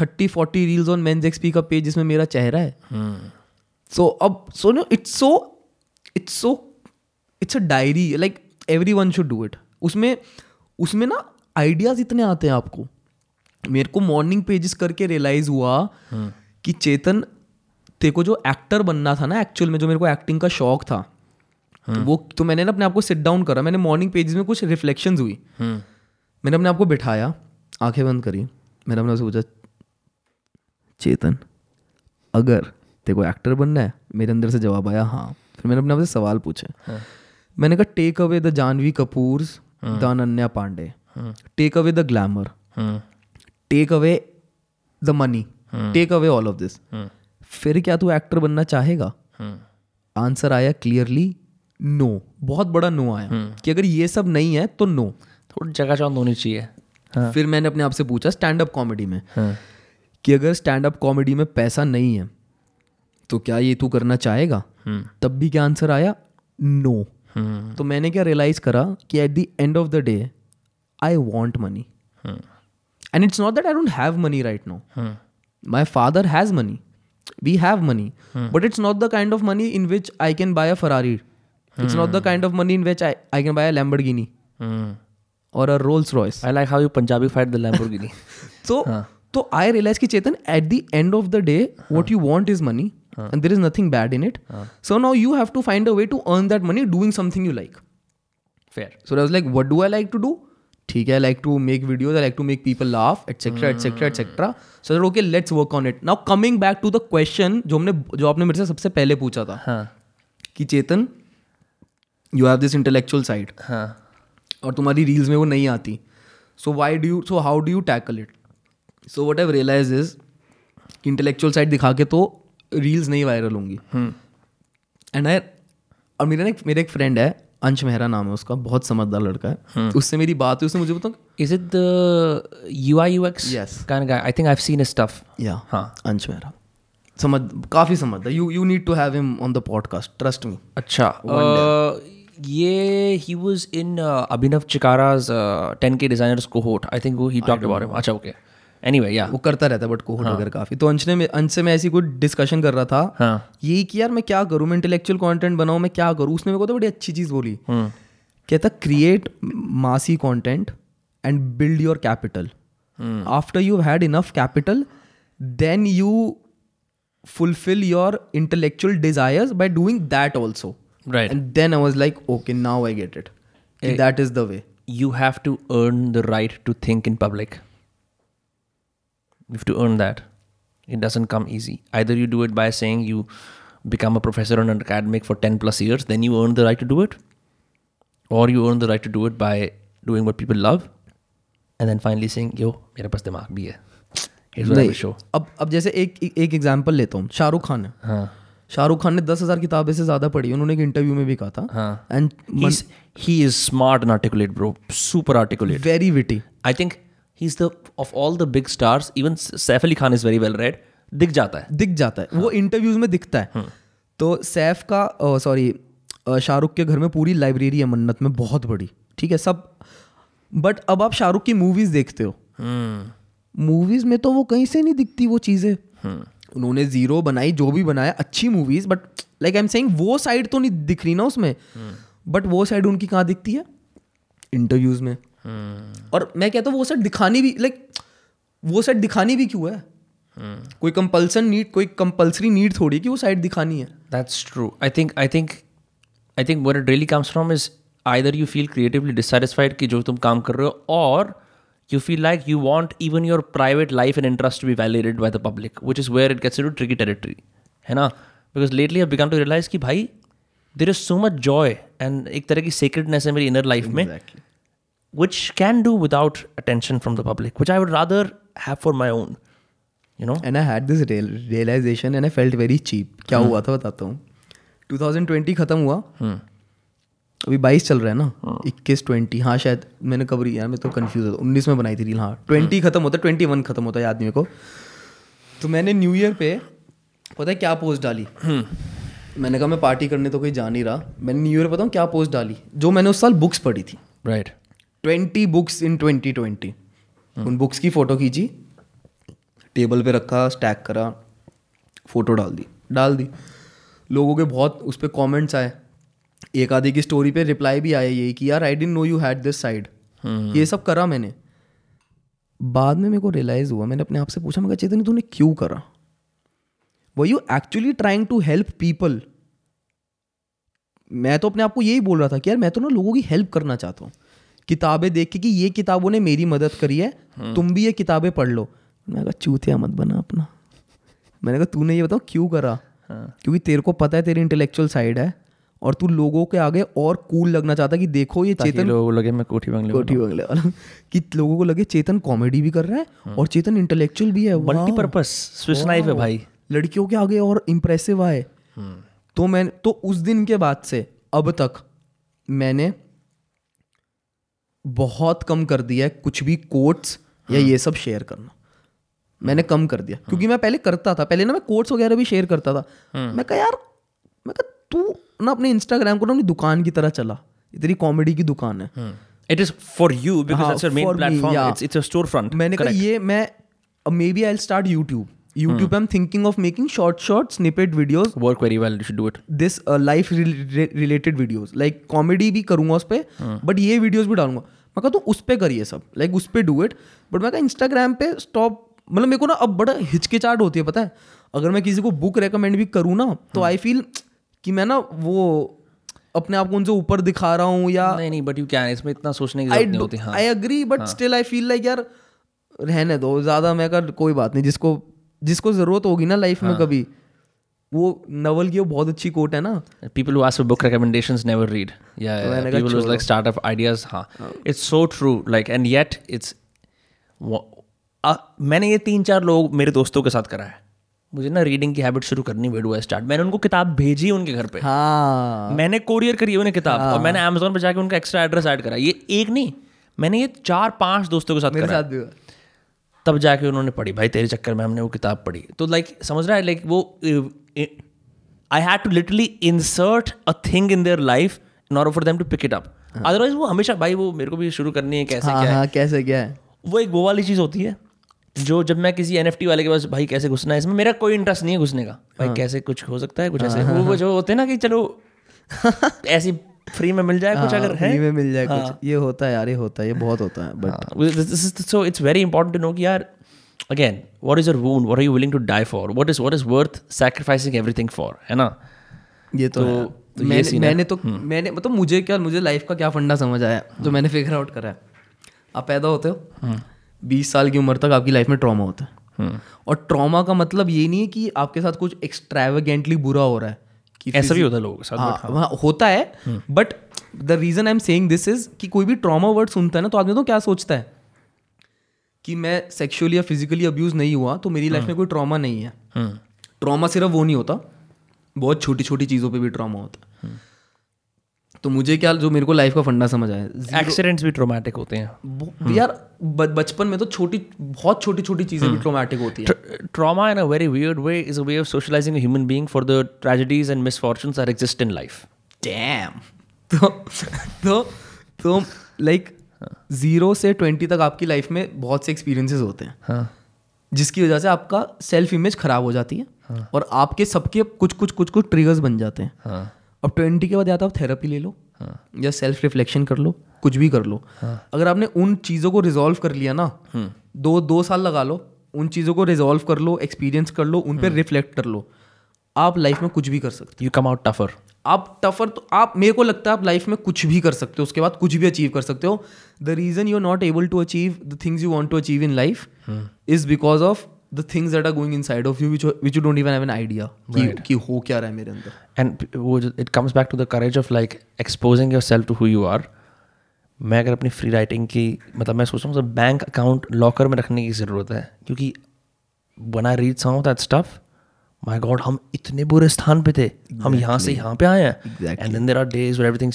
thirty forty reels on men's XP का पेज जिसमें मेरा चेहरा है सो hmm. so, अब so no it's so it's so it's a diary like everyone should do it उसमें उसमें ना ideas इतने आते हैं आपको मेरे को मॉर्निंग पेजेस करके रियलाइज़ हुआ hmm. कि चेतन तेरे को जो एक्टर बनना था ना एक्चुअल में जो मेरे को एक्टिंग का शौक था hmm. वो तो मैंने ना अपने आप को सिट डाउन करा मैंने मॉर्निंग पेजेस में कुछ रिफ्लेक्शंस हुई hmm. मैंने अपने आप को बिठाया आँखें बंद करी मैंने अपने आप से पूछा चेतन अगर तेरे को एक्टर बनना है मेरे अंदर से जवाब आया हाँ। फिर मैंने अपने आप से सवाल पूछे। मैंने कहा take away the Janhvi Kapoor the Ananya Panday take away the glamour take away the money take away all of this फिर क्या तू एक्टर बनना चाहेगा? आंसर आया क्लियरली नो बहुत बड़ा नो आया। कि अगर ये सब नहीं है तो नो थोड़ी जगह चौंध होनी चाहिए। हाँ। फिर मैंने अपने आप से पूछा स्टैंड अप कॉमेडी में। हाँ। कि अगर स्टैंड अप कॉमेडी में पैसा नहीं है तो क्या ये तू करना चाहेगा? hmm. तब भी क्या आंसर आया? No no. तो मैंने क्या रियलाइज़ करा कि at the end of the day I want money and it's not that I don't have money right no my father has money we have money but it's not the kind of money in which I can buy a Ferrari it's not the kind of money in which I can buy a Lamborghini और a Rolls Royce I like how you Punjabi fight the Lamborghini so तो I realise कि Chetan at the end of the day what you want is money and there is nothing bad in it. so now you have to find a way to earn that money doing something you like. Fair i was like what do i like to do? ठीक है I like to make videos I like to make people laugh etcetera etcetera etcetera so that okay let's work on it now coming back to the question जो हमने जो आपने मेरे से सबसे पहले पूछा था हाँ। कि Chetan you have this intellectual side हाँ। और तुम्हारी रील्स में वो नहीं आती. So why do you so how do you tackle it so what I've realise is intellectual side दिखा के तो रील्स नहीं वायरल होंगी एंड आई और मेरा ना मेरा एक फ्रेंड है अंश मेहरा नाम है उसका बहुत समझदार लड़का है hmm. उससे मेरी बात हुई उसने मुझे बताया Is it the UI UX Yes. kind of guy? I think I've seen या हाँ अंश मेहरा समझ काफ़ी समझदार you you need to have him on the podcast trust me अच्छा ये he was in uh, Abhinav Chikara's uh, 10k designers cohort. I think he talked about him. अच्छा okay. Anyway या वो करता रहता है बट कोहन वगैरह काफ़ी। तो अंश ने अंश से मैं ऐसी कोई डिस्कशन कर रहा था। यही कि यार मैं क्या करूँ? मैं इंटेलेक्चुअल कंटेंट बनाऊँ मैं क्या करूँ? उसने मेरे को तो बड़ी अच्छी चीज़ बोली। कहता create massy content and build your capital after you had enough capital then you fulfil your intellectual desires by doing that also right and then I was like okay now I get it that is the way you have to earn the right to think in public You have to earn that. It doesn't come easy. Either you do it by saying you become a professor on an academic for 10 plus years, then you earn the right to do it. Or you earn the right to do it by doing what people love. And then finally saying, yo, मेरे पास दिमाग भी है. नहीं, show. अब अब जैसे एक एक एग्जांपल लेता हूँ शाहरुख खान है हाँ शाहरुख खान ने दस हज़ार किताबें से ज़्यादा पढ़ी उन्होंने एक इंटरव्यू में भी कहा था हाँ and he is smart and articulate, bro. Super articulate. Very witty I think is the of all the big stars even Saif Ali Khan is very well read दिख जाता है। दिख जाता है। हाँ. वो इंटरव्यूज़ में दिखता है। तो सैफ का सॉरी शाहरुख के घर में पूरी लाइब्रेरी है मन्नत में बहुत बड़ी। ठीक है सब बट अब आप शाहरुख की मूवीज़ देखते हो। मूवीज़ में तो वो कहीं से नहीं दिखती वो चीज़ें। उन्होंने ज़ीरो बनाई जो भी बनाया अच्छी movies but like I am saying वो साइड तो नहीं दिख रही ना उसमें। बट वो साइड उनकी कहाँ दिखती है? इंटरव्यूज़ में। और मैं कहता हूँ वो सेट दिखानी भी लाइक वो सेट दिखानी भी क्यों है? कोई कंपल्सन नीड कोई कंपल्सरी नीड थोड़ी कि वो साइड दिखानी है। That's true I think I think I think what daily really comes from is either you feel creatively dissatisfied कि जो तुम काम कर रहे हो और you feel like you want even your private life and interest be validated by the public which is where it gets to tricky territory है ना? Because lately I become to realize कि भाई there is so much joy and एक तरह की secretness है मेरी inner life में. Which can do without attention from the public, which I would rather have for my own. You know? And I had this realization and I felt very cheap क्या हुआ था बताता हूँ। 2020 खत्म हुआ। अभी 22 चल रहा है ना? 21 20 हाँ शायद मैंने कब यार मैं तो कंफ्यूज होता उन्नीस में बनाई थी रील हाँ। 20 खत्म होता है 21 खत्म होता है याद मेरे को। तो मैंने न्यू ईयर पे पता है क्या पोस्ट डाली? मैंने कहा मैं पार्टी करने तो कोई जा नहीं रहा। मैंने न्यू ईयर पता हूँ क्या पोस्ट डाली? जो मैंने उस साल बुक्स पढ़ी थी। Right. Twenty books in twenty twenty. उन बुक्स की फ़ोटो खींची टेबल पे रखा स्टैक करा फ़ोटो डाल दी डाल दी। लोगों के बहुत उस पर कॉमेंट्स आए। एक आधी की स्टोरी पे रिप्लाई भी आया यही कि यार I didn't know you had this side ये सब करा मैंने। बाद में मेरे को रियलाइज़ हुआ मैंने अपने आप से पूछा मैं कहा चेतन तूने क्यों करा? वो you actually trying to help people मैं तो अपने आप को यही बोल रहा था कि यार मैं तो ना लोगों की हेल्प करना चाहता हूँ। किताबें देख के कि ये किताबों ने मेरी मदद करी है तुम भी ये किताबें पढ़ लो। मैंने कहा चूतिया मत बना अपना। मैंने कहा तूने ये बताओ क्यों करा? क्योंकि तेरे को पता है तेरी इंटेलेक्चुअल साइड है और तू लोगों के आगे और कूल लगना चाहता है कि देखो ये चेतन लोगों लगे मैं कोठी बंगले कोठी बंगले वाला कि लोगों को लगे चेतन कॉमेडी भी कर रहा है और चेतन इंटेलेक्चुअल भी है। मल्टीपर्पज स्विस नाइफ है भाई। लड़कियों के आगे और इम्प्रेसिव आए। तो मैं तो उस दिन के बाद से अब तक मैंने बहुत कम कर दिया है कुछ भी कोट्स या ये सब शेयर करना। मैंने कम कर दिया क्योंकि मैं पहले करता था पहले ना मैं कोट्स वगैरह भी शेयर करता था। मैं कहा यार मैं कहा तू ना अपने इंस्टाग्राम को ना अपनी दुकान की तरह चला इतनी कॉमेडी की दुकान है। इट इज़ फॉर यू हाँ. It's it's a storefront. मैंने कहा ये मैं maybe I start YouTube YouTube पे I am thinking of making short short snippet videos work very well. You should do it. This life related videos like comedy भी करूँगा उस पर but ये वीडियोस भी डालूँगा। मैं कहा तो उस पर करिए सब लाइक उस पर डू इट बट मैं कहा इंस्टाग्राम पे स्टॉप मतलब मेरे को ना अब बड़ा हिचकिचाहट होती है पता है? अगर मैं किसी को बुक रेकमेंड भी करूँ ना तो आई फील कि मैं ना वो अपने आप को उनसे ऊपर दिखा रहा हूँ या नहीं नहीं बट यू कैन इसमें इतना सोचने की आई ज़रूरत नहीं होती हाँ। I agree but still I feel like यार रहने दो ज़्यादा मैं कर कोई बात नहीं जिसको जिसको ज़रूरत होगी ना लाइफ हाँ। में कभी वो नवल की वो बहुत अच्छी कोट है ना। For book recommendations never read. Yeah, yeah. मैंने कहा people who like startup ideas हाँ। true like and yet it's वो- आ, मैंने ये तीन चार लोग मेरे दोस्तों के साथ करा है। मुझे ना रीडिंग की हैबिट शुरू करनी वेड हुआ स्टार्ट मैंने उनको किताब भेजी उनके घर पे। हाँ। मैंने कोरियर करी है उन्हें किताब और मैंने अमेजोन पे जाके उनका एक्स्ट्रा एड्रेस ऐड करा। ये एक नहीं मैंने ये चार पाँच दोस्तों के साथ मेरे करा है। साथ भी हुआ। तब जाके उन्होंने पढ़ी भाई तेरे चक्कर में हमने वो किताब पढ़ी। तो लाइक समझ रहा है लाइक वो I had to literally insert a thing in their life in order for them to pick it up otherwise वो हमेशा भाई वो मेरे को भी शुरू करनी है कैसे हाँ क्या है? हाँ कैसे क्या है? वो एक वो वाली चीज़ होती है जो जब मैं किसी एनएफटी वाले के पास भाई कैसे घुसना है? इसमें मेरा कोई इंटरेस्ट नहीं है घुसने का। भाई कैसे कुछ हो सकता है कुछ ऐसे। वो वो जो होते हैं ना कि चलो ऐसी फ्री में मिल जाए कुछ अगर है? फ्री में मिल जाए कुछ। ये होता है यार ये होता है ये बहुत होता है but so it's very important to know कि यार again what is your wound? What are you willing to die for? What is what is worth sacrificing everything for? है ना? ये तो, है। तो मैंने scene है। मैंने तो मैंने मतलब मुझे क्या मुझे लाइफ का क्या फंडा समझ आया जो मैंने फिगर आउट करा है। आप पैदा होते हो बीस साल की उम्र तक आपकी लाइफ में ट्रॉमा होता है। और ट्रॉमा का मतलब ये नहीं है कि आपके साथ कुछ एक्सट्रावेगेंटली बुरा हो रहा है। ऐसा भी होता है लोगों के साथ हाँ, हाँ। होता है but the reason I am saying this is कि कोई भी ट्रॉमा वर्ड सुनता है ना तो आदमी तो क्या सोचता है? कि मैं सेक्सुअली या फिजिकली अब्यूज नहीं हुआ तो मेरी लाइफ में कोई ट्रॉमा नहीं है। ट्रॉमा सिर्फ़ वो नहीं होता बहुत छोटी छोटी चीज़ों पर भी ट्रामा होता। है। तो मुझे क्या जो मेरे को लाइफ का फंडा समझ आया एक्सीडेंट्स भी ट्रोमैटिक होते हैं। यार बचपन में तो छोटी बहुत छोटी छोटी चीज़ें भी ट्रोमैटिक होती है। In a very weird way is a way of socializing a human being for the tragedies and misfortunes that exist in life. Damn तो तो तो लाइक ज़ीरो से ट्वेंटी तक आपकी लाइफ में बहुत से एक्सपीरियंसेस होते हैं। हाँ। जिसकी वजह से आपका सेल्फ इमेज खराब हो जाती है और आपके सबके कुछ कुछ कुछ कुछ ट्रिगर्स बन जाते हैं। हाँ। अब ट्वेंटी के बाद या तो आप थेरेपी ले लो हाँ. या सेल्फ रिफ्लेक्शन कर लो कुछ भी कर लो। हाँ. अगर आपने उन चीज़ों को रिजॉल्व कर लिया ना दो दो साल लगा लो उन चीज़ों को रिजॉल्व कर लो एक्सपीरियंस कर लो उन पर रिफ्लेक्ट कर लो। आप लाइफ में कुछ भी कर सकते come out tougher हो आप टफर तो आप मेरे को लगता है आप लाइफ में कुछ भी कर सकते हो उसके बाद कुछ भी अचीव कर सकते हो। The reason you are not able to achieve the things you want to achieve in life is because of the things that are going inside of you which you don't even have an idea कि हो क्या रहा है मेरे अंदर and p- वो जो- it comes back to the courage of like exposing yourself to who you are. मैं अगर अपनी फ्री राइटिंग की मतलब मैं सोच रहा हूँ बैंक अकाउंट लॉकर में रखने की ज़रूरत है क्योंकि when I read of that stuff my God हम इतने बुरे स्थान पे थे। exactly. हम यहाँ से यहाँ पे आए हैं। And then there are days everything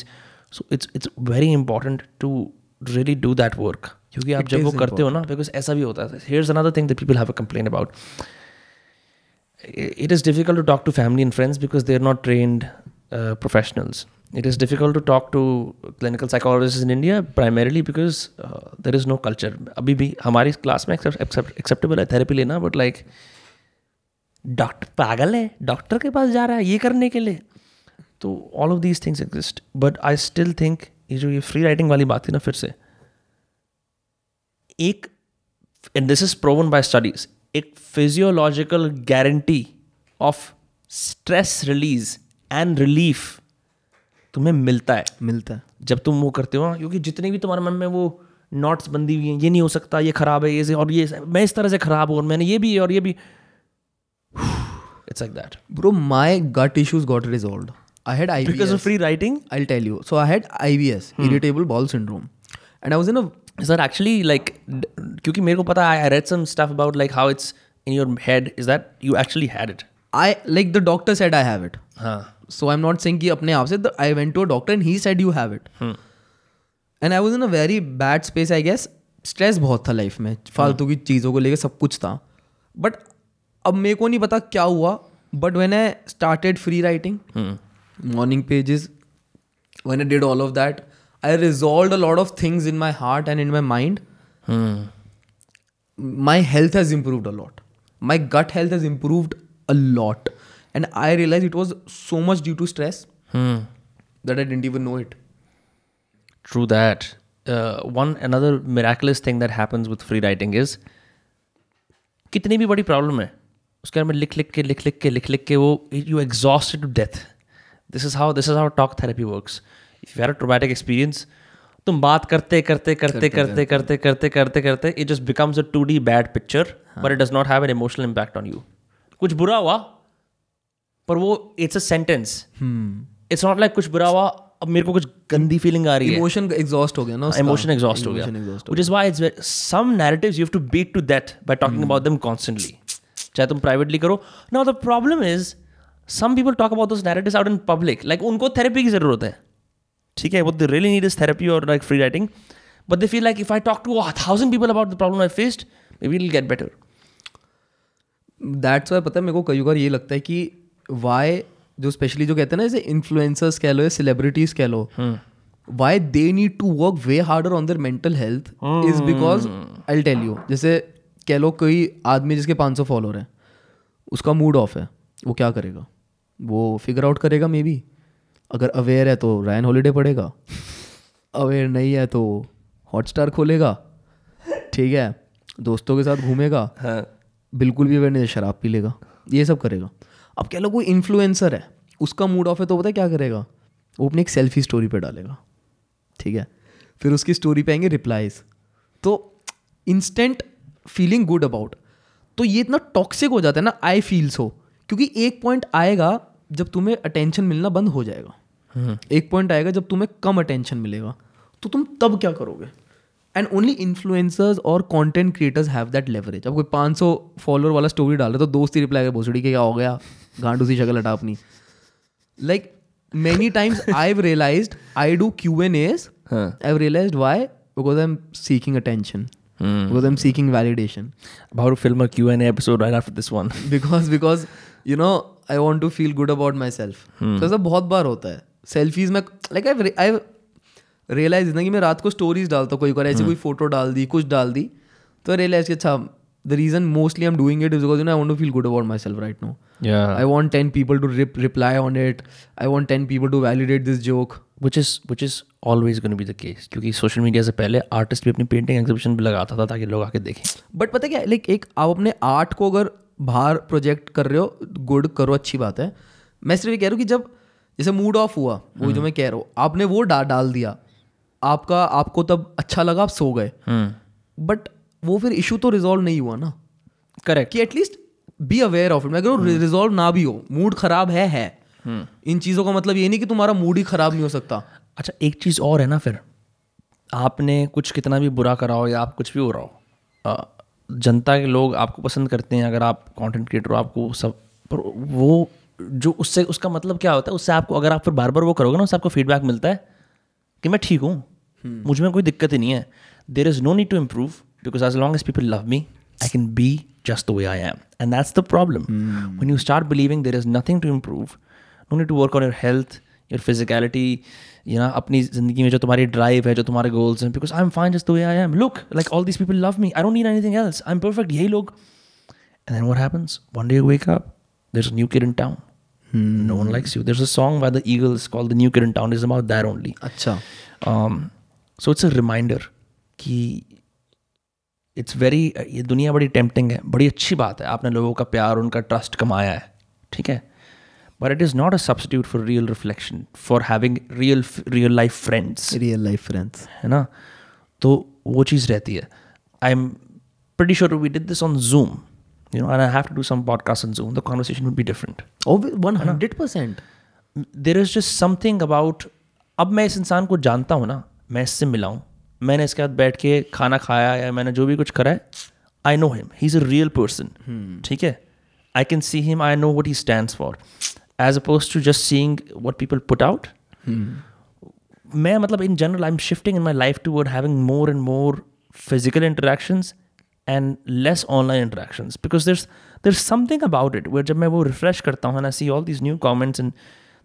so it's it's very important to really do that work क्योंकि आप जब वो करते हो ना बिकॉज़ ऐसा भी होता है। Thing people have a complain about it is difficult to talk to family and friends because they are not trained professionals it is difficult to talk to clinical psychologist in India primarily because there is no culture अभी भी हमारी class में acceptable है therapy लेना but like doctor पागल है doctor के पास जा रहा है ये करने के लिए। तो all of these things exist but I still think ये जो ये फ्री राइटिंग वाली बात थी ना फिर से एक and this is proven by studies एक physiological guarantee of stress release and relief तुम्हें मिलता है। मिलता है। जब तुम वो करते हो क्योंकि जितने भी तुम्हारे मन में वो नॉट्स बंदी हुई हैं ये नहीं हो सकता ये खराब है ये से, और ये मैं इस तरह से खराब हूँ और मैंने ये भी और ये भी। It's like that bro my gut issues got resolve I had I free writing I tell you so I had I irritable bowel syndrome and I was in a sir actually like क्योंकि मेरे को पता I read some stuff about like how it's in your head is that you actually had it I like the doctor said I have it हाँ so I am not सिंग अपने आप से I went to a doctor and he said you have it and I was in a very bad space I guess stress बहुत था life में फालतू की चीज़ों को लेकर सब कुछ था। बट अब मेरे को नहीं पता क्या हुआ but when I started free writing morning pages when I did all of that I resolved a lot of things in my heart and in my mind. My health has improved a lot. My gut health has improved a lot. And I realized it was so much due to stress that I didn't even know it. True that. Uh, one another miraculous thing that happens with free writing is कितनी भी बड़ी problem है उसके बारे में लिख लिख के लिख लिख के लिख लिख के वो you exhausted to death this is how this is how talk therapy works if you a traumatic experience तुम बात करते करते करते करते करते करते। करते करते it just becomes a two D bad picture but it does not have an emotional impact on you कुछ बुरा हुआ पर वो it's a sentence it's not like कुछ बुरा हुआ अब मेरे को कुछ गंदी फीलिंग आ रही है। इमोशन एग्जॉस्ट हो गया ना हाँ, इमोशन एग्जॉस्ट हो गया। Some narratives you to beat to that by talking about them constantly चाहे तुम प्राइवेटली करो। Now the problem is some people talk about this narratives out in public like उनको थेरेपी की ज़रूरत है। ठीक है what they really need is therapy or like free writing. But they feel like if I talk to a thousand people about the problem I faced maybe it'll get better. That's why पता है मेरे को कई बार ये लगता है कि why जो स्पेशली जो कहते हैं ना जैसे इन्फ्लुएंसर्स कह लो या सेलिब्रिटीज कह लो why they need to work way harder on their mental health is because I tell you जैसे कह लो कोई आदमी जिसके 500 फॉलोअर हैं उसका मूड ऑफ़ है वो क्या करेगा? वो फिगर आउट करेगा मे बी अगर अवेयर है तो रैन हॉलीडे पड़ेगा। अवेयर नहीं है तो हॉटस्टार खोलेगा। ठीक है? दोस्तों के साथ घूमेगा। हाँ। बिल्कुल भी अवेयर नहीं है, शराब पी लेगा। ये सब करेगा। अब कह लो कोई इन्फ्लुएंसर है उसका मूड ऑफ़ है तो पता है क्या करेगा? वो अपनी एक सेल्फी स्टोरी पे डालेगा। ठीक है? फिर उसकी स्टोरी पे आएँगे रिप्लाईज तो इंस्टेंट फीलिंग गुड अबाउट तो ये इतना टॉक्सिक हो जाता है ना आई फील सो क्योंकि एक पॉइंट आएगा जब तुम्हें अटेंशन मिलना बंद हो जाएगा। एक पॉइंट आएगा जब तुम्हें कम अटेंशन मिलेगा। तो तुम तब क्या करोगे? एंड ओनली इन्फ्लुएंसर्स और content creators have that leverage अब कोई 500 फॉलोअर वाला स्टोरी डाल रहे है तो दोस्त ही रिप्लाई कर भोसड़ी के क्या हो गया? गांडू सी शक्ल हटा अपनी. Like many times I have realized I do Q and A I realize why because I am seeking attention I am seeking validation about to film a Q&A episode right after this one. Because because you know I want to feel good about myself तो ऐसा बहुत बार होता है। Selfies में like I I realise ना कि मैं रात को स्टोरीज डालता हूँ कोई बार ऐसी कोई फ़ोटो डाल दी कुछ डाल दी तो रियलाइज़ कि अच्छा the reason mostly I am doing it is because you I want to feel good about myself right no I want ten people to reply on it I want ten people to validate this joke which is is always going to be the case क्योंकि social media से पहले artist भी अपनी painting exhibition भी लगाता था ताकि लोग आके देखें। बट पता क्या लाइक एक आप अपने आर्ट को अगर बाहर प्रोजेक्ट कर रहे हो गुड करो अच्छी बात है। मैं सिर्फ़ ये कह रहा हूँ कि जब जैसे मूड ऑफ़ हुआ वो जो मैं कह रहा हूँ आपने वो डा डाल दिया। आपका आपको तब अच्छा लगा आप सो गए। बट वो फिर इशू तो रिजॉल्व नहीं हुआ ना। करेक्ट कि at least be aware of it मैं कह रहा हूँ रिजॉल्व ना भी हो मूड खराब है है। इन चीज़ों का मतलब ये नहीं कि तुम्हारा मूड ही खराब नहीं हो सकता। अच्छा एक चीज़ और है ना फिर। आपने कुछ कितना भी बुरा करा हो या आप कुछ भी हो रहा हो जनता के लोग आपको पसंद करते हैं अगर आप कंटेंट क्रिएटर हो आपको सब पर वो जो उससे उसका मतलब क्या होता है उससे आपको अगर आप फिर बार बार वो करोगे ना उससे आपको फीडबैक मिलता है कि मैं ठीक हूँ। मुझमें कोई दिक्कत ही नहीं है। There is no need to improve because as long as people love me I can be just the way I am and that's the problem when you start believing there is nothing to improve no need to work on your health your physicality you know अपनी ज़िंदगी में जो तुम्हारी drive है जो तुम्हारे goals हैं because I am fine just the way I am look like all this people love me I don't need anything else I am perfect यही लोग। Then what happens? One day you wake up there's a new kid in town no one likes you. There's a song by the eagles called the new kid in town. It's about that only. अच्छा um, so it's a reminder कि it's very ये दुनिया बड़ी tempting है। बड़ी अच्छी बात है। आपने लोगों का प्यार उनका ट्रस्ट कमाया है। ठीक है? But it is not a substitute for real reflection for having real real life friends real life friends है ना? तो वो चीज़ रहती है। I am pretty sure we did this on Zoom, you know, and I have to do some podcasts on Zoom. The conversation would be different. One hundred percent there is just something about अब मैं इस इंसान को जानता हूँ ना मैं इससे मिला हूँ मैंने इसके बाद बैठ के खाना खाया या मैंने जो भी कुछ करा है I know him he is a real person ठीक है I can see him I know what he stand for as opposed to just seeing what people put out मैं मतलब in general I'm shifting in my life toward having more and more physical interactions and less online interaction because there there something about it जब मैं वो refresh करता हूँ I see all these new comments in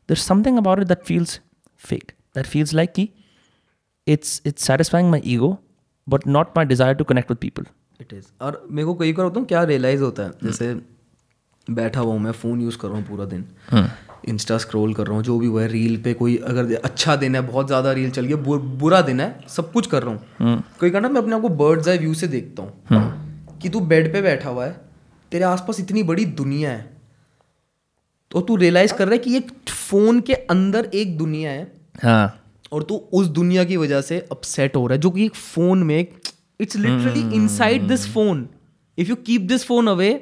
there something about it that feels fake that feels like की it's it's satisfying my ego but not my desire to connect with people it is और मेरे को कई बार होता हूँ क्या realise होता है? जैसे बैठा हुआ मैं फ़ोन यूज़ कर रहा हूँ पूरा दिन। इंस्टा स्क्रॉल कर रहा हूँ जो भी हुआ है रील पे कोई अगर अच्छा दिन है बहुत ज़्यादा रील चल गया बु, बुरा दिन है सब कुछ कर रहा हूँ। कोई कहना मैं अपने आप को बर्ड्स आई व्यू से देखता हूँ कि तू बेड पे बैठा हुआ है तेरे आसपास इतनी बड़ी दुनिया है तो तू रियलाइज़ कर रहा है कि एक फ़ोन के अंदर एक दुनिया है हाँ। और तू उस दुनिया की वजह से अपसेट हो रहा है जो कि एक फ़ोन में it's literally inside this phone if you keep this phone away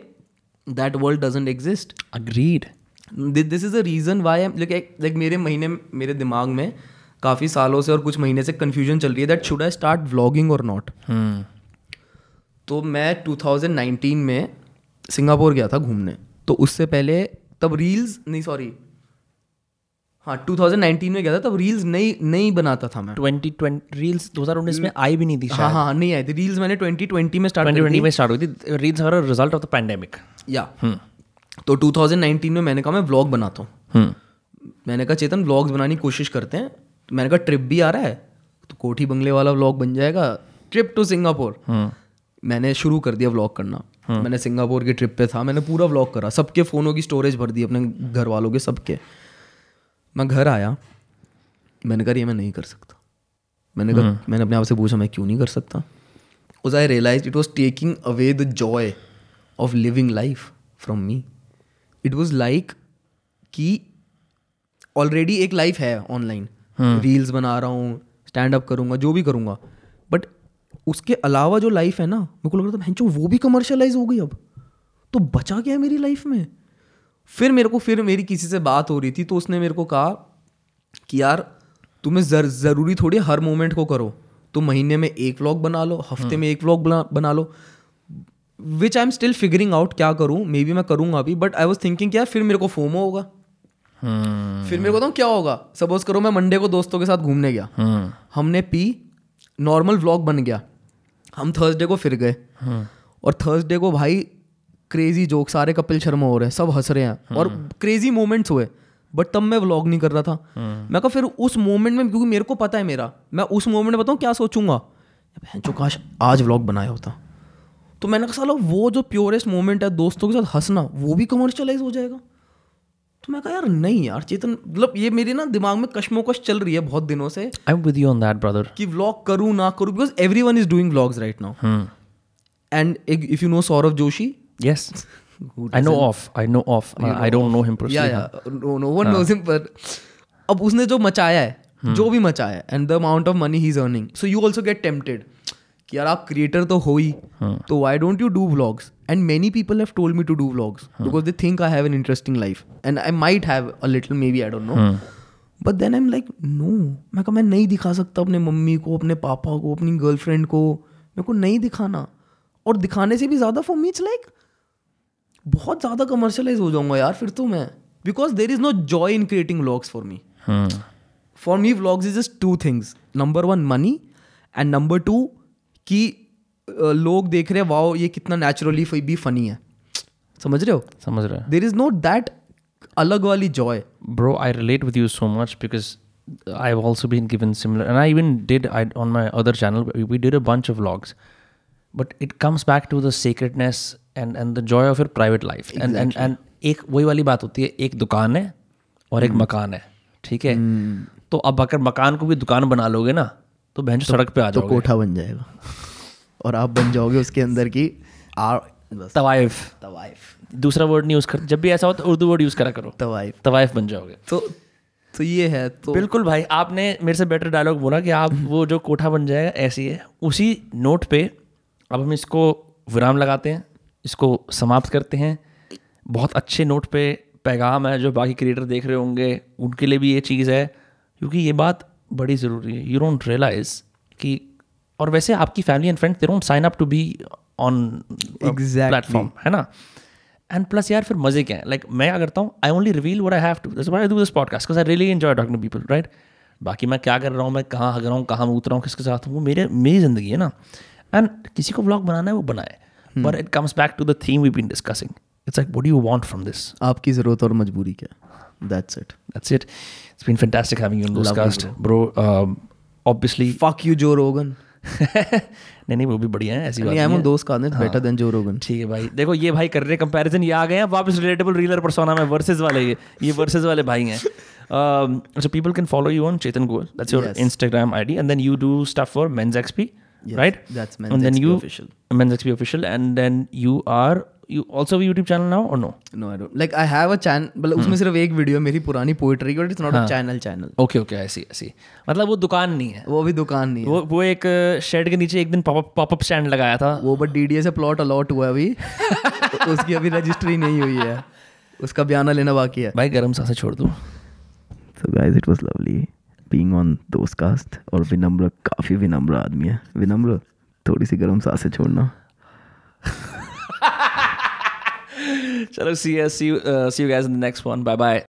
that world doesn't exist agreed. This is a reason why am like मेरे महीने मेरे दिमाग में काफ़ी सालों से और कुछ महीने से कन्फ्यूज़न चल रही है that should I start vlogging और नॉट. तो मैं 2019 में सिंगापुर गया था घूमने। तो उससे पहले तब रील्स नहीं सॉरी हाँ 2019 में गया था तब रील्स नहीं नहीं बनाता था मैं। 2020 रील्स 2019 में आई भी नहीं थी हाँ हाँ नहीं आई थी। रील्स मैंने 2020 में स्टार्ट 2020 में स्टार्ट हुई थी। Reels are result of the pandemic या तो 2019 में मैंने कहा मैं व्लॉग बनाता हूँ. मैंने कहा चेतन व्लॉग्स बनाने की कोशिश करते हैं। तो मैंने कहा ट्रिप भी आ रहा है तो कोठी बंगले वाला व्लॉग बन जाएगा। ट्रिप टू सिंगापुर मैंने शुरू कर दिया व्लॉग करना। मैंने सिंगापुर की ट्रिप पे था मैंने पूरा व्लॉग करा। सबके फ़ोनों की स्टोरेज भर दी अपने घर वालों के सबके। मैं घर आया मैंने कहा ये मैं नहीं कर सकता। मैंने कहा मैंने अपने आप से पूछा मैं क्यों नहीं कर सकता? उस I realize it was taking away the joy of living life from me it was like कि ऑलरेडी एक लाइफ है ऑनलाइन रील्स बना रहा हूँ स्टैंड अप करूँगा जो भी करूँगा. बट उसके अलावा जो लाइफ है ना मेरे को लग रहा था भैंचो वो भी कमर्शलाइज हो गई अब. तो बचा क्या है मेरी लाइफ में? फिर मेरे को फिर मेरी किसी से बात हो रही थी तो उसने मेरे को कहा कि यार तुम्हें जर, ज़रूरी थोड़ी हर मोमेंट को करो. तुम महीने में एक व्लॉग बना लो हफ़्ते में एक व्लॉग बना, बना लो. Which I am still figuring out क्या करूँ मे बी मैं करूँगा अभी बट आई वॉज़ थिंकिंग यार फिर मेरे को फोमो होगा। hmm. फिर मेरे को बताऊँ क्या होगा? सपोज़ करो मैं मंडे को दोस्तों के साथ घूमने गया। hmm. हमने पी नॉर्मल व्लॉग बन गया। हम थर्सडे को फिर गए। hmm. और थर्सडे को भाई क्रेजी जोक सारे कपिल शर्मा हो रहे हैं सब हंस रहे हैं और क्रेजी मोमेंट्स हुए। बट तब मैं व्लॉग नहीं कर रहा था। मैं कहा फिर उस मोमेंट में क्योंकि मेरे को पता है मेरा मैं उस मोमेंट में बताऊँ क्या सोचूँगा? जो काश आज व्लॉग बनाया होता। तो मैंने कहा साला वो जो प्योरेस्ट मोमेंट है दोस्तों के साथ हंसना वो भी कमर्शलाइज हो जाएगा। तो मैं कहा यार नहीं यार चेतन मतलब ये मेरे ना दिमाग में कश्मोकश चल रही है बहुत दिनों से। I am with you on that brother कि व्लॉग करूँ ना करूँ because everyone is doing vlogs right now and if you know Saurabh Joshi yes. I know of i know of. I, I don't know him या personally या no no one knows him पर अब उसने जो मचाया है जो भी मचाया है and the amount of money he is earning so you also get tempted कि यार आप क्रिएटर तो हो ही। तो why don't you do vlogs and many people have told me to do vlogs because they think I have an interesting life and I might have a little maybe I don't know but then I am like no मैं कहा मैं नहीं दिखा सकता अपने mummy को अपने पापा को अपनी गर्लफ्रेंड को। मेरे को नहीं दिखाना। और दिखाने से भी ज़्यादा फॉर मी इट्स लाइक बहुत ज़्यादा कमर्शलाइज हो जाऊँगा यार फिर तो मैं। Because there is no joy in creating vlogs for me. For me vlogs is just two things number one money and number two कि लोग देख रहे हैं वाओ ये कितना नेचुरली फ़ी भी फनी है। समझ रहे हो? समझ रहे देर इज़ नॉट दैट अलग वाली joy bro I relate with you so much because I have been given similar and I even did I on my other channel we did a bunch of vlogs but it comes back to the secretness and and the joy of your private life and and and एक वही वाली बात होती है एक दुकान है और एक hmm. मकान है ठीक है? Hmm. तो अब अगर मकान को भी दुकान बना लोगे ना तो बहन सड़क पे आ तो कोठा बन जाएगा। और आप बन जाओगे उसके अंदर की आ बस। तवाइफ। तवाइफ। दूसरा वर्ड नहीं यूज़ कर जब भी ऐसा हो तो उर्दू वर्ड यूज़ करा करो। तवाइफ। तवाइफ बन जाओगे। तो तो ये है तो बिल्कुल भाई आपने मेरे से बेटर डायलॉग बोला कि आप वो जो कोठा बन जाएगा ऐसी है। उसी नोट पे अब हम इसको विराम लगाते हैं इसको समाप्त करते हैं। बहुत अच्छे नोट पे पैगाम है जो बाकी क्रिएटर देख रहे होंगे उनके लिए भी ये चीज़ है। क्योंकि ये बात बड़ी ज़रूरी है। यू डोंट रियलाइज़ कि और वैसे आपकी family and friends they don't sign up to be on Exactly. Platform है ना? एंड प्लस यार फिर मज़े क्या है? लाइक like, मैं क्या करता हूँ I only reveal what I have to why I do this podcast because I really enjoy talking to people right बाकी मैं क्या कर रहा हूँ मैं कहाँ हग रहा हूँ कहाँ मैं उतर रहा हूँ किसके साथ हूँ वो मेरे मेरी ज़िंदगी है ना? एंड किसी को ब्लॉग बनाना है वो बनाए। But it comes back to the theme we been discussing it's like what you want from this आपकी ज़रूरत और मजबूरी क्या? That's it That's it. It's been fantastic having you on Lovely, Ghostcast, bro. Um, obviously, fuck you Joe Rogan नहीं नहीं वो भी बढ़िया है ऐसी बात आई एम नहीं ऑन है। दोस्त का बेटर देन जो रोगन ठीक है भाई देखो ये भाई कर रहे कंपैरिजन ये आ गए हैं वापस रिलेटेबल रीलर परसोना में वर्सेस वाले ये ये वर्सेस वाले भाई हैं um, so people can follow you on Chetan Goel. That's your Yes. Instagram ID, and then you do stuff for Men's XP, Yes, right? that's Men's and then XP you official. Men's XP official, and then you are you also have a YouTube channel now or no? No I don't like I have a channel मतलब उसमें सिर्फ़ एक video है मेरी पुरानी poetry की but it's not a channel channel Okay, okay, I see, I see. मतलब वो दुकान नहीं है। वो भी दुकान नहीं है। वो वो एक शेड के नीचे एक दिन पॉपअप पॉपअप स्टैंड लगाया था। वो बट डीडीए से प्लॉट अलॉट हुआ अभी। उसकी अभी रजिस्ट्री नहीं हुई है। उसका बयाना लेना बाकी है। भाई गर्म साँसें छोड़ दूँ। So guys, it was lovely being on Dostcast और विनम्र काफ़ी विनम्र आदमी है। विनम्र थोड़ी सी गर्म साँसें छोड़ना। Shout out CS. See you, uh, see you guys in the next one. Bye bye.